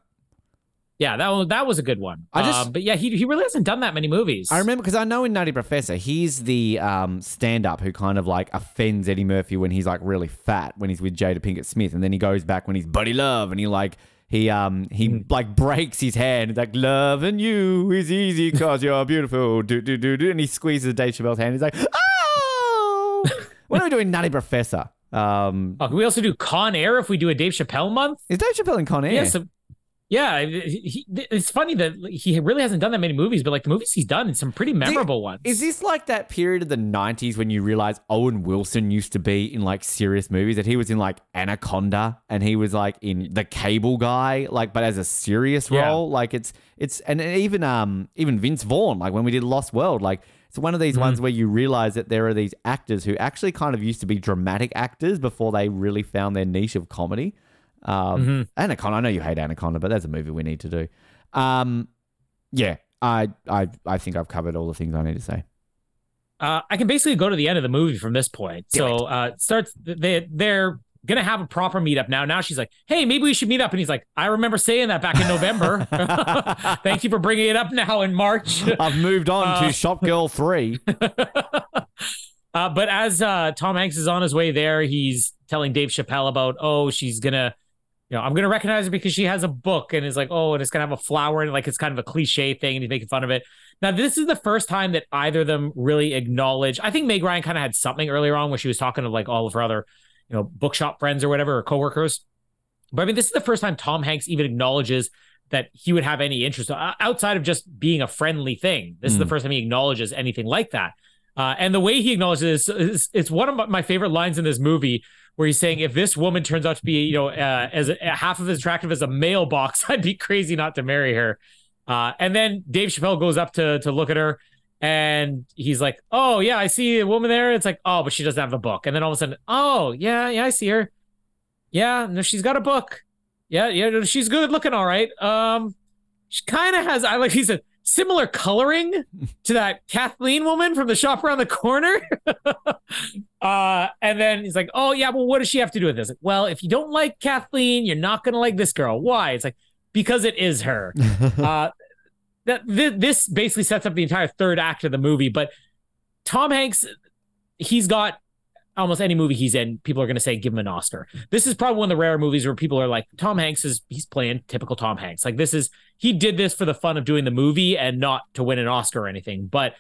Yeah, that one, that was a good one. I just- Uh, but yeah, he he really hasn't done that many movies. I remember because I know in Nutty Professor, he's the um, stand up who kind of like offends Eddie Murphy when he's like really fat when he's with Jada Pinkett Smith. And then he goes back when he's Buddy Love and he like, he um he Hmm. like breaks his hand. Like loving you is easy because you're beautiful. Do do do do, and he squeezes Dave Chappelle's hand. He's like, oh, what are we doing, Nutty Professor? Um, Oh, can we also do Con Air if we do a Dave Chappelle month? is Dave Chappelle in Con Air? Yeah, so, yeah. he- it's funny that he really hasn't done that many movies, but like the movies he's done, some pretty memorable ones. Is this like that period of the 90s when you realize Owen Wilson used to be in like serious movies? That he was in like Anaconda and he was like in The Cable Guy, like but as a serious Yeah. role. Like it's it's and even um even Vince Vaughn, like when we did Lost World, like it's one of these Mm-hmm. ones where you realize that there are these actors who actually kind of used to be dramatic actors before they really found their niche of comedy. Um, Mm-hmm. Anaconda, I know you hate Anaconda, but that's a movie we need to do. Um, yeah, I, I, I think I've covered all the things I need to say. Uh, I can basically go to the end of the movie from this point. Do so uh, starts. They they're gonna have a proper meetup now. Now she's like, "Hey, maybe we should meet up," and he's like, "I remember saying that back in November. Thank you for bringing it up now in March." I've moved on Uh, to Shop Girl 3. uh, but as uh, Tom Hanks is on his way there, he's telling Dave Chappelle about, oh, she's gonna, you know, I'm gonna recognize her because she has a book, and it's like, oh, and it's gonna have a flower, and like it's kind of a cliche thing, and he's making fun of it. Now, this is the first time that either of them really acknowledge. I think Meg Ryan kind of had something earlier on where she was talking to like all of her other, you know, bookshop friends or whatever, or coworkers. But I mean, this is the first time Tom Hanks even acknowledges that he would have any interest uh, outside of just being a friendly thing. This is the Mm. first time he acknowledges anything like that. Uh, and the way he acknowledges this is it's one of my favorite lines in this movie where he's saying, if this woman turns out to be, you know, uh, as uh, half of as attractive as a mailbox, I'd be crazy not to marry her. Uh, and then Dave Chappelle goes up to to look at her, and he's like, "Oh yeah, I see a woman there." It's like, "Oh, but she doesn't have a book." And then all of a sudden, "Oh yeah, yeah, I see her. Yeah, no, she's got a book. Yeah, yeah, she's good looking, all right. Um, she kind of has. I like he said similar coloring to that Kathleen woman from the shop around the corner. uh, and then he's like, "Oh yeah, well, what does she have to do with this?" Like, well, if you don't like Kathleen, you're not gonna like this girl. Why? It's like because it is her. uh, that th- this basically sets up the entire third act of the movie. But Tom Hanks, he's got almost any movie he's in, people are going to say give him an Oscar. This is probably one of the rare movies where people are like, Tom Hanks is he's playing typical Tom Hanks. Like this is he did this for the fun of doing the movie and not to win an Oscar or anything. But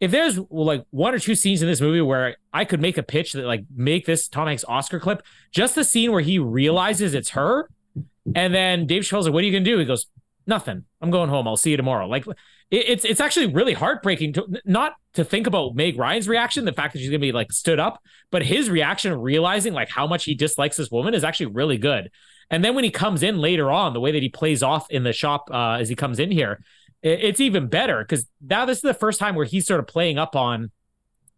if there's like one or two scenes in this movie where I could make a pitch that like make this Tom Hanks Oscar clip, just the scene where he realizes it's her, and then Dave Chappelle's like, "What are you gonna do?" He goes, "Nothing. I'm going home. I'll see you tomorrow." Like it, it's it's actually really heartbreaking to not to think about Meg Ryan's reaction, the fact that she's gonna be like stood up, but his reaction, realizing like how much he dislikes this woman, is actually really good. And then when he comes in later on, the way that he plays off in the shop uh, as he comes in here, it- it's even better because now this is the first time where he's sort of playing up on,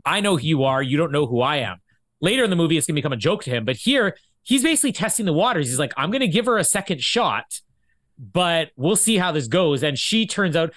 I know who you are, you don't know who I am. Later in the movie, it's gonna become a joke to him, but here he's basically testing the waters. He's like, I'm gonna give her a second shot, but we'll see how this goes. And she turns out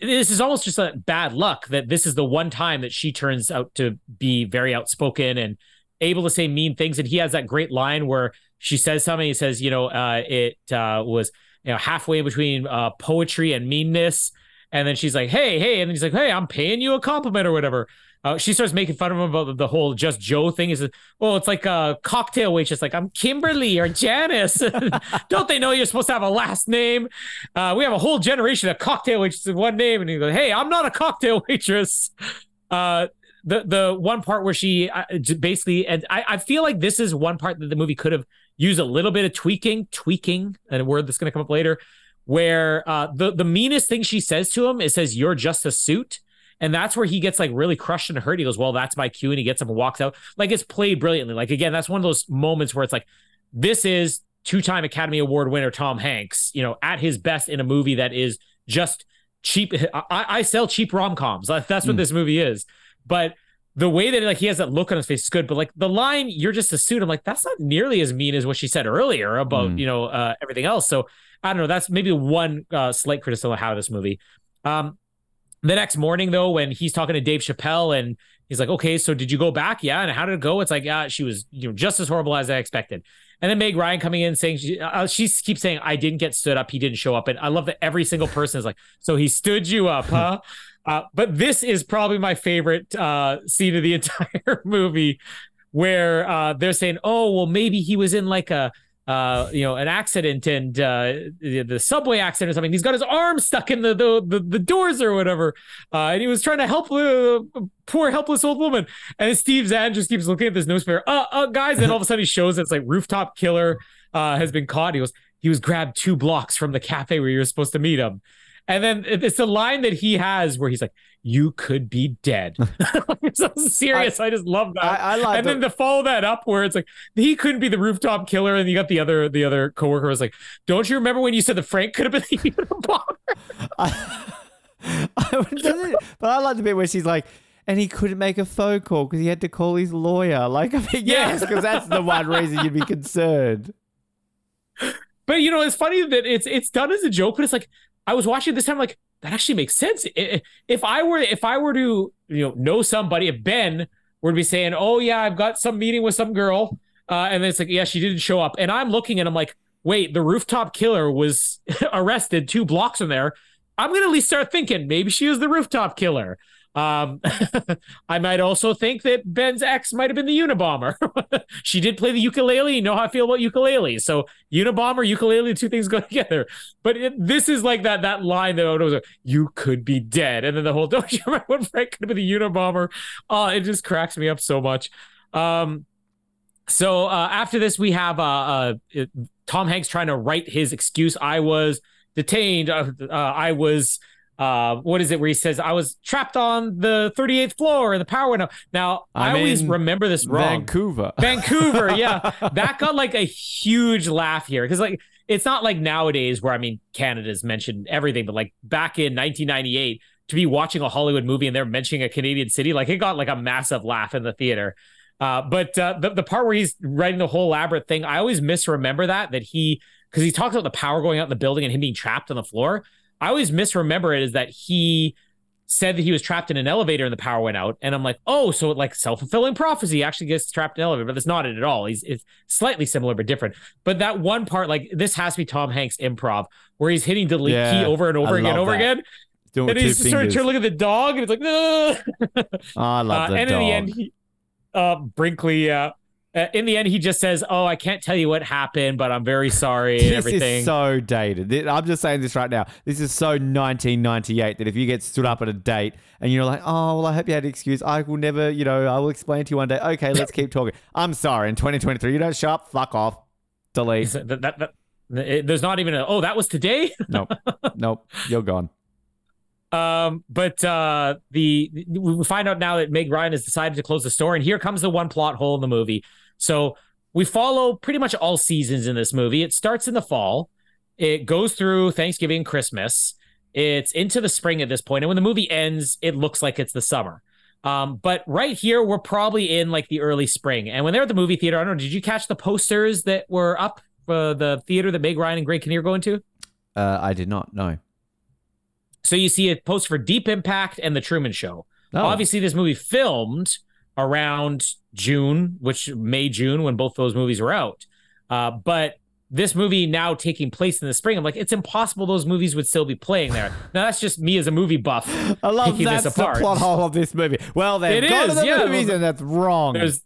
this is almost just a bad luck that this is the one time that she turns out to be very outspoken and able to say mean things. And he has that great line where she says something. He says, you know, uh, it uh, was you know halfway between uh, poetry and meanness. And then she's like, hey, hey, and he's like, hey, I'm paying you a compliment or whatever. Uh, she starts making fun of him about the whole just Joe thing. Is oh, it's like a cocktail waitress. Like I'm Kimberly or Janice. Don't they know you're supposed to have a last name? Uh, we have a whole generation of cocktail waitresses with one name, and he goes, "Hey, I'm not a cocktail waitress." Uh, the the one part where she uh, basically, and I, I feel like this is one part that the movie could have used a little bit of tweaking, tweaking, and a word that's going to come up later, where uh, the the meanest thing she says to him is says, "You're just a suit." And that's where he gets like really crushed and hurt. He goes, Well, that's my cue. And he gets up and walks out. Like it's played brilliantly. Like, again, that's one of those moments where it's like, this is two time Academy Award winner Tom Hanks, you know, at his best in a movie that is just cheap. I, I sell cheap rom coms. That's what Mm. this movie is. But the way that like he has that look on his face is good. But like the line, you're just a suit. I'm like, that's not nearly as mean as what she said earlier about, Mm. you know, uh, everything else. So I don't know. That's maybe one uh, slight criticism of how this movie. Um, the next morning, though, when he's talking to Dave Chappelle and he's like, "Okay, so did you go back? Yeah, and how did it go?" It's like, "Yeah, she was, you know, just as horrible as I expected." And then Meg Ryan coming in saying she, uh, she keeps saying I didn't get stood up, he didn't show up, and I love that every single person is like, so he stood you up, huh? Uh, but this is probably my favorite uh, scene of the entire movie, where uh, they're saying, "Oh, well, maybe he was in like a." Uh, you know, an accident and uh, the, the subway accident or something. He's got his arm stuck in the the, the, the doors or whatever, uh, and he was trying to help the poor helpless old woman. And Steve Zahn just keeps looking at this newspaper. Uh, uh, guys, and all of a sudden he shows it's like rooftop killer uh, has been caught. He goes, he was grabbed two blocks from the cafe where you were supposed to meet him. And then it's a line that he has where he's like, "You could be dead." so serious. I, I, just love that. I, I like. And the- then to follow that up, where it's like he couldn't be the rooftop killer, and you got the other the other coworker was like, "Don't you remember when you said the Frank could have been the Unabomber?" I, but I like the bit where she's like, and he couldn't make a phone call because he had to call his lawyer. Like, I mean, yes, because that's the one reason you'd be concerned. But you know, it's funny that it's it's done as a joke, but it's like I was watching this time, like that actually makes sense. If I were if I were to you know know somebody, if Ben were to be saying, "Oh yeah, I've got some meeting with some girl," uh, and then it's like, "Yeah, she didn't show up," and I'm looking and I'm like, "Wait, the rooftop killer was arrested two blocks from there." I'm gonna at least start thinking maybe she was the rooftop killer. Um, I might also think that Ben's ex might have been the Unabomber. she did play the ukulele. You know how I feel about ukulele. So Unabomber, ukulele, two things go together. But it, this is like that that line that was like, "You could be dead," and then the whole don't you remember when Frank could be the Unabomber? Uh, it just cracks me up so much. Um, so uh, after this, we have uh, uh, Tom Hanks trying to write his excuse. I was detained. Uh, uh, I was uh, what is it where he says I was trapped on the 38th floor and the power went out. Now I'm i always remember this wrong. Vancouver. Vancouver, yeah. that got like a huge laugh here because like it's not like nowadays where I mean Canada's mentioned everything, but like back in 1998 to be watching a Hollywood movie and they're mentioning a Canadian city, like it got like a massive laugh in the theater. Uh, but uh, the the part where he's writing the whole elaborate thing, I always misremember that that he because he talks about the power going out in the building and him being trapped on the floor. I always misremember it is that he said that he was trapped in an elevator and the power went out. And I'm like, oh, so like self fulfilling prophecy actually gets trapped in an elevator, but that's not it at all. He's it's slightly similar but different. But that one part, like this has to be Tom Hanks improv where he's hitting delete yeah, key over and over I again, over that. again. Doing and he's sort of trying to look at the dog and it's like, oh, I love uh, and dog. in the end, he, uh, Brinkley, uh, uh, in the end, he just says, "Oh, I can't tell you what happened, but I'm very sorry." And this everything. is so dated. I'm just saying this right now. This is so 1998 that if you get stood up at a date and you're like, "Oh, well, I hope you had an excuse. I will never, you know, I will explain to you one day." Okay, let's keep talking. I'm sorry. In 2023, you don't show up. Fuck off. Delete. That, that, that, it, there's not even a. Oh, that was today. nope. Nope. You're gone. Um, but uh, the we find out now that Meg Ryan has decided to close the store, and here comes the one plot hole in the movie. So we follow pretty much all seasons in this movie. It starts in the fall, it goes through Thanksgiving, Christmas. It's into the spring at this point, and when the movie ends, it looks like it's the summer. Um, but right here, we're probably in like the early spring. And when they're at the movie theater, I don't know, did you catch the posters that were up for the theater that Meg Ryan and Greg Kinnear going to? Uh, I did not. No. So you see a post for Deep Impact and The Truman Show. Oh. Obviously, this movie filmed around June, which May, June, when both those movies were out. Uh, but this movie now taking place in the spring, I'm like, it's impossible those movies would still be playing there. Now that's just me as a movie buff. I love that's the plot hole of this movie. Well, they've it gone is, to the yeah, movies, well, and that's wrong. There's,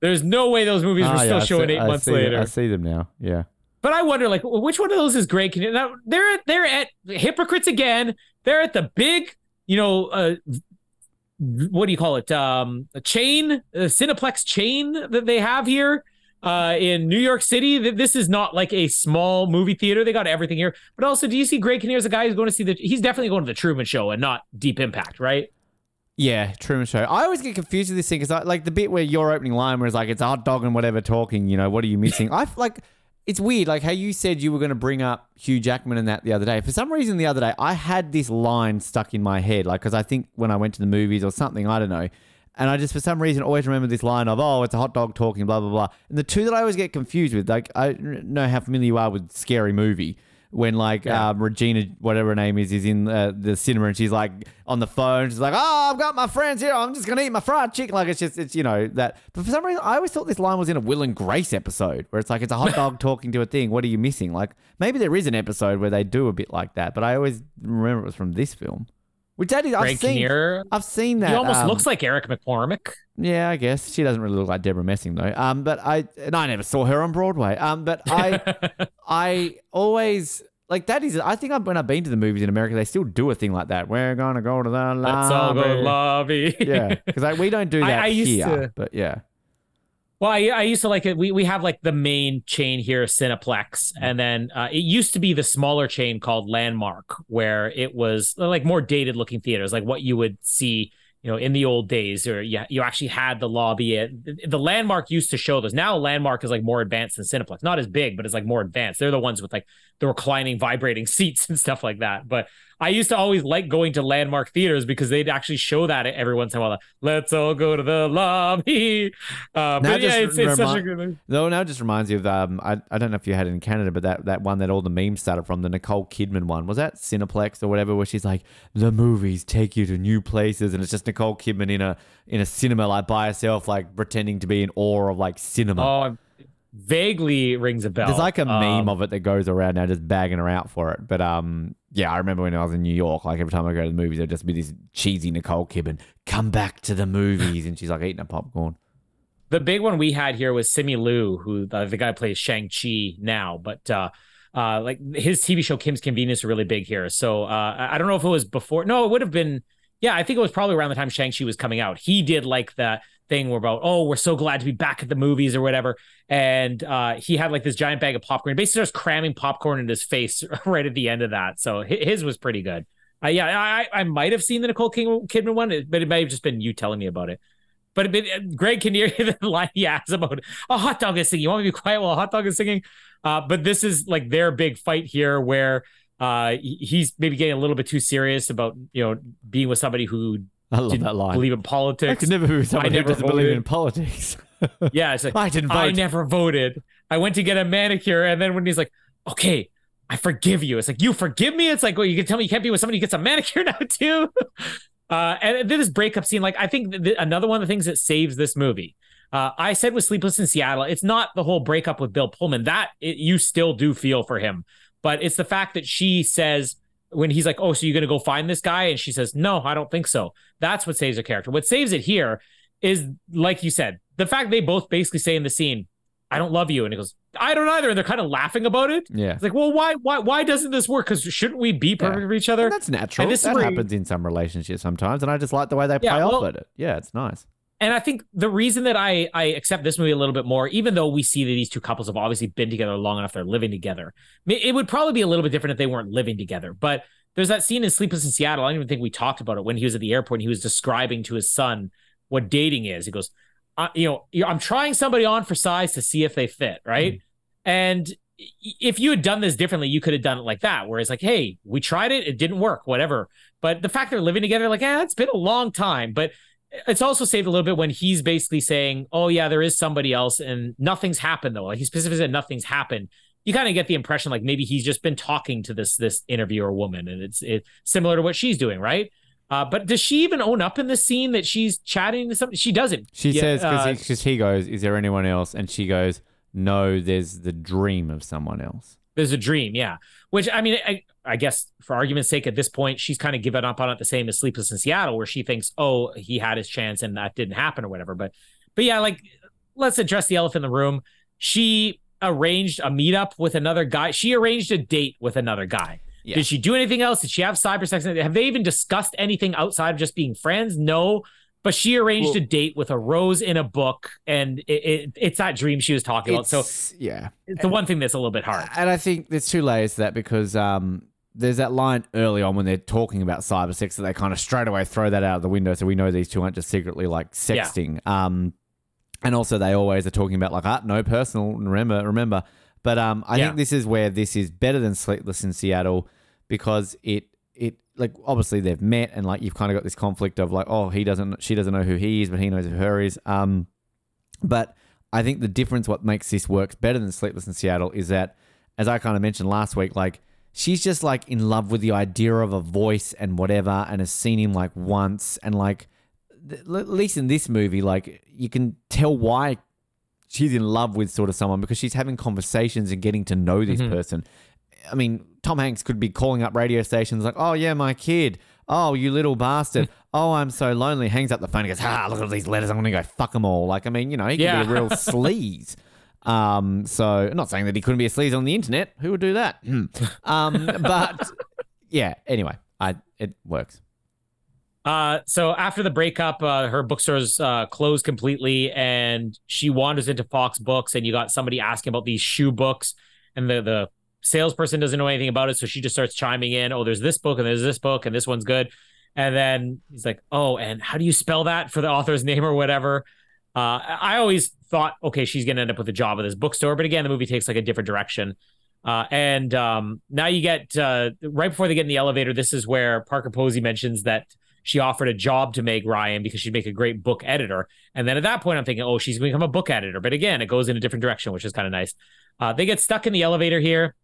there's no way those movies oh, were still yeah, showing see, eight I months later. I see them now. Yeah. But I wonder, like, which one of those is great? Can you, now they're at, they're at hypocrites again. They're at the big, you know, uh, what do you call it? Um, a chain, a Cineplex chain that they have here uh, in New York City. This is not like a small movie theater. They got everything here. But also, do you see Greg Kinnear's a guy who's going to see the? He's definitely going to the Truman Show and not Deep Impact, right? Yeah, Truman Show. I always get confused with this thing because, like, the bit where your opening line was like, "It's a hot dog and whatever talking." You know, what are you missing? I like it's weird, like how you said you were going to bring up Hugh Jackman and that the other day. For some reason, the other day, I had this line stuck in my head, like because I think when I went to the movies or something, I don't know, and I just for some reason always remember this line of "Oh, it's a hot dog talking," blah blah blah. And the two that I always get confused with, like I know how familiar you are with Scary Movie. When like Yeah. um, Regina, whatever her name is, is in uh, the cinema and she's like on the phone. She's like, "Oh, I've got my friends here. I'm just gonna eat my fried chicken." Like it's just it's you know that. But for some reason, I always thought this line was in a Will and Grace episode where it's like it's a hot dog talking to a thing. What are you missing? Like maybe there is an episode where they do a bit like that, but I always remember it was from this film. Which that is, I've seen. Kinnear. I've seen that. He almost um, looks like Eric McCormack. yeah, I guess she doesn't really look like Debra Messing though. Um, but I and I never saw her on Broadway. Um, but I I always like that is. I think I've, when I've been to the movies in America, they still do a thing like that. We're gonna go to the lobby. Let's all go lobby. yeah, because like, we don't do I- that I used here. to- But yeah, Well, I, I used to like it. We, we have like the main chain here, Cineplex. And then uh, it used to be the smaller chain called Landmark, where it was uh, like more dated looking theaters, like what you would see, you know, in the old days, or yeah, you actually had the lobby. At, the Landmark used to show those. Now Landmark is like more advanced than Cineplex. Not as big, but it's like more advanced. They're the ones with like the reclining, vibrating seats and stuff like that. But I used to always like going to landmark theaters because they'd actually show that every once in a while. like, Let's all go to the lobby. Uh, but yeah, it's, it's such a remi- good. no, now it just reminds you of um. I, I don't know if you had it in Canada, but that that one that all the memes started from the Nicole Kidman one was that Cineplex or whatever, where she's like the movies take you to new places, and it's just Nicole Kidman in a in a cinema like by herself, like pretending to be in awe of like cinema. Oh, vaguely rings a bell. There's like a meme Um, of it that goes around now, just bagging her out for it. But um, yeah, I remember when I was in New York, like every time I go to the movies, there'd just be this cheesy Nicole Kidman, come back to the movies, and she's like eating a popcorn. the big one we had here was Simu Liu, who uh, the guy plays Shang Chi now, but uh, uh, like his TV show Kim's Convenience is really big here. So uh, I don't know if it was before. No, it would have been. Yeah, I think it was probably around the time Shang Chi was coming out. He did like that thing where about oh we're so glad to be back at the movies or whatever, and uh, he had like this giant bag of popcorn. Basically, just cramming popcorn in his face right at the end of that. So his was pretty good. Uh, yeah, I I might have seen the Nicole King, Kidman one, but it may have just been you telling me about it. But, uh, Greg Kinnear the line he asks about a hot dog is singing. You want me to be quiet while a hot dog is singing? Uh, but this is like their big fight here where uh, he's maybe getting a little bit too serious about, you know, being with somebody who I love that line. believe in politics. I could never be with someone who never doesn't believe in politics. yeah, it's like, I didn't vote. I never voted. I went to get a manicure. And then when he's like, okay, I forgive you. It's like, you forgive me? It's like, well, you can tell me you can't be with somebody who gets a manicure now, too. Uh, and then this breakup scene, like, I think th- th- another one of the things that saves this movie. Uh, I said with Sleepless in Seattle, it's not the whole breakup with Bill Pullman. That it, you still do feel for him, but it's the fact that she says when he's like, "Oh, so you're gonna go find this guy?" and she says, "No, I don't think so." That's what saves her character. What saves it here is, like you said, the fact they both basically say in the scene, "I don't love you," and he goes, "I don't either," and they're kind of laughing about it. yeah. It's like, well, why, why, why doesn't this work? Because shouldn't we be perfect Yeah. for each other? And that's natural. And this that happens in some relationships sometimes, and I just like the way they Yeah, play well- off at it. Yeah, it's nice. And I think the reason that I I accept this movie a little bit more, even though we see that these two couples have obviously been together long enough, they're living together. It would probably be a little bit different if they weren't living together. But there's that scene in Sleepless in Seattle. I don't even think we talked about it when he was at the airport and he was describing to his son what dating is. He goes, you know, I'm trying somebody on for size to see if they fit, right? Mm-hmm. And if you had done this differently, you could have done it like that, where it's like, hey, we tried it, it didn't work, whatever. But the fact they're living together, like, yeah, it's been a long time. But it's also saved a little bit when he's basically saying, "Oh yeah, there is somebody else, and nothing's happened though." Like he specifically said, "Nothing's happened." You kind of get the impression like maybe he's just been talking to this this interviewer woman, and it's it similar to what she's doing, right? Uh, but does she even own up in this scene that she's chatting to somebody? She doesn't. She Yeah, says uh, because he goes, "Is there anyone else?" And she goes, "No, there's the dream of someone else." There's a dream, yeah. Which I mean, I, I guess for argument's sake, at this point, she's kind of given up on it the same as Sleepless in Seattle, where she thinks, oh, he had his chance and that didn't happen or whatever. But, but yeah, like let's address the elephant in the room. She arranged a meetup with another guy. She arranged a date with another guy. Yeah. Did she do anything else? Did she have cyber sex? Have they even discussed anything outside of just being friends? No. But she arranged Well- a date with a rose in a book, and it, it, it's that dream she was talking about. So yeah, it's the one thing that's a little bit hard. and I think there's two layers to that because um, there's that line early on when they're talking about cyber sex that they kind of straight away throw that out of the window, so we know these two aren't just secretly like Yeah. sexting. Um, and also they always are talking about like ah no personal remember remember, but um, I Yeah. think this is where this is better than Sleepless in Seattle because it it like obviously they've met and like you've kind of got this conflict of like oh he doesn't she doesn't know who he is but he knows who her is um but I think the difference what makes this works better than Sleepless in Seattle is that as I kind of mentioned last week like she's just like in love with the idea of a voice and whatever, and has seen him like once, and like th- at least in this movie, like you can tell why she's in love with sort of someone because she's having conversations and getting to know this Mhm. person. I mean, Tom Hanks could be calling up radio stations like, "Oh yeah, my kid. Oh, you little bastard. oh, I'm so lonely." Hangs up the phone and goes, "Ah, look at all these letters. I'm gonna go fuck them all." Like, I mean, you know, he could Yeah. be a real sleaze. Um, so not saying that he couldn't be a sleaze on the internet. Who would do that? Hmm. um, but yeah. Anyway, I it works. Uh, so after the breakup, uh, her bookstore's uh, closed completely, and she wanders into Fox Books, and you got somebody asking about these shoe books, and the the salesperson doesn't know anything about it, so she just starts chiming in. Oh, there's this book, and there's this book, and this one's good. And then he's like, "Oh, and how do you spell that for the author's name or whatever?" Uh, I always thought, okay, she's gonna end up with a job at this bookstore, but again, the movie takes like a different direction. Uh, and um, now you get uh, right before they get in the elevator. This is where Parker Posey mentions that she offered a job to Meg Ryan because she'd make a great book editor. And then at that point, I'm thinking, oh, she's going to become a book editor. But again, it goes in a different direction, which is kind of nice. Uh, they get stuck in the elevator here.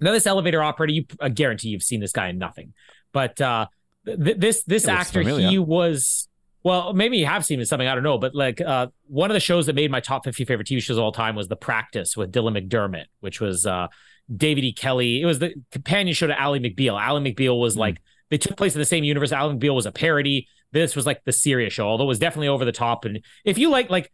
Now, this elevator operator, you I guarantee you've seen this guy in nothing. But uh, th- this this It actor, he was well, maybe you have seen him in something. I don't know. But like uh, one of the shows that made my top 50 favorite TV shows of all time was The Practice with Dylan McDermott, which was uh, David E. Kelley. It was the companion show to Ally McBeal. Ally McBeal was Hmm. like they took place in the same universe. Ally McBeal was a parody. This was like the serious show, although it was definitely over the top. And if you like, like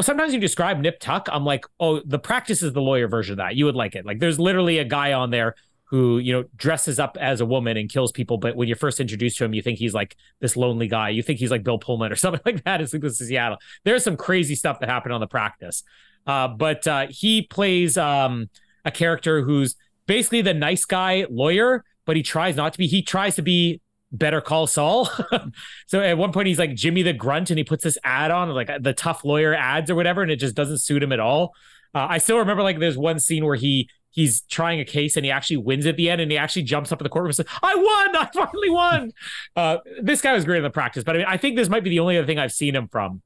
sometimes you describe Nip Tuck, I'm like, oh, the practice is the lawyer version of that. You would like it. Like there's literally a guy on there who you know dresses up as a woman and kills people, but when you're first introduced to him, you think he's like this lonely guy. You think he's like Bill Pullman or something like that. It's like this is Seattle. There's some crazy stuff that happened on the practice, uh, but uh, he plays um, a character who's basically the nice guy lawyer, but he tries not to be. He tries to be Better Call Saul. so at one point he's like Jimmy the Grunt, and he puts this ad on, like the tough lawyer ads or whatever, and it just doesn't suit him at all. Uh, I still remember like there's one scene where he he's trying a case and he actually wins at the end, and he actually jumps up in the courtroom and says, "I won! I finally won!" uh, this guy was great in the practice, but I mean, I think this might be the only other thing I've seen him from.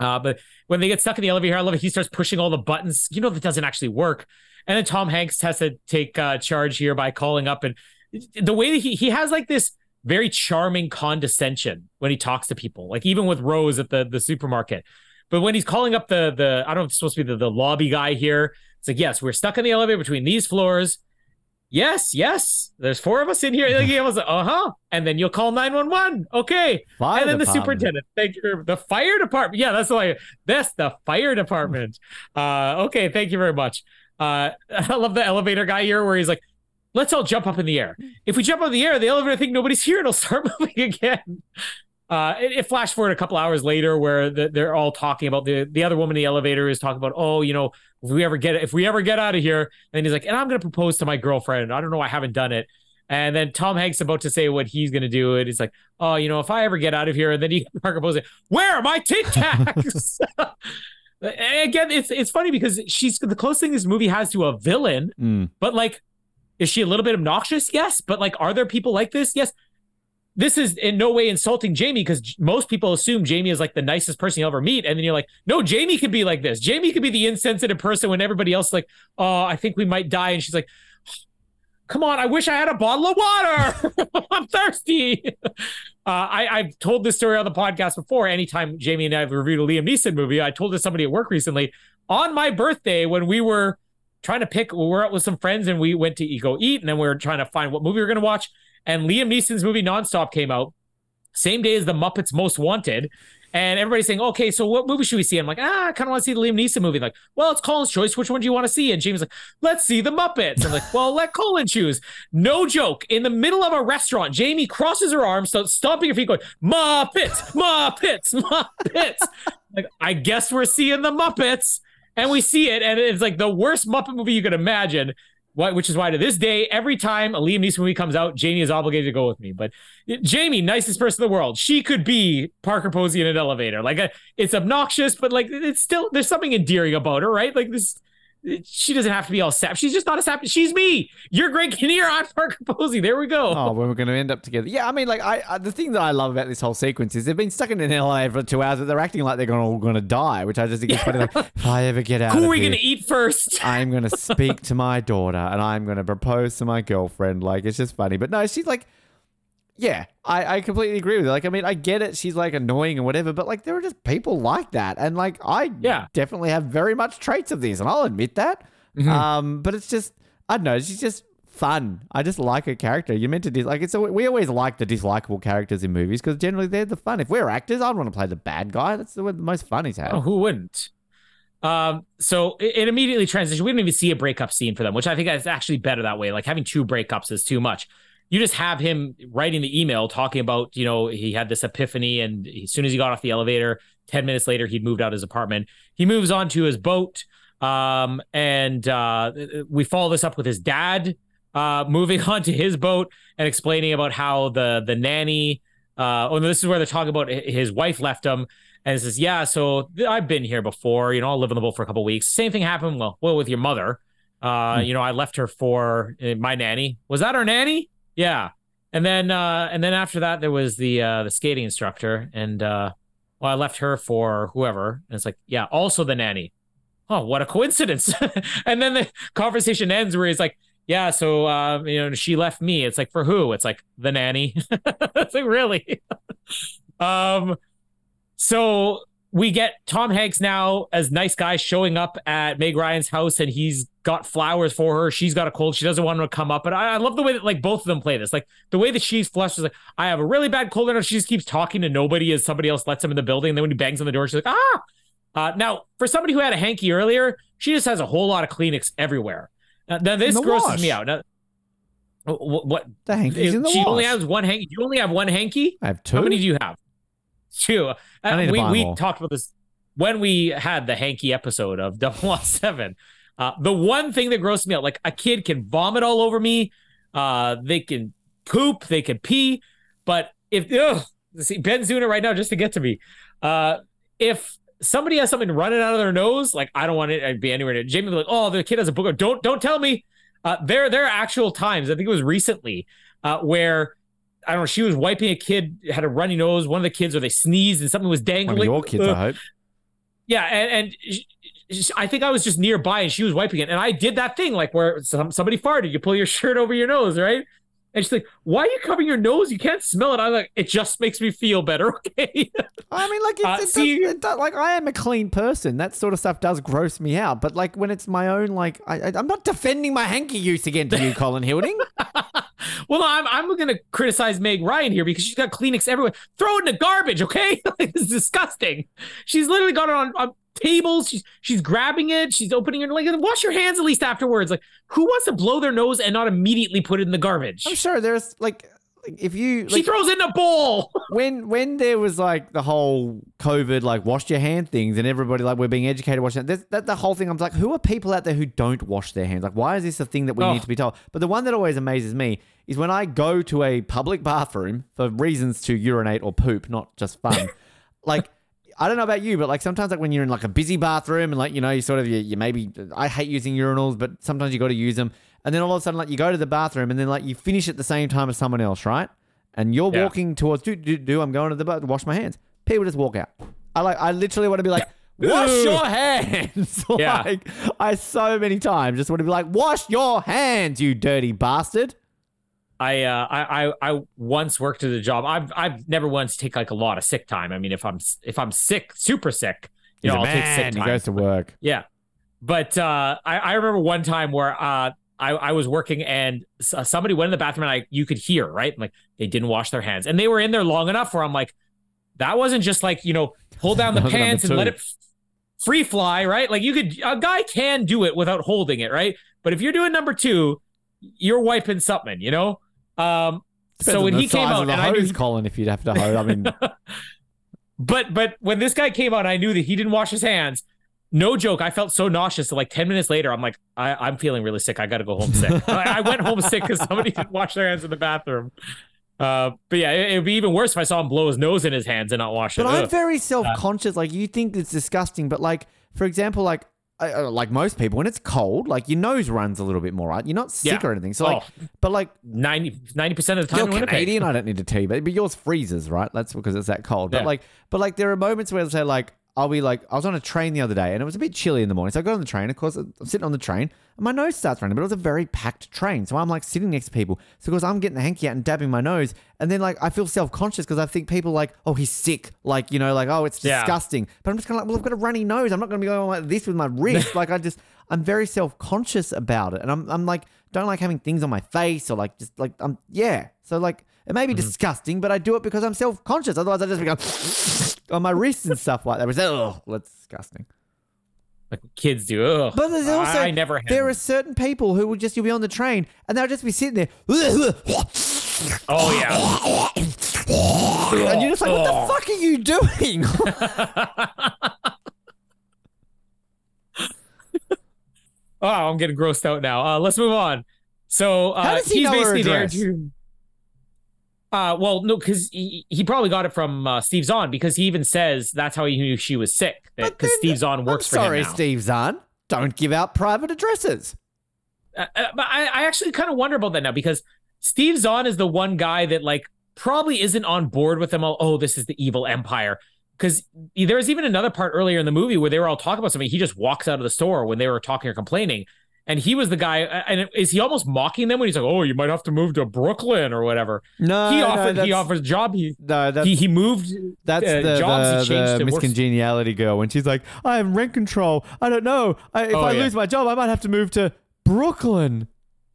Uh, but when they get stuck in the elevator, I love it. He starts pushing all the buttons. You know that doesn't actually work. And then Tom Hanks has to take uh, charge here by calling up, and the way that he he has like this very charming condescension when he talks to people, like even with Rose at the the supermarket. But when he's calling up the the I don't know if it's supposed to be the, the lobby guy here, it's like yes, we're stuck in the elevator between these floors. Yes, yes, there's four of us in here. Like, he was like, uh huh. And then you'll call nine one one. Okay Fire and then the superintendent. Thank you. The fire department. Yeah, that's why way. That's the fire department. Uh, okay, thank you very much. Uh, I love the elevator guy here where he's like, "Let's all jump up in the air. If we jump up in the air, the elevator think nobody's here. It'll start moving again." Uh, it, it flashed forward a couple hours later where the, they're all talking about the the other woman in the elevator is talking about, oh, you know, if we ever get if we ever get out of here, and he's like, and I'm gonna propose to my girlfriend. I don't know, I haven't done it. And then Tom Hanks about to say what he's gonna do. and He's like, oh, you know, if I ever get out of here, and then he Parker Posey, where are my Tic Tacs? Again, it's it's funny because she's the closest thing this movie has to a villain, Mm. but like, is she a little bit obnoxious? Yes, but like, are there people like this? Yes. This is in no way insulting Jamie because most people assume Jamie is like the nicest person you'll ever meet, and then you're like, no, Jamie could be like this. Jamie could be the insensitive person when everybody else is like, oh, I think we might die, and she's like, come on, I wish I had a bottle of water. I'm thirsty. Uh, I, I've told this story on the podcast before. Anytime Jamie and I have reviewed a Liam Neeson movie, I told this to somebody at work recently. On my birthday, when we were trying to pick, we were out with some friends and we went to go eat, and then we were trying to find what movie we were going to watch. And Liam Neeson's movie Nonstop came out same day as the Muppets Most Wanted. And everybody's saying, okay, so what movie should we see? I'm like, ah, I kind of want to see the Liam Neeson movie. Like, well, it's Colin's choice. Which one do you want to see? And James like, let's see the Muppets. I'm like, well, let Colin choose. No joke. In the middle of a restaurant, Jamie crosses her arms, starts stomping her feet, going, Muppets, Muppets, Muppets. like, I guess we're seeing the Muppets. And we see it, and it's like the worst Muppet movie you could imagine. Which is why to this day, every time a Liam Neeson movie comes out, Jamie is obligated to go with me. But Jamie, nicest person in the world, she could be Parker Posey in an elevator. Like uh, it's obnoxious, but like it's still there's something endearing about her, right? Like this, she doesn't have to be all sap. She's just not a sap. She's me. You're Greg Kinnear. I'm Parker Posey. There we go. Oh, when we're going to end up together. Yeah, I mean, like, I, I the thing that I love about this whole sequence is they've been stuck in an LA for two hours, but they're acting like they're gonna, all going to die, which I just think is funny. Like, if I ever get out, Who are we gonna eat first? I'm going to speak to my daughter and I'm going to propose to my girlfriend. Like, it's just funny. But no, she's like, yeah, I, I completely agree with her. Like, I mean, I get it. She's like annoying and whatever, but like, there are just people like that. And like, I Yeah. definitely have very much traits of this, and I'll admit that. Mhm. Um, but it's just, I don't know, she's just fun. I just like her character. You're meant to dis- like it's. We always like the dislikable characters in movies because generally they're the fun. If we're actors, I'd want to play the bad guy. That's the, the most fun he's had. Oh, who wouldn't? Um, so it, it immediately transitions. We didn't even see a breakup scene for them, which I think is actually better that way. Like having two breakups is too much. You just have him writing the email talking about, you know, he had this epiphany, and as soon as he got off the elevator, 10 minutes later, he'd moved out his apartment. He moves on to his boat. Um, and uh, we follow this up with his dad uh, moving on to his boat and explaining about how the the nanny uh, oh, no, this is where they're talking about his wife left him and says, yeah, so I've been here before. You know, I'll live on the boat for a couple weeks. Same thing happened. Well, well, with your mother. Uh, you know, I left her for uh, my nanny. Was that our nanny? Yeah. And then, uh, and then after that, there was the uh, the skating instructor, and uh, well, I left her for whoever. And it's like, yeah, also the nanny. Oh, what a coincidence! and then the conversation ends where he's like, yeah, so uh, you know, she left me. It's like for who? It's like the nanny. it's like really. um, so we get Tom Hanks now as nice guy showing up at Meg Ryan's house, and he's got flowers for her. She's got a cold. She doesn't want him to come up. But I, I love the way that like both of them play this. Like the way that she's flushed is like, I have a really bad cold, and she just keeps talking to nobody as somebody else lets him in the building. And then when he bangs on the door, she's like, ah. Uh, now, for somebody who had a hanky earlier, she just has a whole lot of Kleenex everywhere. Uh, now this grosses wash. me out. Now, what? what The hanky's in the she only wash. has one hanky. You only have one hanky. I have two. How many do you have? Two. Uh, we we talked about this when we had the hanky episode of 007. Uh, the one thing that grossed me out, like a kid can vomit all over me, uh, they can poop, they can pee, but if ugh, see Ben's doing it right now just to get to me. Uh, if somebody has something running out of their nose, like I don't want it to be anywhere near. Jamie be like, "Oh, the kid has a book." Don't don't tell me. Uh, there there are actual times. I think it was recently uh, where I don't know. She was wiping a kid had a runny nose. One of the kids, or they sneezed and something was One dangling. of your kids, Ugh. I hope. Yeah, and, and sh- sh- I think I was just nearby and she was wiping it, and I did that thing like where some, somebody farted, you pull your shirt over your nose, right? And she's like, "Why are you covering your nose? You can't smell it." I'm like, "It just makes me feel better." Okay. I mean, like, it, Uh, it see- does, it does, like, I am a clean person. That sort of stuff does gross me out. But like, when it's my own, like, I, I, I'm not defending my hanky use again to you, Colin Hilding. Well, I'm I'm gonna criticize Meg Ryan here because she's got Kleenex everywhere. Throw it in the garbage, okay? It's disgusting. She's literally got it on, on tables. She's she's grabbing it. She's opening it. Like, wash your hands at least afterwards. Like, who wants to blow their nose and not immediately put it in the garbage? I'm sure there's like, if you she throws in a ball. when when there was like the whole COVID like wash your hand things and everybody like we're being educated washing that that the whole thing I'm like who are people out there who don't wash their hands? Like why is this a thing that we Oh. need to be told? But the one that always amazes me is when I go to a public bathroom for reasons to urinate or poop not just fun. Like I don't know about you, but like sometimes like when you're in like a busy bathroom and like you know you sort of you, you maybe I hate using urinals, but sometimes you got to use them, and then all of a sudden like you go to the bathroom and then like you finish at the same time as someone else, right? And you're Yeah. walking towards do do do I'm going to the bathroom wash my hands. People just walk out. I like I literally want to be like. Wash Ooh. your hands. Yeah. I so many times just want to be like, wash your hands, you dirty bastard. I uh I, I I once worked at a job. I've I've never once take like a lot of sick time. I mean, if I'm if I'm sick, super sick, you know, I'll take sick time. he goes to work. Yeah. But uh, I, I remember one time where uh, I, I was working and uh, somebody went in the bathroom and I you could hear, right? Like they didn't wash their hands. And they were in there long enough where I'm like, that wasn't just like, you know, pull down the was pants and let it free fly, right? Like you could, a guy can do it without holding it, right? But if you're doing number two, you're wiping something, you know? Um, Depends so when he came out and I knew hose, Colin, if you'd have to hose, I mean, but but when this guy came out, I knew that he didn't wash his hands. No joke. I felt so nauseous. that like ten minutes later, I'm like, I, I'm feeling really sick. I got to go home sick. I, I went home sick because somebody didn't wash their hands in the bathroom. Uh, but yeah, it, would be even worse if I saw him blow his nose in his hands and not wash But it. But I'm Ugh. very self conscious. Like, you think it's disgusting, but like, for example, like, like most people, when it's cold, like your nose runs a little bit more, right? You're not sick Yeah. or anything. So, like, Oh. but like 90 percent of the time you're. Canadian, I don't need to tell you, but, but yours freezes, right? That's because it's that cold. But like, but like, there are moments where I say like. I'll be like, I was on a train the other day and it was a bit chilly in the morning. So I got on the train. Of course, I'm sitting on the train and my nose starts running, but it was a very packed train. So I'm like sitting next to people. So, of course, I'm getting the hanky out and dabbing my nose. And then, like, I feel self conscious because I think people like, oh, he's sick. Like, you know, like, oh, it's Yeah. disgusting. But I'm just kind of like, well, I've got a runny nose. I'm not going to be going like this with my wrist. like, I just, I'm very self conscious about it. And I'm, I'm like, don't like having things on my face or like, just like, I'm, yeah. So, like, it may be disgusting, but I do it because I'm self conscious. Otherwise, I just be going on my wrists and stuff like that. It's, oh, that's disgusting. Like kids do. Ugh. But there's also I never had. there are certain people who will just you'll be on the train and they'll just be sitting there oh yeah. and you're just like, what the fuck are you doing? Oh, I'm getting grossed out now. Uh, let's move on. So uh, How does he he's know her basically there address? to. Uh, well, no, because he, he probably got it from uh, Steve Zahn because he even says that's how he knew she was sick. Because Steve Zahn I'm works for sorry, him now. Steve Zahn. Don't give out private addresses. Uh, uh, but I, I actually kind of wonder about that now because Steve Zahn is the one guy that like probably isn't on board with them all. Oh, this is the evil empire. Because there was even another part earlier in the movie where they were all talking about something. He just walks out of the store when they were talking or complaining. And he was the guy. And is he almost mocking them when he's like, "Oh, you might have to move to Brooklyn or whatever"? No, he no, offered. he that's- offers a job. He No, that's he, he moved. that's uh, the, jobs. the, he changed the Miss Congeniality girl when she's like, I have rent control. I don't know. I, if Oh, I yeah. lose my job, I might have to move to Brooklyn.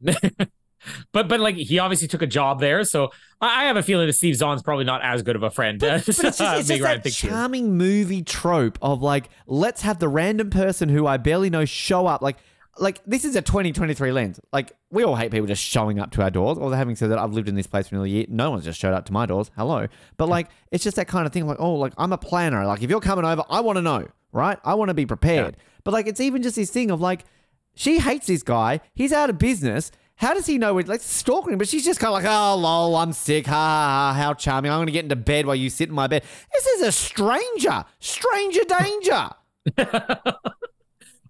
but but like he obviously took a job there, so I, have a feeling that Steve Zahn's probably not as good of a friend. But it's just, it's just that he charming movie trope of like, let's have the random person who I barely know show up. Like, like this is a 2023 lens. Like, we all hate people just showing up to our doors. Although having said that, I've lived in this place for nearly a year. No one's just showed up to my doors. Hello. But like, it's just that kind of thing. Like, oh, like I'm a planner. Like, if you're coming over, I want to know, right? I want to be prepared. But like, it's even just this thing of like, she hates this guy. He's out of business. How does he know we're like stalking him? But she's just kind of like, oh, lol, I'm sick. Ha, ha, ha, how charming. I'm going to get into bed while you sit in my bed. This is a stranger. Stranger danger.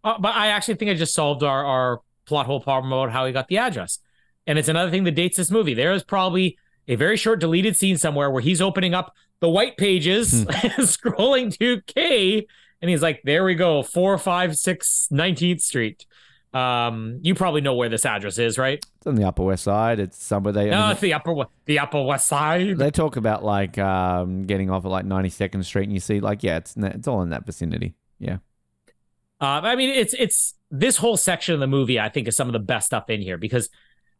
Uh, but I actually think I just solved our, our plot hole problem about how he got the address. And it's another thing that dates this movie. There is probably a very short deleted scene somewhere where he's opening up the white pages, scrolling to K, and he's like, there we go, 456 19th Street. Um, you probably know where this address is, right? It's on the Upper West Side. It's somewhere they. No, it's the upper the upper west side. they talk about like um, getting off at like 92nd Street, and you see like, yeah, it's it's all in that vicinity. Yeah. Uh, I mean, it's it's this whole section of the movie. I think is some of the best stuff in here because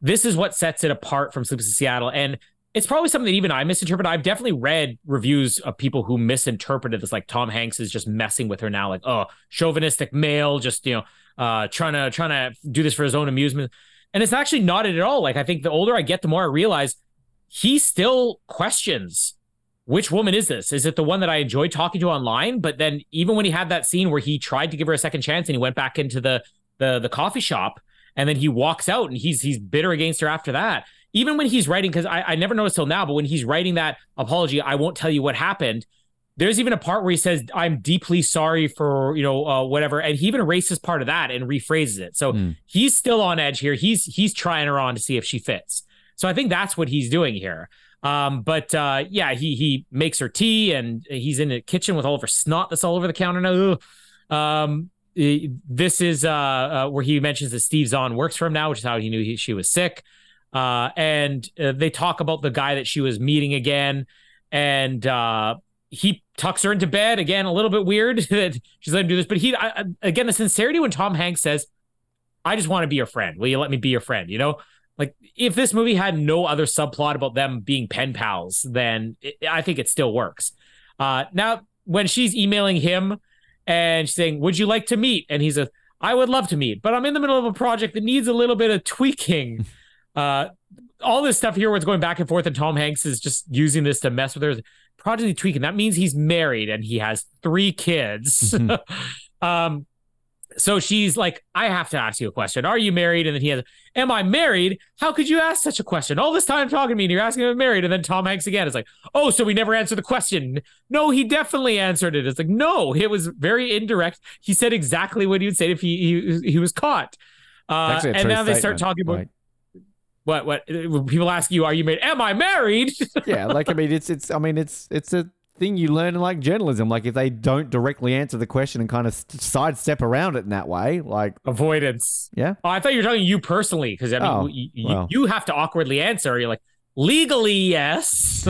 this is what sets it apart from Sleepless in Seattle, and it's probably something that even I misinterpret. I've definitely read reviews of people who misinterpreted this, like Tom Hanks is just messing with her now, like oh, chauvinistic male, just you know, uh, trying to trying to do this for his own amusement, and it's actually not it at all. Like I think the older I get, the more I realize he still questions which woman is this? Is it the one that I enjoyed talking to online? But then even when he had that scene where he tried to give her a second chance and he went back into the the the coffee shop and then he walks out and he's he's bitter against her after that. Even when he's writing, because I, I never noticed till now, but when he's writing that apology, I won't tell you what happened. There's even a part where he says, "I'm deeply sorry for you know uh, whatever," and he even erases part of that and rephrases it. So Mm. he's still on edge here. He's he's trying her on to see if she fits. So I think that's what he's doing here. Um, but uh, yeah, he he makes her tea and he's in the kitchen with all of her snot that's all over the counter now. Um, this is uh, uh, where he mentions that Steve Zahn works for him now, which is how he knew he, she was sick. Uh, and uh, they talk about the guy that she was meeting again, and uh, he tucks her into bed again. A little bit weird that she's letting him do this, but he I- again the sincerity when Tom Hanks says, "I just want to be your friend. Will you let me be your friend?" You know, like if this movie had no other subplot about them being pen pals, then it, I think it still works. Uh, now, when she's emailing him and she's saying, "Would you like to meet?" and he's a, "I would love to meet, but I'm in the middle of a project that needs a little bit of tweaking." uh, all this stuff here, where it's going back and forth, and Tom Hanks is just using this to mess with her. Project tweaking. That means he's married and he has three kids. um, so she's like, I have to ask you a question. Are you married? And then he has, Am I married? How could you ask such a question? All this time talking to me and you're asking if I'm married. And then Tom Hanks again is like, Oh, so we never answered the question. No, he definitely answered it. It's like, no, it was very indirect. He said exactly what he would say if he he, he was caught. Uh, and now they start talking about Like, what what people ask you, Are you married? Am I married? yeah, like I mean, it's it's. I mean, it's it's a thing you learn in like journalism. Like if they don't directly answer the question and kind of st- sidestep around it in that way, like Avoidance. yeah, Oh, I thought you were talking you personally because I mean, Oh, you, you- well. you have to awkwardly answer. You're like, legally, yes.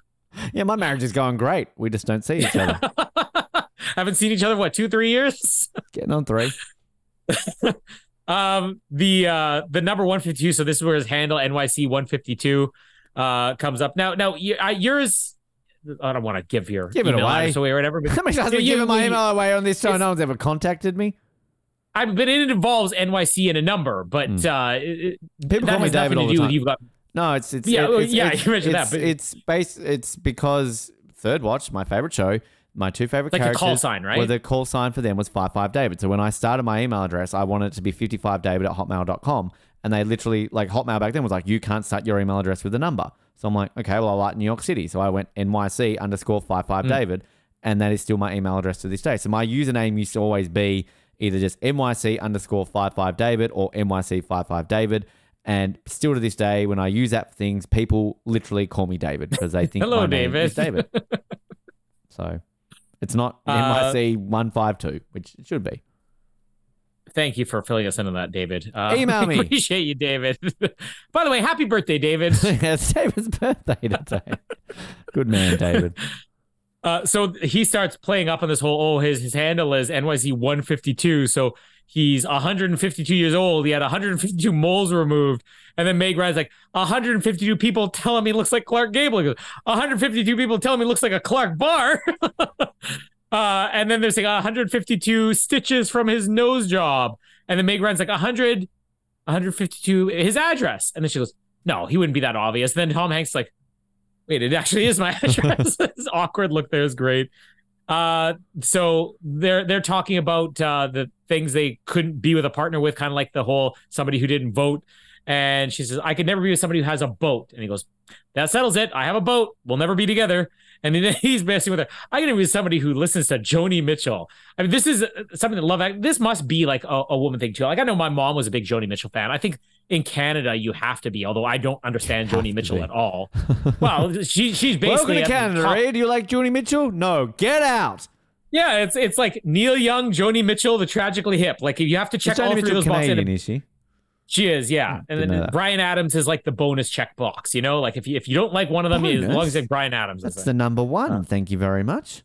yeah, my marriage is going great. We just don't see each other. Haven't seen each other what two, three years. Getting on three. Um, the uh the number one fifty two. So this is where his handle NYC one fifty two uh comes up. Now, now y- I, yours. I don't want to give your Give it email away. away or whatever. But How many times Yeah, have we you- given my email away on this show? No one's ever contacted me. I but it involves NYC and a number, but Hmm. uh, it, People call me David all the time. You've got No, it's it's Yeah, it- well, it's, yeah, it's, you mentioned that, it's, but- it's base. It's because Third Watch, my favorite show, my two favorite like characters. call sign, right? Well, the call sign for them was 55 David. So when I started my email address, I wanted it to be 55David at hotmail.com. And they literally, like, Hotmail back then was like, you can't start your email address with a number. So I'm like, okay, well, I like New York City. So I went NYC underscore 55 David. And that is still my email address to this day. So my username used to always be either just NYC underscore 55 David or NYC 55 David. And still to this day, when I use that for things, people literally call me David because they think Hello, my name is David. David. so it's not Uh, NYC 152, which it should be. Thank you for filling us in on that, David. Uh, Email me. Appreciate you, David. By the way, happy birthday, David. it's David's birthday today. Good man, David. Uh, so he starts playing up on this whole. Oh, his his handle is NYC 152. So he's 152 years old. He had 152 moles removed, and then Meg Ryan's like 152 people telling me he looks like Clark Gable. Goes, 152 people telling me he looks like a Clark Bar. Uh, and then there's like 152 stitches from his nose job, and then Meg Ryan's like 100, 152 his address, and then she goes, no, he wouldn't be that obvious. Then Tom Hanks like. Wait, it actually is my address. this awkward look there is great. Uh, so they're they're talking about uh, the things they couldn't be with a partner with, kind of like the whole somebody who didn't vote. And she says, "I could never be with somebody who has a boat." And he goes, "That settles it. I have a boat. We'll never be together." And then he's messing with her. I can with somebody who listens to Joni Mitchell. I mean, this is uh, something that love. This must be like a, a woman thing too. Like I know my mom was a big Joni Mitchell fan. I think in Canada you have to be, although I don't understand Joni Mitchell be. at all. Well, she she's basically Welcome to Canada, top- Ray. Do you like Joni Mitchell? No, get out. Yeah, it's it's like Neil Young, Joni Mitchell, the tragically hip. Like if you have to check all Joni three of Mitchell those boxes. Canadian, is she? She is, yeah. And didn't then. Bryan Adams is like the bonus check box, you know? Like if you if you don't like one of them, as long as it's Bryan Adams. That's Is the number one. Thank you very much.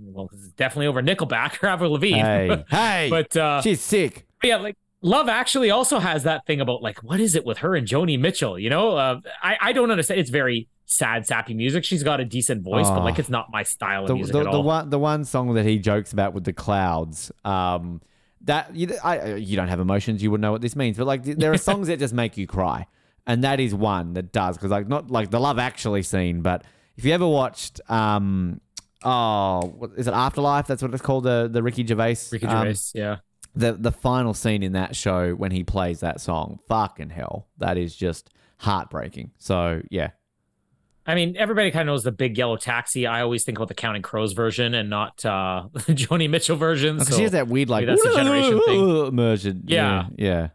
Well, it's definitely over Nickelback or Avril Lavigne. Hey, hey. but uh she's sick. yeah, like Love actually also has that thing about like what is it with her and Joni Mitchell? You know, uh, I I don't understand. It's very sad, sappy music. She's got a decent voice, but Oh. like it's not my style of The, music the, at the one the one song that he jokes about with the clouds. Um, that you I you don't have emotions, you wouldn't know what this means. But like there are songs that just make you cry, and that is one that does because like not like the Love Actually scene, but if you ever watched um oh what, is it Afterlife? That's what it's called the the Ricky Gervais Ricky um, Gervais, yeah. the the final scene in that show when he plays that song, fucking hell, that is just heartbreaking. So yeah, I mean, everybody kind of knows the Big Yellow Taxi. I always think about the Counting Crows version and not uh Joni Mitchell version. because So, she has that weird like that's a generation thing. immersion. Yeah. yeah,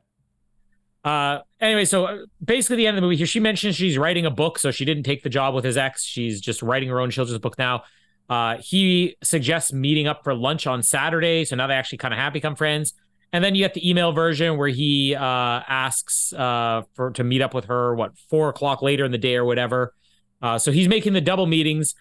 uh, anyway, so uh, basically, the end of the movie here, she mentions she's writing a book, so she didn't take the job with his ex. She's just writing her own children's book now. Uh, he suggests meeting up for lunch on Saturday, so now they actually kind of have become friends. And then you get the email version where he uh, asks uh, for to meet up with her, what four o'clock later in the day or whatever. Uh, so he's making the double meetings.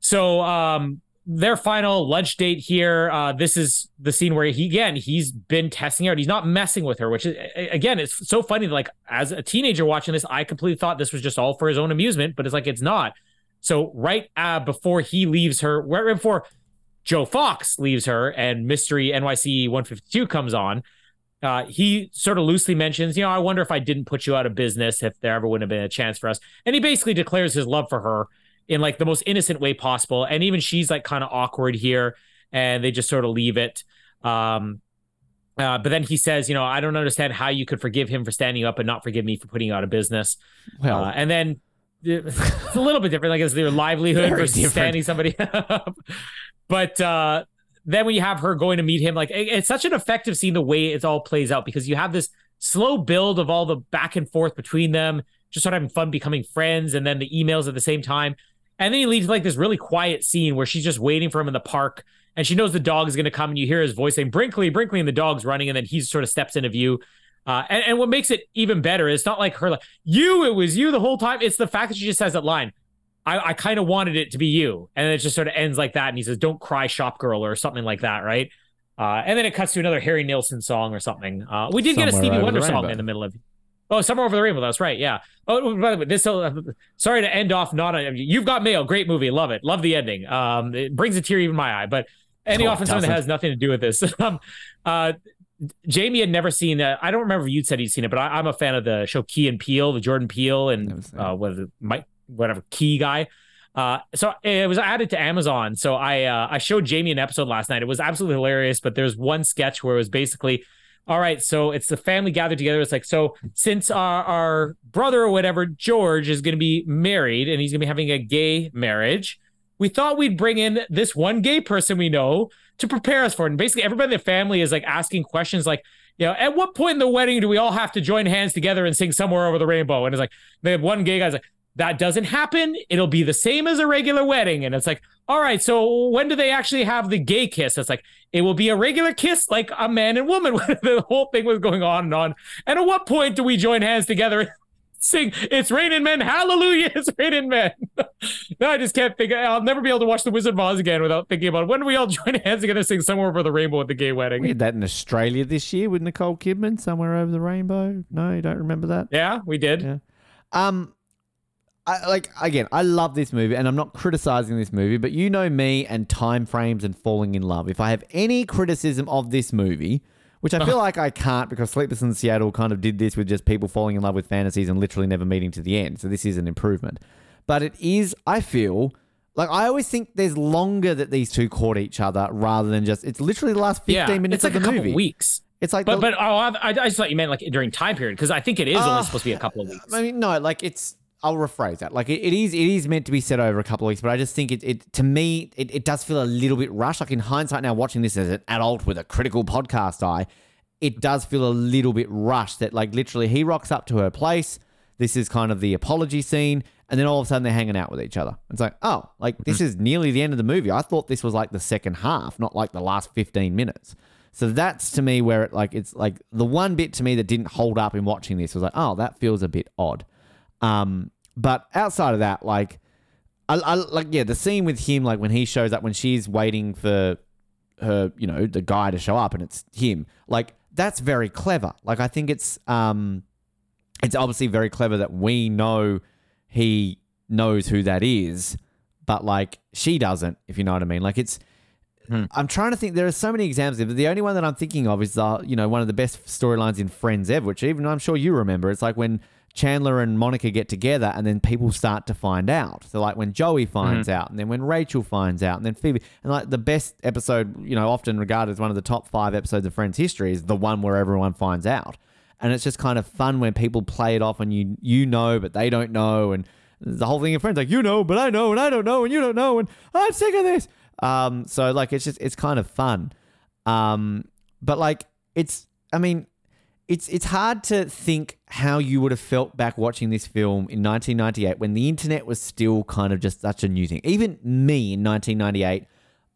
So um, their final lunch date here. Uh, this is the scene where he again he's been testing her out. He's not messing with her, which is again it's so funny. Like as a teenager watching this, I completely thought this was just all for his own amusement, but it's like it's not. So right uh, before he leaves her, right before Joe Fox leaves her and Mystery NYC 152 comes on, uh, he sort of loosely mentions, you know, I wonder if I didn't put you out of business if there ever wouldn't have been a chance for us. And he basically declares his love for her in like the most innocent way possible. And even she's like kind of awkward here and they just sort of leave it. Um, Uh, but then he says, you know, I don't understand how you could forgive him for standing up and not forgive me for putting you out of business. Well, Uh, and then it's a little bit different, like it's their livelihood versus different. standing somebody up. But uh, then when you have her going to meet him, like it- it's such an effective scene the way it all plays out because you have this slow build of all the back and forth between them, just sort of having fun becoming friends, and then the emails at the same time. And then he leads like this really quiet scene where she's just waiting for him in the park and she knows the dog is going to come and you hear his voice saying Brinkley, Brinkley, and the dog's running. And then he sort of steps into view. Uh, and, and what makes it even better is not like her, like, you, it was you the whole time. It's the fact that she just has that line. I, I kind of wanted it to be you. And it just sort of ends like that. And he says, don't cry, shop girl, or something like that. Right. Uh, and then it cuts to another Harry Nilsson song or something. Uh, we did get a Stevie Wonder song in the middle of Oh, somewhere over the rainbow. That's right. Yeah. Oh, by the way, this. Uh, sorry to end off. Not on. You've got mail. Great movie. Love it. Love the ending. Um, it brings a tear even my eye. But any Oh, off something that has nothing to do with this. um, uh, Jamie had never seen. Uh, I don't remember if you'd said he'd seen it, but I, I'm a fan of the show Key and Peele, the Jordan Peele and uh, it, Mike, whatever Key guy. Uh, so it was added to Amazon. So I uh, I showed Jamie an episode last night. It was absolutely hilarious. But there's one sketch where it was basically, all right, so it's the family gathered together. It's like so since our our brother or whatever George is going to be married and he's going to be having a gay marriage, we thought we'd bring in this one gay person we know to prepare us for it. And basically, everybody in the family is like asking questions like. You know, at what point in the wedding do we all have to join hands together and sing somewhere over the rainbow? And it's like the one gay guy's like, that doesn't happen. It'll be the same as a regular wedding. And it's like, all right, so when do they actually have the gay kiss? It's like, it will be a regular kiss like a man and woman. the whole thing was going on and on. And at what point do we join hands together and sing, It's raining men, hallelujah, it's raining men? no, I just can't think. I'll never be able to watch The Wizard of Oz again without thinking about it. when do we all join hands together and sing somewhere over the rainbow at the gay Wedding? we did that in Australia this year with Nicole Kidman, somewhere over the rainbow. No, you don't remember that? Yeah, we did. Yeah. Um, I, like again, I love this movie, and I'm not criticizing this movie, but you know me and time frames and falling in love. If I have any criticism of this movie, which I feel like I can't because Sleepless in Seattle kind of did this with just people falling in love with fantasies and literally never meeting to the end. So this is an improvement. But it is, I feel. Like I always think there's longer that these two caught each other rather than just it's literally the last 15 yeah, minutes it's like of a the couple movie. weeks. It's like But the- but oh, I, I just thought you meant like during time period because I think it is Uh, only supposed to be a couple of weeks. I mean, no, like it's. I'll rephrase that. Like it, it is, it is meant to be set over a couple of weeks, but I just think it, it to me, it, it does feel a little bit rushed. Like in hindsight, now watching this as an adult with a critical podcast eye, it does feel a little bit rushed. That like literally, he rocks up to her place. This is kind of the apology scene, and then all of a sudden they're hanging out with each other. It's like, oh, like this is nearly the end of the movie. I thought this was like the second half, not like the last fifteen minutes. So that's to me where it like it's like the one bit to me that didn't hold up in watching this was like, oh, that feels a bit odd. Um, but outside of that, like, I, I like yeah, the scene with him, like when he shows up when she's waiting for her, you know, the guy to show up and it's him. Like that's very clever. Like I think it's um, it's obviously very clever that we know he knows who that is, but like she doesn't, if you know what I mean. Like it's. I'm trying to think. There are so many examples. it. The only one that I'm thinking of is the, you know, one of the best storylines in Friends ever, which even I'm sure you remember. It's like when Chandler and Monica get together, and then people start to find out. So like when Joey finds out, and then when Rachel finds out, and then Phoebe, and like the best episode, you know, often regarded as one of the top five episodes of Friends history is the one where everyone finds out, and it's just kind of fun when people play it off, and you you know, but they don't know, and the whole thing in Friends like you know, but I know, and I don't know, and you don't know, and I'm sick of this. Um, so like it's just it's kind of fun. Um, but like it's I mean, it's it's hard to think how you would have felt back watching this film in 1998 when the internet was still kind of just such a new thing. Even me in 1998,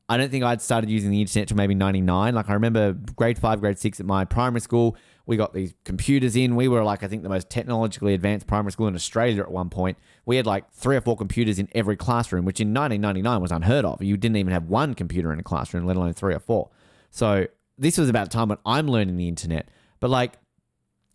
I don't think I'd started using the internet till maybe 99. Like I remember grade 5, grade 6 at my primary school, we got these computers in. We were like I think the most technologically advanced primary school in Australia at one point. We had like three or four computers in every classroom, which in 1999 was unheard of. You didn't even have one computer in a classroom, let alone three or four. So this was about a time when I'm learning the internet. But like,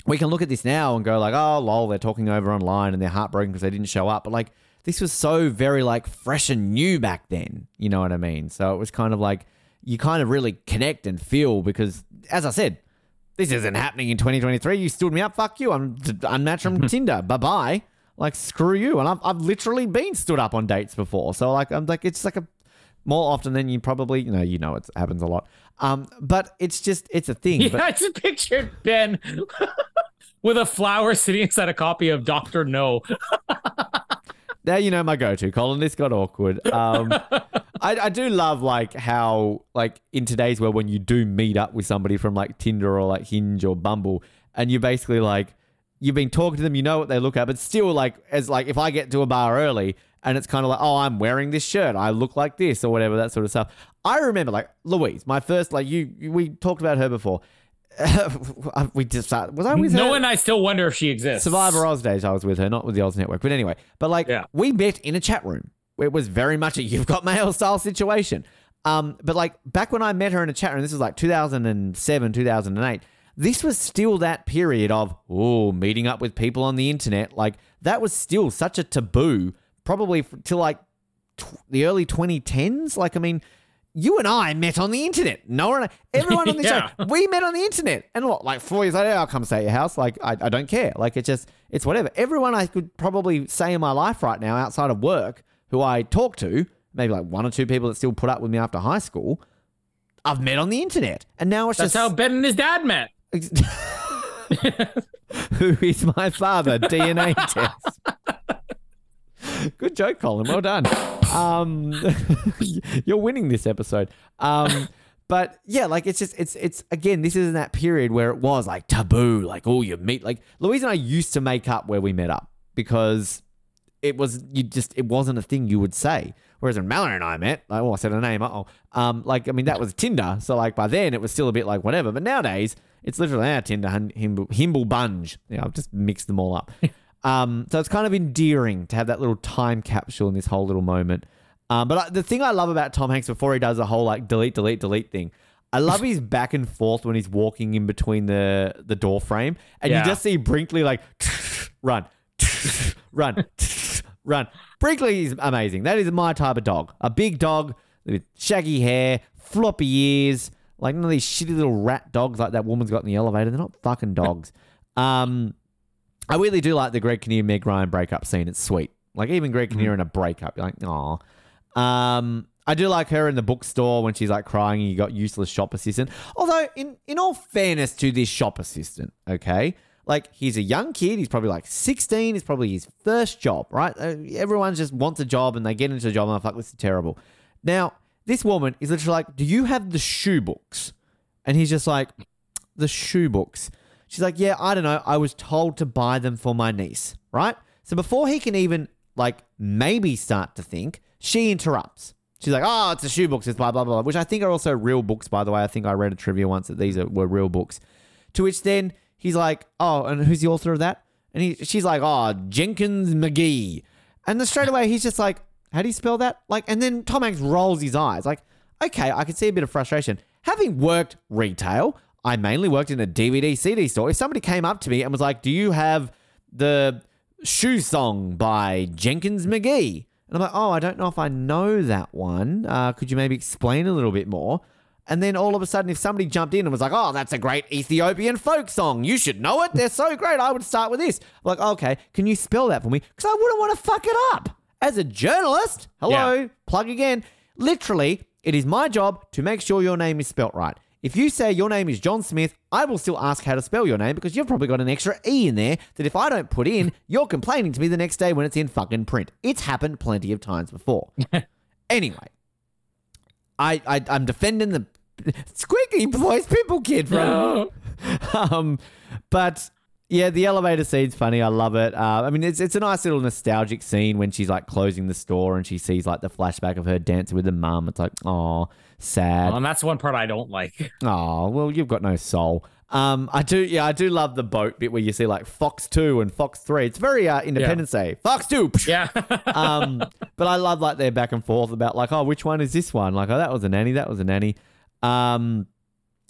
we can look at this now and go like, oh, lol, they're talking over online and they're heartbroken because they didn't show up. But like, this was so very like fresh and new back then. You know what I mean? So it was kind of like you kind of really connect and feel because, as I said, this isn't happening in 2023. You stood me up. Fuck you. I'm d- unmatched from Tinder. Bye bye. Like screw you. And I've, I've literally been stood up on dates before. So like I'm like it's like a more often than you probably you know. You know it happens a lot. Um, but it's just it's a thing. Yeah, But I just pictured Ben with a flower sitting inside a copy of Doctor No. now you know my go-to, Colin. This got awkward. Um, I, I do love like how like in today's world when you do meet up with somebody from like Tinder or like Hinge or Bumble, and you basically like you've been talking to them, you know what they look at, but still like as like if I get to a bar early and it's kind of like oh I'm wearing this shirt, I look like this or whatever that sort of stuff. I remember like Louise, my first like you we talked about her before. we just started, was I with No her? one, I still wonder if she exists. Survivor Oz days, I was with her, not with the Oz Network. But anyway, but like Yeah. we met in a chat room. It was very much a you've got mail style situation. Um, but like back when I met her in a chat room, this was like 2007, 2008. This was still that period of oh meeting up with people on the internet. Like that was still such a taboo, probably till like tw- the early 2010s. Like I mean, you and I met on the internet. No one, everyone on the Yeah. show, we met on the internet. And what, like four years later, I'll come stay at your house. Like, I, I don't care. Like, it's just, it's whatever. Everyone I could probably say in my life right now outside of work who I talk to, maybe like one or two people that still put up with me after high school, I've met on the internet. And now it's That's just. how Ben and his dad met. who is my father? DNA test. Good joke, Colin. Well done. Um, you're winning this episode. Um, but yeah, like it's just it's it's again, this isn't that period where it was like taboo, like oh you meet like Louise and I used to make up where we met up because it was you just it wasn't a thing you would say. Whereas when Mallory and I met, like, oh, I said her name. Oh, um, like I mean that was Tinder. So like by then it was still a bit like whatever. But nowadays it's literally our Tinder, himble, himble bunge. Yeah, I've just mixed them all up. Um, so it's kind of endearing to have that little time capsule in this whole little moment. Um, but I, the thing I love about Tom Hanks before he does the whole like delete, delete, delete thing, I love his back and forth when he's walking in between the the door frame, and Yeah. you just see Brinkley like run, run, run. Brinkley is amazing. That is my type of dog. A big dog with shaggy hair, floppy ears, like none of these shitty little rat dogs like that woman's got in the elevator. They're not fucking dogs. um, I really do like the Greg Kinnear Meg Ryan breakup scene. It's sweet. Like even Greg Kinnear in a breakup, you're like, oh. Um, I do like her in the bookstore when she's like crying and you got useless shop assistant. Although, in in all fairness to this shop assistant, okay, like he's a young kid. He's probably like 16. It's probably his first job, right? Uh, everyone just wants a job and they get into a job and they're like, this is terrible. Now, this woman is literally like, do you have the shoe books? And he's just like, the shoe books. She's like, yeah, I don't know. I was told to buy them for my niece, right? So before he can even like maybe start to think, she interrupts. She's like, oh, it's a shoe books, it's blah, blah, blah, which I think are also real books, by the way. I think I read a trivia once that these are, were real books. To which then he's like, oh, and who's the author of that? And he, she's like, oh, Jenkins McGee. And then straight away, he's just like, how do you spell that? Like, and then Tom Hanks rolls his eyes. Like, okay, I can see a bit of frustration. Having worked retail, I mainly worked in a DVD CD store. If somebody came up to me and was like, do you have the shoe song by Jenkins McGee? And I'm like, oh, I don't know if I know that one. Uh, could you maybe explain a little bit more? And then all of a sudden, if somebody jumped in and was like, oh, that's a great Ethiopian folk song. You should know it. They're so great. I would start with this. I'm like, okay, can you spell that for me? Because I wouldn't want to fuck it up. As a journalist, hello, Yeah. plug again. Literally, it is my job to make sure your name is spelt right. If you say your name is John Smith, I will still ask how to spell your name because you've probably got an extra E in there that if I don't put in, you're complaining to me the next day when it's in fucking print. It's happened plenty of times before. anyway, I, I I'm defending the squeaky voice pimple kid from um, but yeah, the elevator scene's funny. I love it. Uh, I mean, it's it's a nice little nostalgic scene when she's like closing the store and she sees like the flashback of her dancing with the mum. It's like, oh, sad. and that's one part I don't like. Oh, well, you've got no soul. Um, I do, yeah, I do love the boat bit where you see like Fox Two and Fox Three. It's very uh, Independence Day. Fox Two. Yeah. um, but I love like their back and forth about like, oh, which one is this one? Like, oh, that was a nanny, that was a nanny. Um,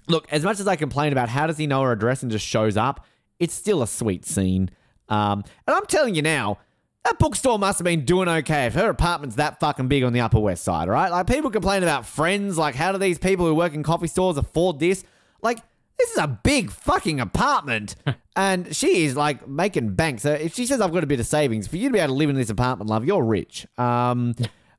look, as much as I complain about how does he know her address and just shows up, it's still a sweet scene. Um, and I'm telling you now, that bookstore must have been doing okay if her apartment's that fucking big on the Upper West Side, right? Like people complain about friends, like how do these people who work in coffee stores afford this? Like this is a big fucking apartment, and she is like making bank. So if she says I've got a bit of savings for you to be able to live in this apartment, love, you're rich. Um,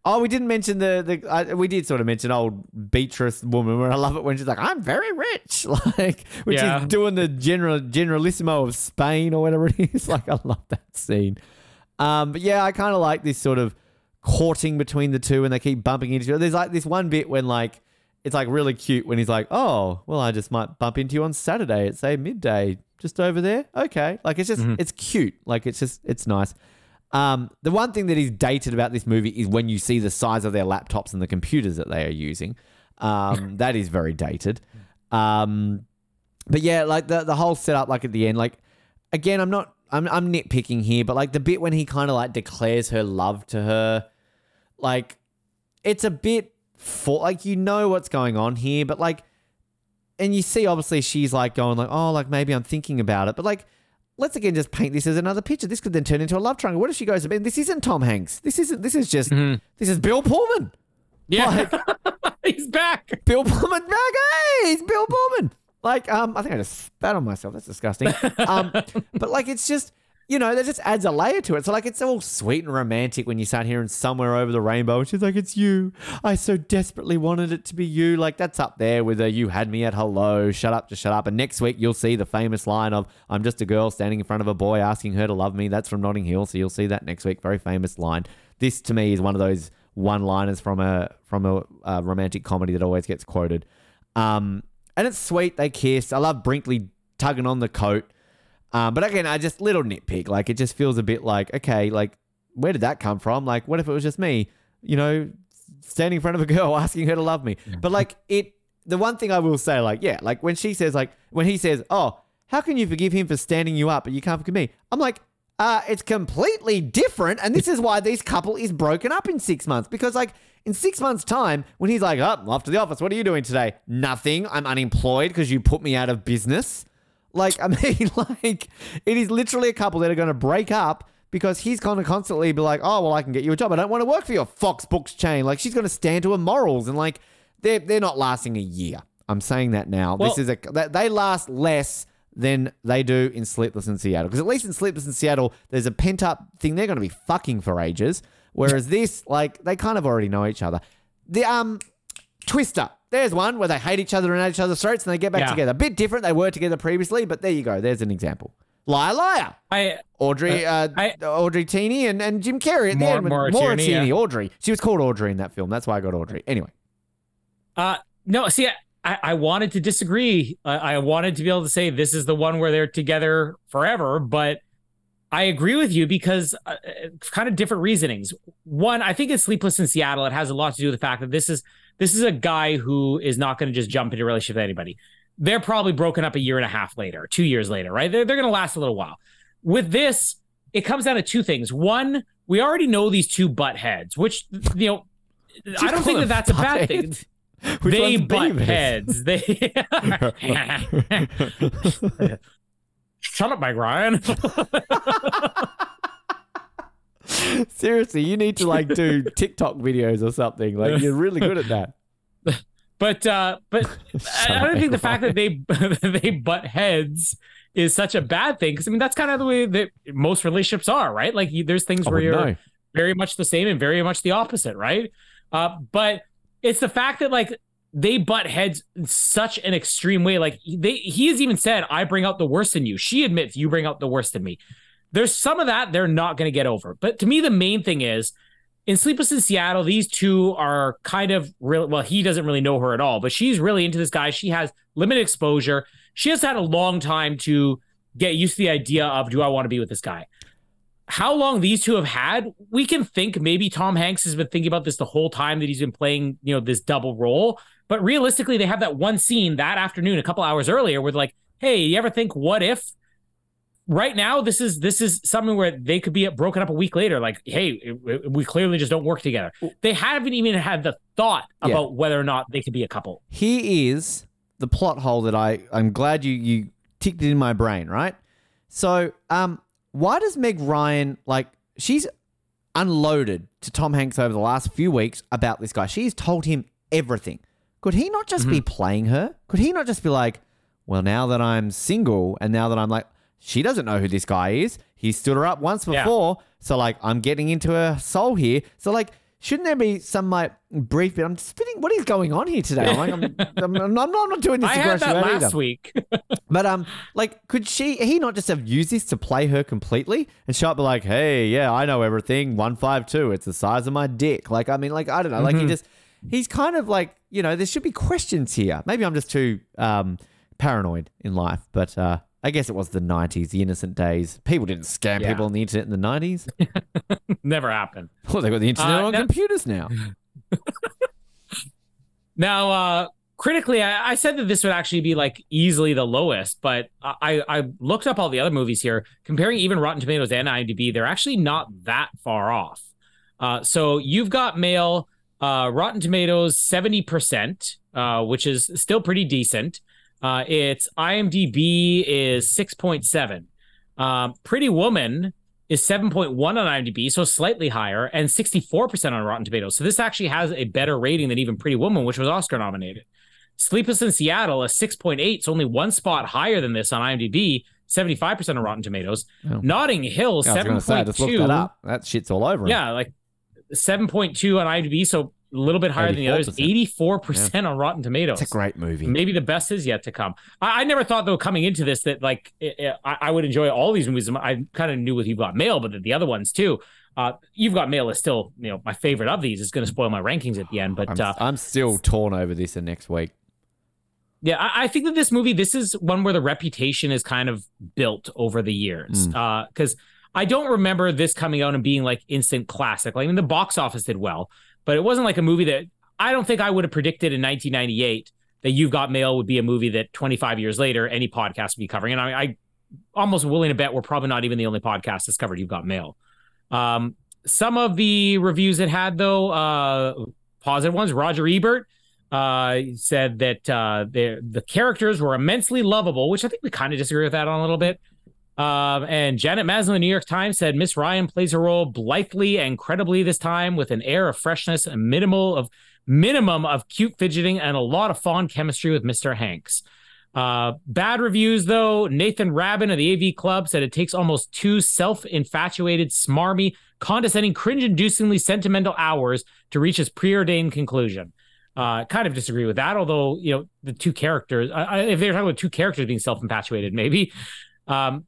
Oh, we didn't mention the the. Uh, we did sort of mention old Beatrice woman. Where I love it when she's like, "I'm very rich," like which Yeah. is doing the general generalissimo of Spain or whatever it is. Like I love that scene. Um, but yeah, I kind of like this sort of courting between the two, and they keep bumping into each other. There's like this one bit when like it's like really cute when he's like, "Oh, well, I just might bump into you on Saturday at say midday, just over there." Okay, like it's just it's cute. Like it's just it's nice. Um, the one thing that is dated about this movie is when you see the size of their laptops and the computers that they are using. Um, that is very dated. Um, but yeah, like the the whole setup, like at the end, like again, I'm not, I'm I'm nitpicking here, but like the bit when he kind of like declares her love to her, like it's a bit for like you know what's going on here, but like, and you see obviously she's like going like, oh, like maybe I'm thinking about it, but like. Let's again just paint this as another picture. This could then turn into a love triangle. What if she goes to bed? This isn't Tom Hanks. This isn't. This is just. This is Bill Pullman. Yeah, he's back. Bill Pullman back. Hey, it's Bill Pullman. Like, um, I think I just spat on myself. That's disgusting. Um, but like, it's just, you know, that just adds a layer to it. So like, it's all sweet and romantic when you start hearing somewhere over the rainbow, and she's like, "It's you. I so desperately wanted it to be you." Like, that's up there with a "You had me at hello." Shut up, just shut up. And next week you'll see the famous line of "I'm just a girl standing in front of a boy asking her to love me." That's from Notting Hill, so you'll see that next week. Very famous line. This to me is one of those one-liners from a from a uh, romantic comedy that always gets quoted. Um, and it's sweet. They kiss. I love Brinkley tugging on the coat. Um, but again, I just little nitpick. Like it just feels a bit like okay, like where did that come from? Like what if it was just me? You know, standing in front of a girl asking her to love me. But like it, the one thing I will say, like yeah, like when she says like when he says, oh, how can you forgive him for standing you up, but you can't forgive me? I'm like. Uh, it's completely different, and this is why this couple is broken up in six months. Because, like, in six months' time, when he's like, "Up, I'm off to the office. What are you doing today? Nothing. I'm unemployed because you put me out of business." Like, I mean, like, it is literally a couple that are going to break up because he's going to constantly be like, oh, well, I can get you a job. I don't want to work for your Fox Books chain. Like, she's going to stand to her morals. And, like, they're, they're not lasting a year. I'm saying that now. this is a, they last less than they do in Sleepless in Seattle. Because at least in Sleepless in Seattle, there's a pent up thing. They're going to be fucking for ages. Whereas this, like, they kind of already know each other. The, um, Twister. There's one where they hate each other and at each other's throats and they get back Yeah. together. A bit different. They were together previously, but there you go. There's an example. Liar, liar. I Audrey, uh, I- Audrey Teeny and, and Jim Carrey at the end. Maura Maura Tierney, Tierney, yeah. Audrey. She was called Audrey in that film. That's why I got Audrey. Anyway, Uh, no, see, I, I wanted to disagree. I, I wanted to be able to say this is the one where they're together forever, but I agree with you because uh, uh, kind of different reasonings. One, I think it's Sleepless in Seattle. It has a lot to do with the fact that this is this is a guy who is not going to just jump into a relationship with anybody. They're probably broken up a year and a half later, two years later, right? They're, they're going to last a little while. With this, it comes down to two things. One, we already know these two butt heads, which you know. I don't think that that's a bad thing Which they butt Beavis? heads. They shut up, Meg Ryan. Seriously, you need to like do TikTok videos or something. Like you're really good at that. but uh, but I don't think the fact that they they butt heads is such a bad thing because I mean that's kind of the way that most relationships are, right? Like there's things where you're very much the same and very much the opposite, right? Uh, but it's the fact that like they butt heads in such an extreme way. Like they, he has even said, "I bring out the worst in you." She admits, "You bring out the worst in me." There's some of that they're not going to get over. But to me, the main thing is in Sleepless in Seattle, these two are kind of real. Well, he doesn't really know her at all, but she's really into this guy. She has limited exposure. She has had a long time to get used to the idea of, do I want to be with this guy? How long these two have had, we can think maybe Tom Hanks has been thinking about this the whole time that he's been playing, you know, this double role. But realistically, they have that one scene that afternoon, a couple hours earlier, where like, "Hey, you ever think what if?" Right now, this is this is something where they could be broken up a week later. Like, hey, we clearly just don't work together. They haven't even had the thought Yeah. about whether or not they could be a couple. Here is the plot hole that I I'm glad you you ticked it in my brain, right? So, um, why does Meg Ryan like she's unloaded to Tom Hanks over the last few weeks about this guy? She's told him everything. Could he not just be playing her? Could he not just be like, well, now that I'm single and now that I'm like, she doesn't know who this guy is. He stood her up once Yeah. before. So, like, I'm getting into her soul here. So, like, shouldn't there be some like brief bit? I'm spitting. What is going on here today? I'm like, I'm, I'm, I'm, not, I'm not doing this. I had that last either. week. But um, like, could she? He not just have used this to play her completely, and she'll like, "Hey, yeah, I know everything. One five two. It's the size of my dick." Like, I mean, like, I don't know. Like, he just, he's kind of like, you know, there should be questions here. Maybe I'm just too um paranoid in life, but uh. I guess it was the 90s, the innocent days. People didn't scam Yeah. people on the internet in the 90s. Never happened. Well, they've got the internet Uh, on no- computers now. Now, uh, critically, I, I said that this would actually be like easily the lowest, but I, I looked up all the other movies here, comparing even Rotten Tomatoes and IMDb. They're actually not that far off. Uh, so you've got Mail, uh, Rotten Tomatoes, 70%, uh, which is still pretty decent. Uh, its IMDb is 6.7. Um, Pretty Woman is 7.1 on IMDb, so slightly higher, and 64% on Rotten Tomatoes. So this actually has a better rating than even Pretty Woman, which was Oscar nominated. Sleepless in Seattle, a 6.8, so only one spot higher than this on IMDb, 75% on Rotten Tomatoes. Oh. Notting Hill, Yeah, I was going to say, I just looked that 7.2. That shit's all over. Yeah, like 7.2 on IMDb, so a little bit higher than the others. 84% on Rotten Tomatoes. It's a great movie. Maybe the best is yet to come. I, I never thought though coming into this that like i I, I would enjoy all these movies. I kind of knew with You've Got Mail, but the, the other ones too. Uh, You've Got Mail is still you know my favorite of these. It's going to spoil my rankings at the end, but I'm, uh, I'm still torn over this and next week. yeah, I, I think that this movie, this is one where the reputation is kind of built over the years. Because I don't remember this coming out and being like instant classic. Like, I mean, the box office did well, but it wasn't like a movie that I don't think I would have predicted in 1998 that You've Got Mail would be a movie that 25 years later any podcast would be covering. And I, I almost willing to bet we're probably not even the only podcast that's covered You've Got Mail. Um, some of the reviews it had though, uh, positive ones. Roger Ebert uh, said that uh, the characters were immensely lovable, which I think we kind of disagree with that on a little bit. Um, and Janet Maslin of the New York Times said Miss Ryan plays her role blithely and credibly this time with an air of freshness, a minimal of minimum of cute fidgeting, and a lot of fond chemistry with Mr. Hanks. Uh, bad reviews though. Nathan Rabin of the AV Club said it takes almost two self-infatuated, smarmy, condescending, cringe-inducingly sentimental hours to reach its preordained conclusion. Uh, kind of disagree with that, although you know the two characters. I, I, if they're talking about two characters being self-infatuated, maybe. Um,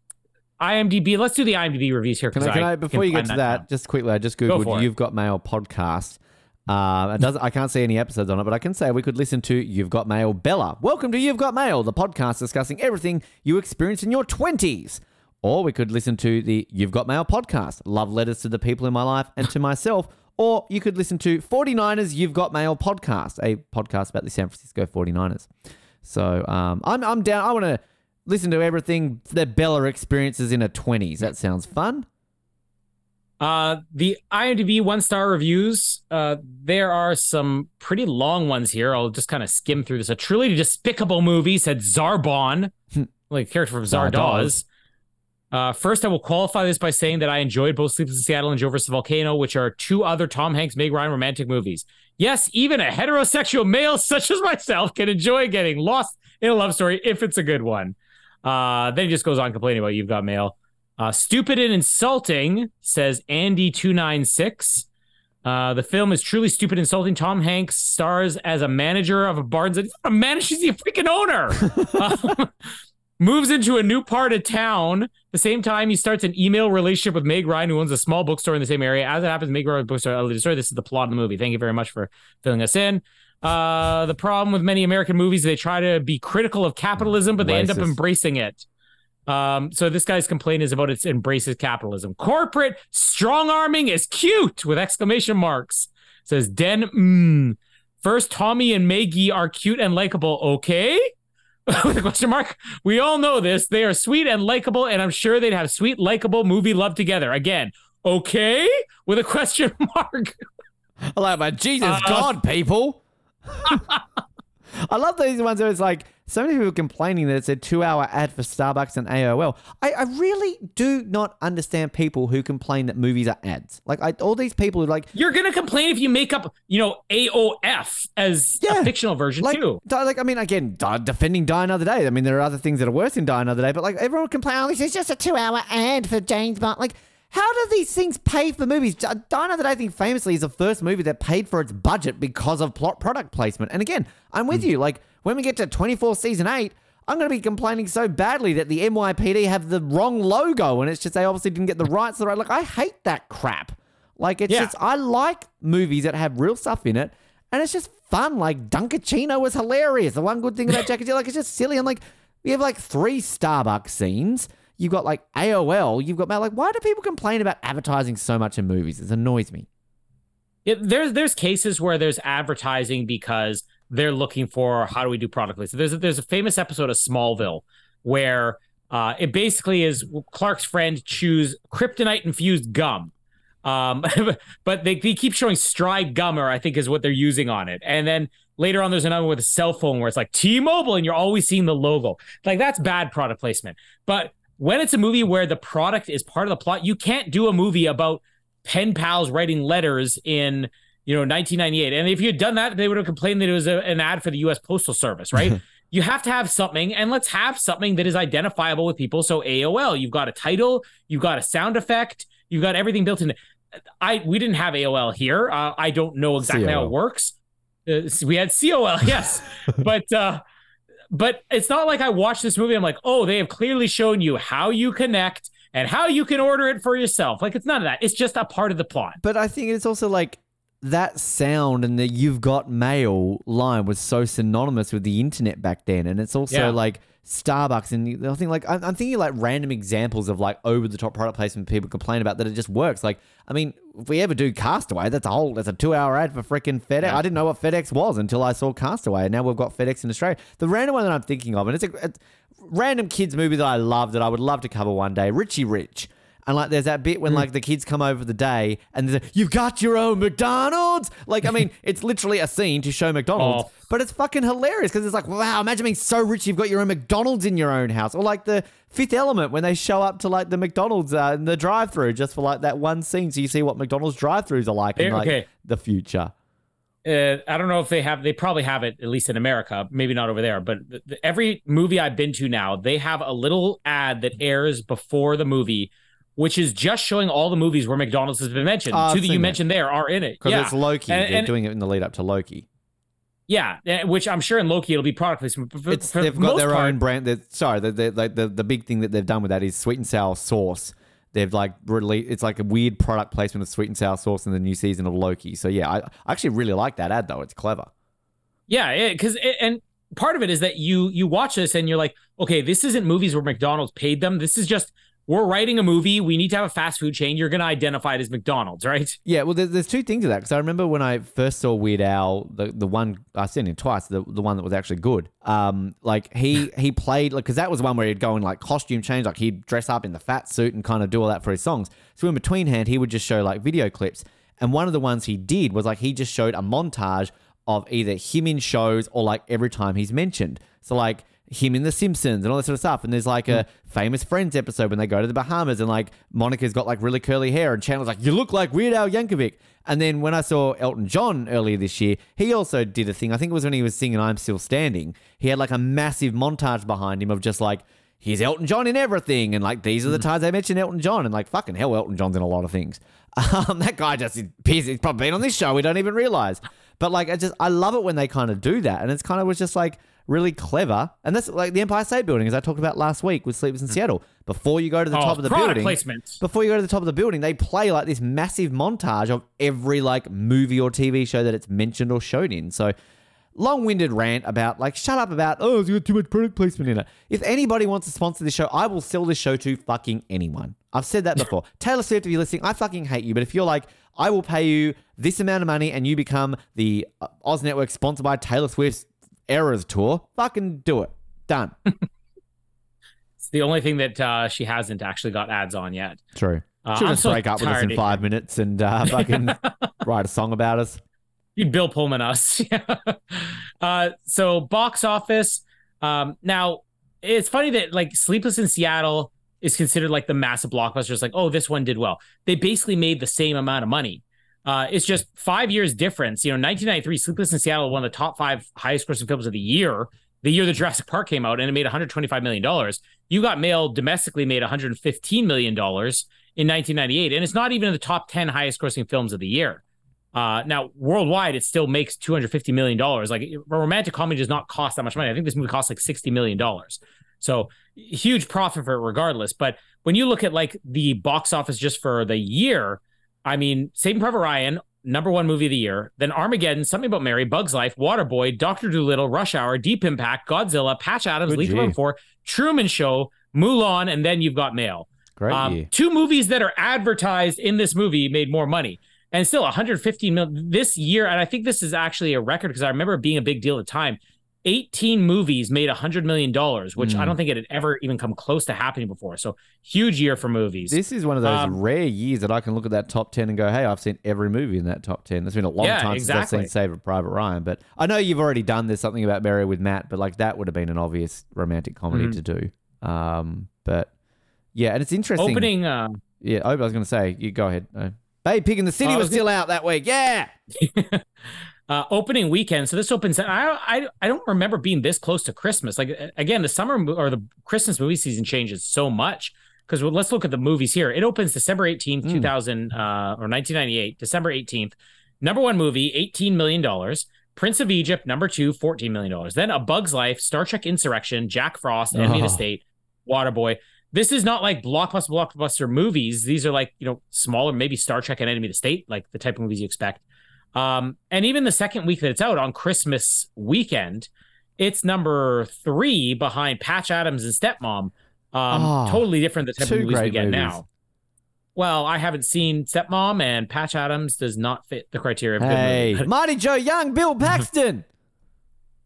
IMDb. Let's do the IMDb reviews here. Can I, can I, before you get to that, now. just quickly, I just googled it. "You've Got Mail" podcast. Uh, it doesn't. I can't see any episodes on it, but I can say we could listen to "You've Got Mail." Bella, welcome to "You've Got Mail," the podcast discussing everything you experience in your twenties. Or we could listen to the "You've Got Mail" podcast, love letters to the people in my life and to myself. Or you could listen to 49ers You've Got Mail podcast, a podcast about the San Francisco 49ers. So um, I'm, I'm down. I want to listen to everything that Bella experiences in her 20s. That sounds fun. Uh, the IMDb one star reviews. Uh, there are some pretty long ones here. I'll just kind of skim through this. A truly despicable movie said Zarbon, like character from Zardoz. Zardoz. Uh, first, I will qualify this by saying that I enjoyed both Sleepless in Seattle and Joe vs. Volcano, which are two other Tom Hanks, Meg Ryan romantic movies. Yes, even a heterosexual male such as myself can enjoy getting lost in a love story if it's a good one. Uh, then he just goes on complaining about You've Got Mail. Uh, stupid and insulting, says Andy296. Uh, the film is truly stupid and insulting. Tom Hanks stars as a manager of a Barnes. He's not a manager, he's the freaking owner. Um, moves into a new part of town. At the same time, he starts an email relationship with Meg Ryan, who owns a small bookstore in the same area. As it happens, Meg Ryan bookstore. I'll destroy. This is the plot of the movie. Thank you very much for filling us in. Uh, the problem with many American movies, they try to be critical of capitalism, but they end up embracing it. Um, so this guy's complaint is about its embraces capitalism. Corporate strong arming is cute with exclamation marks. Says Den. Mm. First, Tommy and Maggie are cute and likable. Okay. with a question mark. We all know this. They are sweet and likable, and I'm sure they'd have sweet, likable movie love together. Again, okay? With a question mark. I like my Jesus Uh, God, people. I love these ones where it's like so many people complaining that it's a two-hour ad for Starbucks and AOL. I, I really do not understand people who complain that movies are ads. Like I, all these people who like You're gonna complain if you make up, you know, AOF as Yeah. a fictional version like, too. di- like I mean, again, di- defending Die Another Day. I mean, there are other things that are worse than Die Another Day, but like everyone complains, oh, this is just a two-hour ad for James Bond. Like, how do these things pay for movies? D- Die Another Day thing famously is the first movie that paid for its budget because of plot product placement. And again, I'm with hmm. you. Like when we get to 24 season eight, I'm going to be complaining so badly that the NYPD have the wrong logo, and it's just they obviously didn't get the rights to the right. Like I hate that crap. Like it's Yeah. just I like movies that have real stuff in it, and it's just fun. Like Dunkaccino was hilarious. The one good thing about Jack and Jill, like it's just silly. I'm like, we have like three Starbucks scenes. You've got like AOL. You've got like, why do people complain about advertising so much in movies? It annoys me. It, there's there's cases where there's advertising because they're looking for how do we do product placement. There's a, there's a famous episode of Smallville where uh, it basically is Clark's friend chews kryptonite infused gum. Um, but they, they keep showing stride gummer, I think is what they're using on it. And then later on, there's another with a cell phone where it's like T-Mobile, and you're always seeing the logo. Like that's bad product placement. But when it's a movie where the product is part of the plot, you can't do a movie about pen pals writing letters in you know 1998 and if you had done that they would have complained that it was a, an ad for the us postal service right? You have to have something and let's have something that is identifiable with people. So aol you've got a title you've got a sound effect you've got everything built in. I we didn't have aol here. Uh, i don't know exactly how it works. Uh, we had col yes. But uh but it's not like I watched this movie. I'm like, oh, they have clearly shown you how you connect and how you can order it for yourself. Like, it's none of that. It's just a part of the plot. But I think it's also like that sound and the "you've got mail" line was so synonymous with the internet back then, and it's also Yeah. like Starbucks and I think like I'm, I'm thinking like random examples of like over the top product placement people complain about that it just works. Like I mean, if we ever do Castaway, that's a whole that's a two hour ad for freaking FedEx. I didn't know what FedEx was until I saw Castaway, and now we've got FedEx in Australia. The random one that I'm thinking of, and it's a, it's a random kids movie that I love that I would love to cover one day, Richie Rich. And like, there's that bit when like the kids come over the day and there's a, you've got your own McDonald's. Like, I mean, it's literally a scene to show McDonald's, Oh. but it's fucking hilarious because it's like, wow, imagine being so rich you've got your own McDonald's in your own house. Or like the Fifth Element when they show up to like the McDonald's uh, in the drive-through just for like that one scene, so you see what McDonald's drive-throughs are like in Eh, like okay. the future. Uh, I don't know if they have, they probably have it, at least in America, maybe not over there. But th- every movie I've been to now, they have a little ad that airs before the movie, which is just showing all the movies where McDonald's has been mentioned. I've Two that you that. mentioned there are in it. Because Yeah. it's Loki. And- They're and- doing it in the lead up to Loki. Yeah, eh, which I'm sure in Loki it'll be product placement. It's, for they've got their part- own brand. they're- Sorry, the, the, like the, the big thing that they've done with that is sweet and sour sauce. They've like released. It's like a weird product placement of sweet and sour sauce in the new season of Loki. So yeah, I, I actually really like that ad though. It's clever. Yeah, because and part of it is that you you watch this and you're like, okay, this isn't movies where McDonald's paid them. This is just we're writing a movie. We need to have a fast food chain. You're going to identify it as McDonald's, right? Yeah, well, there's, there's two things to that because I remember when I first saw Weird Al, the, the one I've seen him twice, the, the one that was actually good. Um, like he he played like because that was one where he'd go in like costume change, like he'd dress up in the fat suit and kind of do all that for his songs. So in between hand, he would just show like video clips, and one of the ones he did was like he just showed a montage of either him in shows or like every time he's mentioned. So like him in The Simpsons and all that sort of stuff. And there's like a famous Friends episode when they go to the Bahamas and like Monica's got like really curly hair and Chandler's like, you look like Weird Al Yankovic. And then when I saw Elton John earlier this year, he also did a thing. I think it was when he was singing I'm Still Standing. He had like a massive montage behind him of just like, here's Elton John in everything. And like, these are the times I mentioned Elton John. And like, fucking hell, Elton John's in a lot of things. Um, that guy just appears, he's probably been on this show. We don't even realize. But like, I just, I love it when they kind of do that. And it's kind of was just like really clever. And that's like the Empire State Building, as I talked about last week with Sleepless in Seattle. Before you go to the Oh, top of the building, placement. before you go to the top of the building, they play like this massive montage of every like movie or TV show that it's mentioned or shown in. So long-winded rant about like shut up about oh it's got too much product placement in it. If anybody wants to sponsor this show, I will sell this show to fucking anyone. I've said that before. Taylor Swift, if you're listening, I fucking hate you. But if you're like, I will pay you this amount of money and you become the uh, Oz Network sponsored by Taylor Swift's Eras tour, fucking do it. Done. It's the only thing that uh, she hasn't actually got ads on yet. True. Uh, She'll I'm just so break up with us in five minutes and uh, fucking write a song about us. You'd Bill Pullman us. uh, so box office. Um, now it's funny that like Sleepless in Seattle is considered like the massive blockbuster. It's like, oh, this one did well. They basically made the same amount of money. Uh, it's just five years difference. You know, 1993, Sleepless in Seattle, one of the top five highest grossing films of the year. the year the Jurassic Park came out and it made 125 million dollars. You Got Mail domestically made 115 million dollars in 1998, and it's not even in the top 10 highest grossing films of the year. Uh, now, worldwide, it still makes 250 million dollars. Like a romantic comedy does not cost that much money. I think this movie costs like 60 million dollars. So huge profit for it regardless. But when you look at like the box office just for the year, I mean, Saving Private Ryan, number one movie of the year, then Armageddon, Something About Mary, Bugs Life, Waterboy, Doctor Dolittle, Rush Hour, Deep Impact, Godzilla, Patch Adams, Good Lethal. Weapon 4, Truman Show, Mulan, and then you've got Mail. Great Um, two movies that are advertised in this movie made more money. And still 115 million this year. And I think this is actually a record because I remember it being a big deal at the time. 18 movies made $100 million, which I Mm. don't think it had ever even come close to happening before. So huge year for movies. This is one of those Um, rare years that I can look at that top 10 and go, hey, I've seen every movie in that top 10. It's been a long Yeah, time since I've exactly. seen Saving Private Ryan. But I know you've already done this, something about Mary with Matt, but like that would have been an obvious romantic comedy Mhm. to do. Um, but yeah, and it's interesting. Opening, uh, Yeah, oh, I was going to say, you go ahead. Uh, Babe Pig in the City I was was still out that week. Yeah. uh, opening weekend. So this opens. I, I I don't remember being this close to Christmas. Like again, the summer or the Christmas movie season changes so much. Because let's look at the movies here. It opens December eighteenth, Mm. two thousand uh, or nineteen ninety eight. December eighteenth. Number one movie, eighteen million dollars. Prince of Egypt, number two, $14 million. Then A Bug's Life, Star Trek Insurrection, Jack Frost, Enemy of Oh. the State, Waterboy. This is not like blockbuster blockbuster movies. These are like, you know, smaller, maybe Star Trek and Enemy of the State, like the type of movies you expect. Um, and even the second week that it's out on Christmas weekend, it's number three behind Patch Adams and Stepmom. Um, Oh, totally different the type of movies we get movies. now. Well, I haven't seen Stepmom, and Patch Adams does not fit the criteria of a good Hey, movie. Mighty Joe Young, Bill Paxton.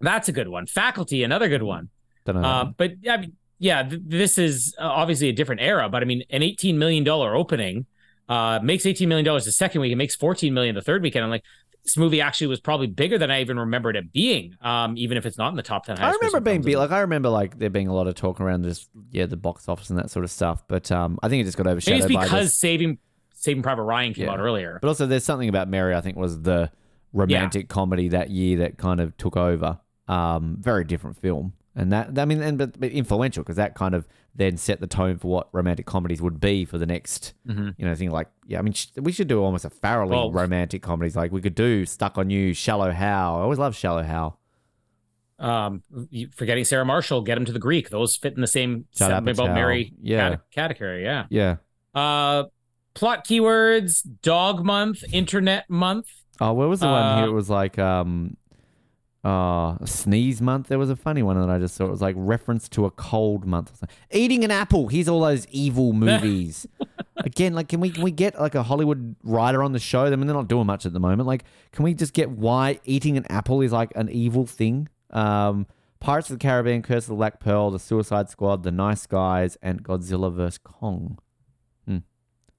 That's a good one. Faculty, another good one. Uh, but I mean, yeah, th- this is uh, obviously a different era. But I mean, an eighteen million dollar opening uh, makes eighteen million dollars the second week. It makes fourteen million the third weekend. I'm like, this movie actually was probably bigger than I even remembered it being. Um, even if it's not in the top ten. I remember being big. Like I remember like there being a lot of talk around just yeah the box office and that sort of stuff. But um, I think it just got overshadowed Maybe it's because this. Saving Saving Private Ryan came Yeah. out earlier. But also, there's something about Mary. I think was the romantic comedy that year that kind of took over. Um, very different film, and that I mean, and but, but influential because that kind of then set the tone for what romantic comedies would be for the next. Mhm. You know, thing like yeah, I mean, sh- we should do almost a Farrelly Well- romantic comedies. Like we could do Stuck on You, Shallow Hal. I always love Shallow Hal. Um, forgetting Sarah Marshall, get him to the Greek. Those fit in the same Judd something about Mary Yeah. cate- category. Yeah. Yeah. Uh, plot keywords: dog month, internet month. Oh, where was the one Uh, here? It was like um uh sneeze month. There was a funny one that I just saw. It was like reference to a cold month. Eating an apple. Here's all those evil movies. Again, like can we can we get like a Hollywood writer on the show? I mean they're not doing much at the moment. Like, can we just get why eating an apple is like an evil thing? Um Pirates of the Caribbean, Curse of the Black Pearl, The Suicide Squad, The Nice Guys, and Godzilla vs. Kong.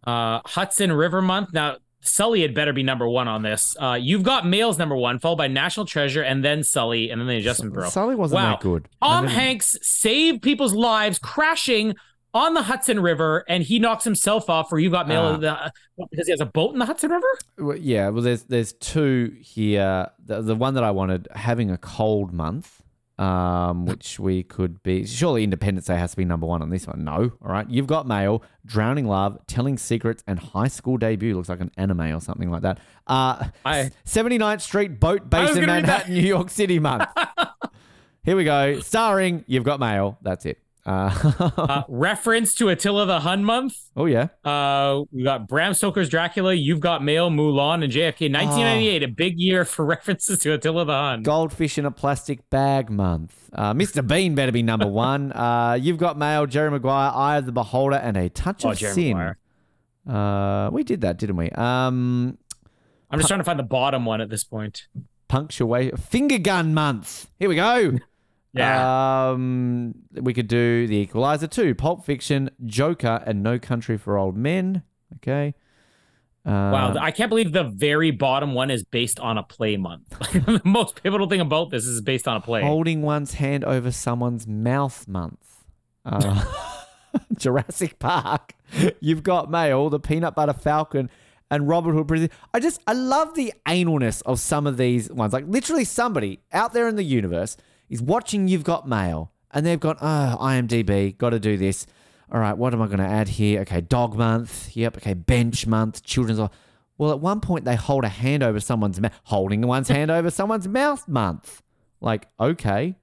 Uh, Hudson River month. Now, Sully had better be number one on this. Uh, you've got Males number one, followed by National Treasure, and then Sully, and then the Adjustment Bureau. Sully wasn't Wow. that good. Tom Hanks saved people's lives crashing on the Hudson River, and he knocks himself off Or you got mail Ah. the, what, because he has a boat in the Hudson River. Well, yeah, well, there's there's two here. The, the one that I wanted, having a cold month, um, which we could be. Surely Independence Day has to be number one on this one. No, all right. You've got Mail, Drowning Love, Telling Secrets, and High School Debut. Looks like an anime or something like that. Uh, I- 79th Street Boat I based in gonna read that. Manhattan, New York City month. Here we go. Starring, You've got Mail. That's it. Uh, Uh, reference to Attila the Hun month. oh yeah. Uh, we got Bram Stoker's Dracula. You've got Mail, Mulan, and JFK. 1998, a big year for references to Attila the Hun. Goldfish in a plastic bag month. Uh, Mr. Bean better be number one. Uh, you've got Mail, Jerry Maguire, Eye of the Beholder, and a touch Oh, of Jerry sin. Maguire. Uh, we did that, didn't we? Um, I'm just trying to find the bottom one at this point. punctuate finger gun month. Here we go. Um, we could do The Equalizer 2, Pulp Fiction, Joker, and No Country for Old Men. Okay. Uh, Wow, I can't believe the very bottom one is based on a play month. the most pivotal thing about this is based on a play. Holding one's hand over someone's mouth month. Uh, Jurassic Park. You've got Mail, the Peanut Butter Falcon, and Robin Hood. Prison. I just, I love the analness of some of these ones. Like literally somebody out there in the universe He's watching You've Got Mail, and they've got, oh, IMDb, got to do this. All right, what am I going to add here? Okay, dog month. Yep. Okay, bench month. Children's. Well, at one point they hold a hand over someone's mouth, holding one's hand over someone's mouth month. Like, okay,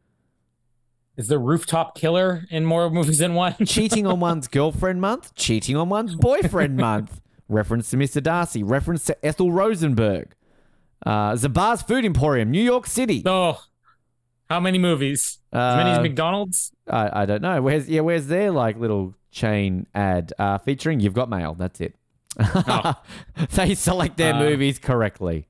Is the rooftop killer in more movies than one? cheating on one's girlfriend month, cheating on one's boyfriend month. Reference to Mr. Darcy. Reference to Ethel Rosenberg. Uh, Zabar's Food Emporium, New York City. oh, how many movies? As many as Uh, McDonald's? I, I don't know. Where's yeah? Where's their like little chain ad uh, featuring "You've Got Mail"? That's it. they select their Uh, movies correctly.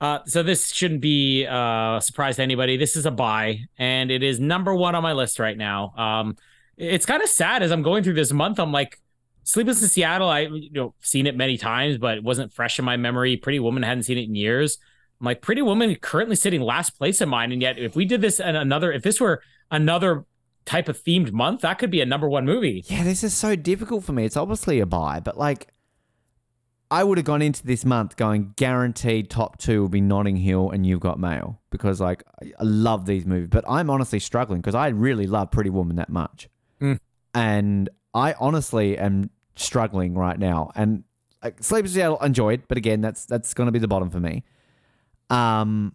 Uh, so this shouldn't be uh, a surprise to anybody. This is a buy, and it is number one on my list right now. Um, it's kind of sad as I'm going through this month. I'm like, Sleepless in Seattle. I you know seen it many times, but it wasn't fresh in my memory. Pretty Woman hadn't seen it in years. I'm like, Pretty Woman currently sitting last place in mine, and yet if we did this and another, if this were another type of themed month, that could be a number one movie. Yeah, this is so difficult for me. It's obviously a buy, but like, I would have gone into this month going guaranteed top two will be Notting Hill and You've Got Mail because like I love these movies, but I'm honestly struggling because I really love Pretty Woman that much, Mm. and I honestly am struggling right now. And like, Sleepers Seattle enjoyed, but again, that's that's going to be the bottom for me. Um,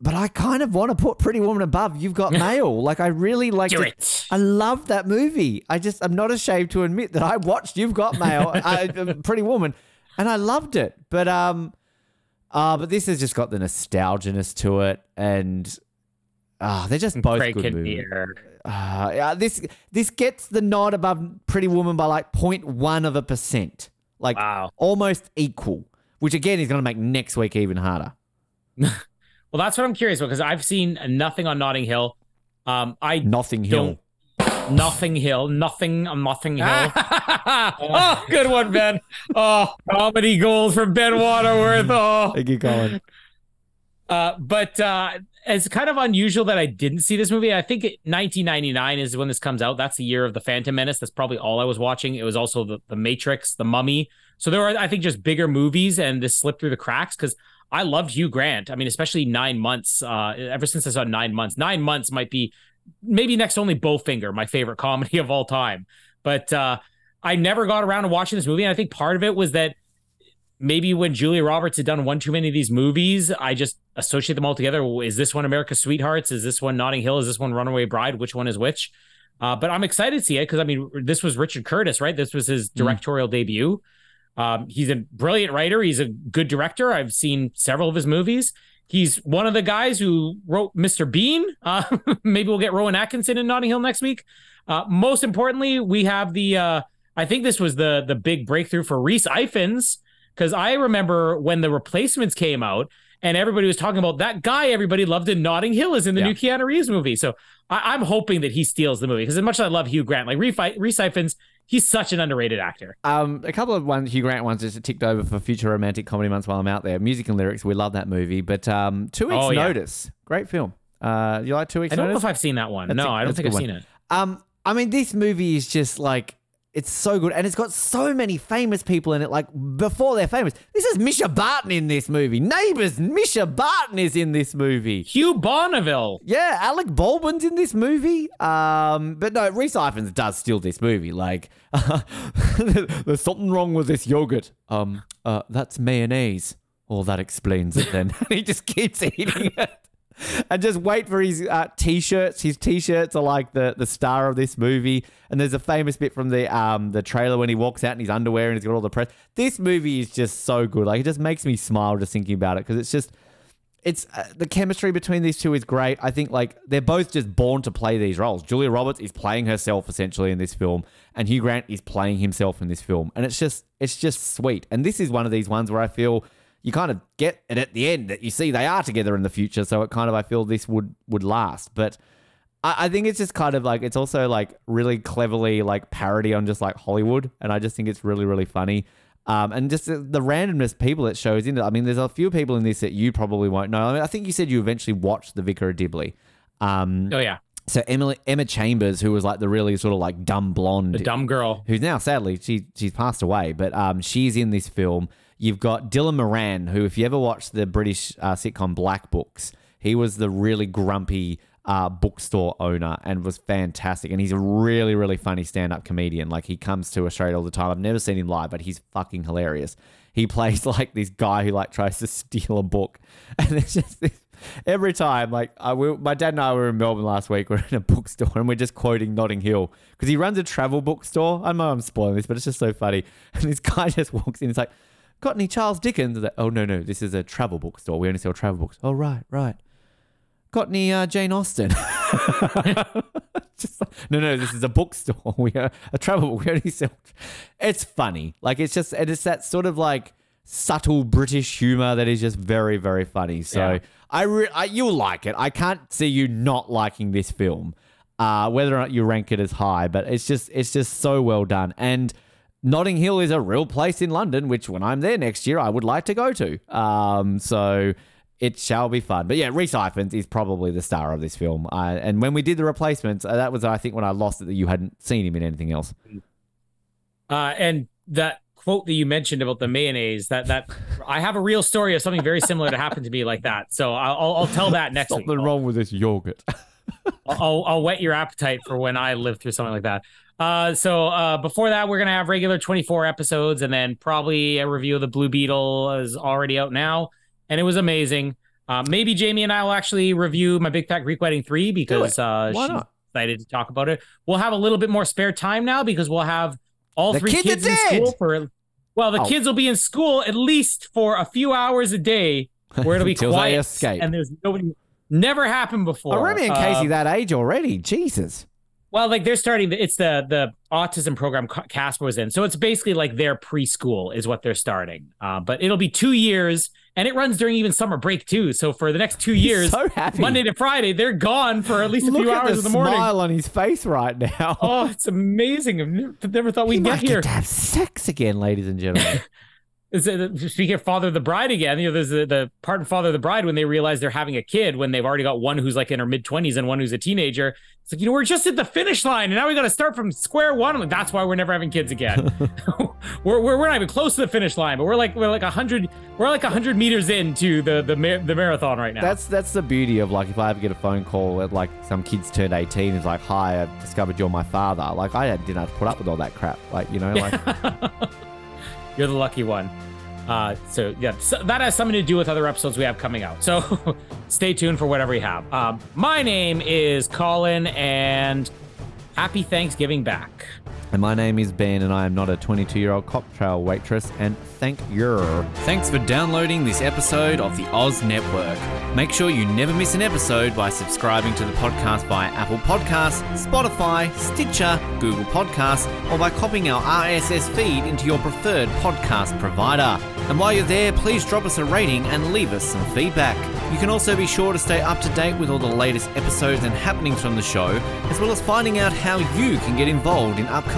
but I kind of want to put Pretty Woman above You've Got Mail. Like I really like Do it. it. I love that movie. I just I'm not ashamed to admit that I watched You've Got Mail, I, uh, Pretty Woman, and I loved it. But um, uh, but this has just got the nostalginess to it, and ah, they're just both Craig good movies. Uh, yeah, this this gets the nod above Pretty Woman by like 0.1 of a percent, like Wow. almost equal. Which again is going to make next week even harder. Well, that's what I'm curious about because I've seen nothing on Notting Hill. Um, I Nothing Hill. Nothing Hill. Nothing on Nothing Hill. oh, good one, Ben. Oh, comedy gold from Ben Waterworth. Oh, Thank you, Colin. uh, but uh, it's kind of unusual that I didn't see this movie. I think it, 1999 is when this comes out. That's the year of the Phantom Menace. That's probably all I was watching. It was also the, the Matrix, the Mummy. So there are, I think, just bigger movies, and this slipped through the cracks because I loved Hugh Grant. I mean, especially Nine Months. Uh, ever since I saw Nine Months, Nine Months might be maybe next only Bowfinger, my favorite comedy of all time. But uh, I never got around to watching this movie, and I think part of it was that maybe when Julia Roberts had done one too many of these movies, I just associate them all together. Is this one America's Sweethearts? Is this one Notting Hill? Is this one Runaway Bride? Which one is which? Uh, but I'm excited to see it because I mean, this was Richard Curtis, right? This was his directorial debut. Um, he's a brilliant writer. He's a good director. I've seen several of his movies. He's one of the guys who wrote Mr. Bean. Uh, maybe we'll get Rowan Atkinson in Notting Hill next week. Uh, most importantly, we have the. Uh, I think this was the the big breakthrough for Rhys Ifans because I remember when the replacements came out and everybody was talking about that guy everybody loved in Notting Hill is in the Yeah. new Keanu Reeves movie. So I, I'm hoping that he steals the movie because as much as I love Hugh Grant, like Rhys Ifans, he's such an underrated actor. Um, a couple of ones, Hugh Grant ones just ticked over for future romantic comedy months while I'm out there. Music and lyrics, we love that movie. But um, Two Weeks Oh, yeah. Notice, great film. Uh, you like Two Weeks I don't know if I've seen that one. That's no, I don't think I've good seen it. Um, I mean, this movie is just like it's so good, and it's got so many famous people in it. Like before they're famous, this is Mischa Barton in this movie. Neighbours, Mischa Barton is in this movie. Hugh Bonneville. Yeah, Alec Baldwin's in this movie. Um, but no, Rhys Ifans does steal this movie. Like, there's something wrong with this yogurt. Um, uh, that's mayonnaise. Oh, that explains it then. he just keeps eating it. And just wait for his uh, t-shirts. His t-shirts are like the, the star of this movie. And there's a famous bit from the um the trailer when he walks out in his underwear and he's got all the press. This movie is just so good. Like it just makes me smile just thinking about it because it's just it's uh, the chemistry between these two is great. I think like they're both just born to play these roles. Julia Roberts is playing herself essentially in this film, and Hugh Grant is playing himself in this film, and it's just it's just sweet. And this is one of these ones where I feel you kind of get it at the end that you see they are together in the future. So it kind of I feel this would would last, but. I I think it's just kind of like it's also like really cleverly like parody on just like Hollywood, and I just think it's really really funny. Um, and just the, the randomness people it shows in it. I mean, there's a few people in this that you probably won't know. I mean, I think you said you eventually watched The Vicar of Dibley. Um, Oh yeah, so Emily Emma Chambers, who was like the really sort of like dumb blonde, the dumb girl. who's now sadly she she's passed away, but um, she's in this film. You've got Dylan Moran, who, if you ever watched the British uh, sitcom Black Books, He was the really grumpy uh, bookstore owner and was fantastic. And he's a really, really funny stand up comedian. Like he comes to Australia all the time. I've never seen him live, but he's fucking hilarious. He plays like this guy who like tries to steal a book, and it's just this, every time. Like I, we, my dad and I were in Melbourne last week. We're in a bookstore and we're just quoting Notting Hill because he runs a travel bookstore. I know I'm spoiling this, but it's just so funny. And this guy just walks in. It's like, got any Charles Dickens? Like, oh no, no, this is a travel bookstore. We only sell travel books. Oh right, right. Got any uh, Jane Austen? just like, no, no, this is a bookstore. We are a travel. book. We only sell. It's funny. Like it's just it's that sort of like subtle British humor that is just very very funny. So Yeah. I, re- I you'll like it. I can't see you not liking this film. Uh, whether or not you rank it as high, but it's just it's just so well done. And Notting Hill is a real place in London, which when I'm there next year, I would like to go to. Um, so it shall be fun. But yeah, Rhys Ifans is probably the star of this film. Uh, and when we did the replacements, uh, that was I think when I lost it that you hadn't seen him in anything else. Uh, and that quote that you mentioned about the mayonnaise, that that I have a real story of something very similar to happen to me like that. So I'll, I'll tell that next week. Something wrong with this yogurt. I'll, I'll whet your appetite for when I live through something like that. Uh, so uh, before that, we're gonna have regular 24 episodes, and then probably a review of the Blue Beetle is already out now, and it was amazing. Uh, maybe Jamie and I will actually review my Big Fat Greek Wedding three because uh, she's excited to talk about it. We'll have a little bit more spare time now because we'll have all The three kids kids in dead! school for. Well, the Oh. kids will be in school at least for a few hours a day, where it'll be quiet and there's nobody. Never happened before. Oh, Remy and Uh, Casey that age already. Jesus. Well, like they're starting. The, it's the the autism program Casper was in, so it's basically like their preschool is what they're starting. Uh, but it'll be two years, and it runs during even summer break too. So for the next two years, so. Monday to Friday, they're gone for at least a Look few hours the in the morning. smile on his face right now. Oh, it's amazing! I've never, never thought we we'd might get here. get to have sex again, ladies and gentlemen. Speaking of Father of the Bride again, you know, there's the, the part in Father of the Bride when they realize they're having a kid when they've already got one who's like in her mid 20s and one who's a teenager. It's like, you know, we're just at the finish line and now we got to start from square one. Like, that's why we're never having kids again. we're, we're, we're not even close to the finish line, but we're like, we're like a hundred, we're like a hundred meters into the, the, mar- the marathon right now. That's that's the beauty of like if I ever get a phone call at like some kids turned eighteen, it's like, "Hi, I've discovered you're my father." Like I didn't have to put up with all that crap. Like you know, like You're the lucky one. Uh, so yeah, so that has something to do with other episodes we have coming out. So stay tuned for whatever we have. Um, my name is Colin, and happy Thanksgiving back. And my name is Ben, and I am not a 22 year old cocktail waitress. And thank you. Thanks for downloading this episode of the Oz Network. Make sure you never miss an episode by subscribing to the podcast via Apple Podcasts, Spotify, Stitcher, Google Podcasts, or by copying our RSS feed into your preferred podcast provider. And while you're there, please drop us a rating and leave us some feedback. You can also be sure to stay up to date with all the latest episodes and happenings from the show, as well as finding out how you can get involved in upcoming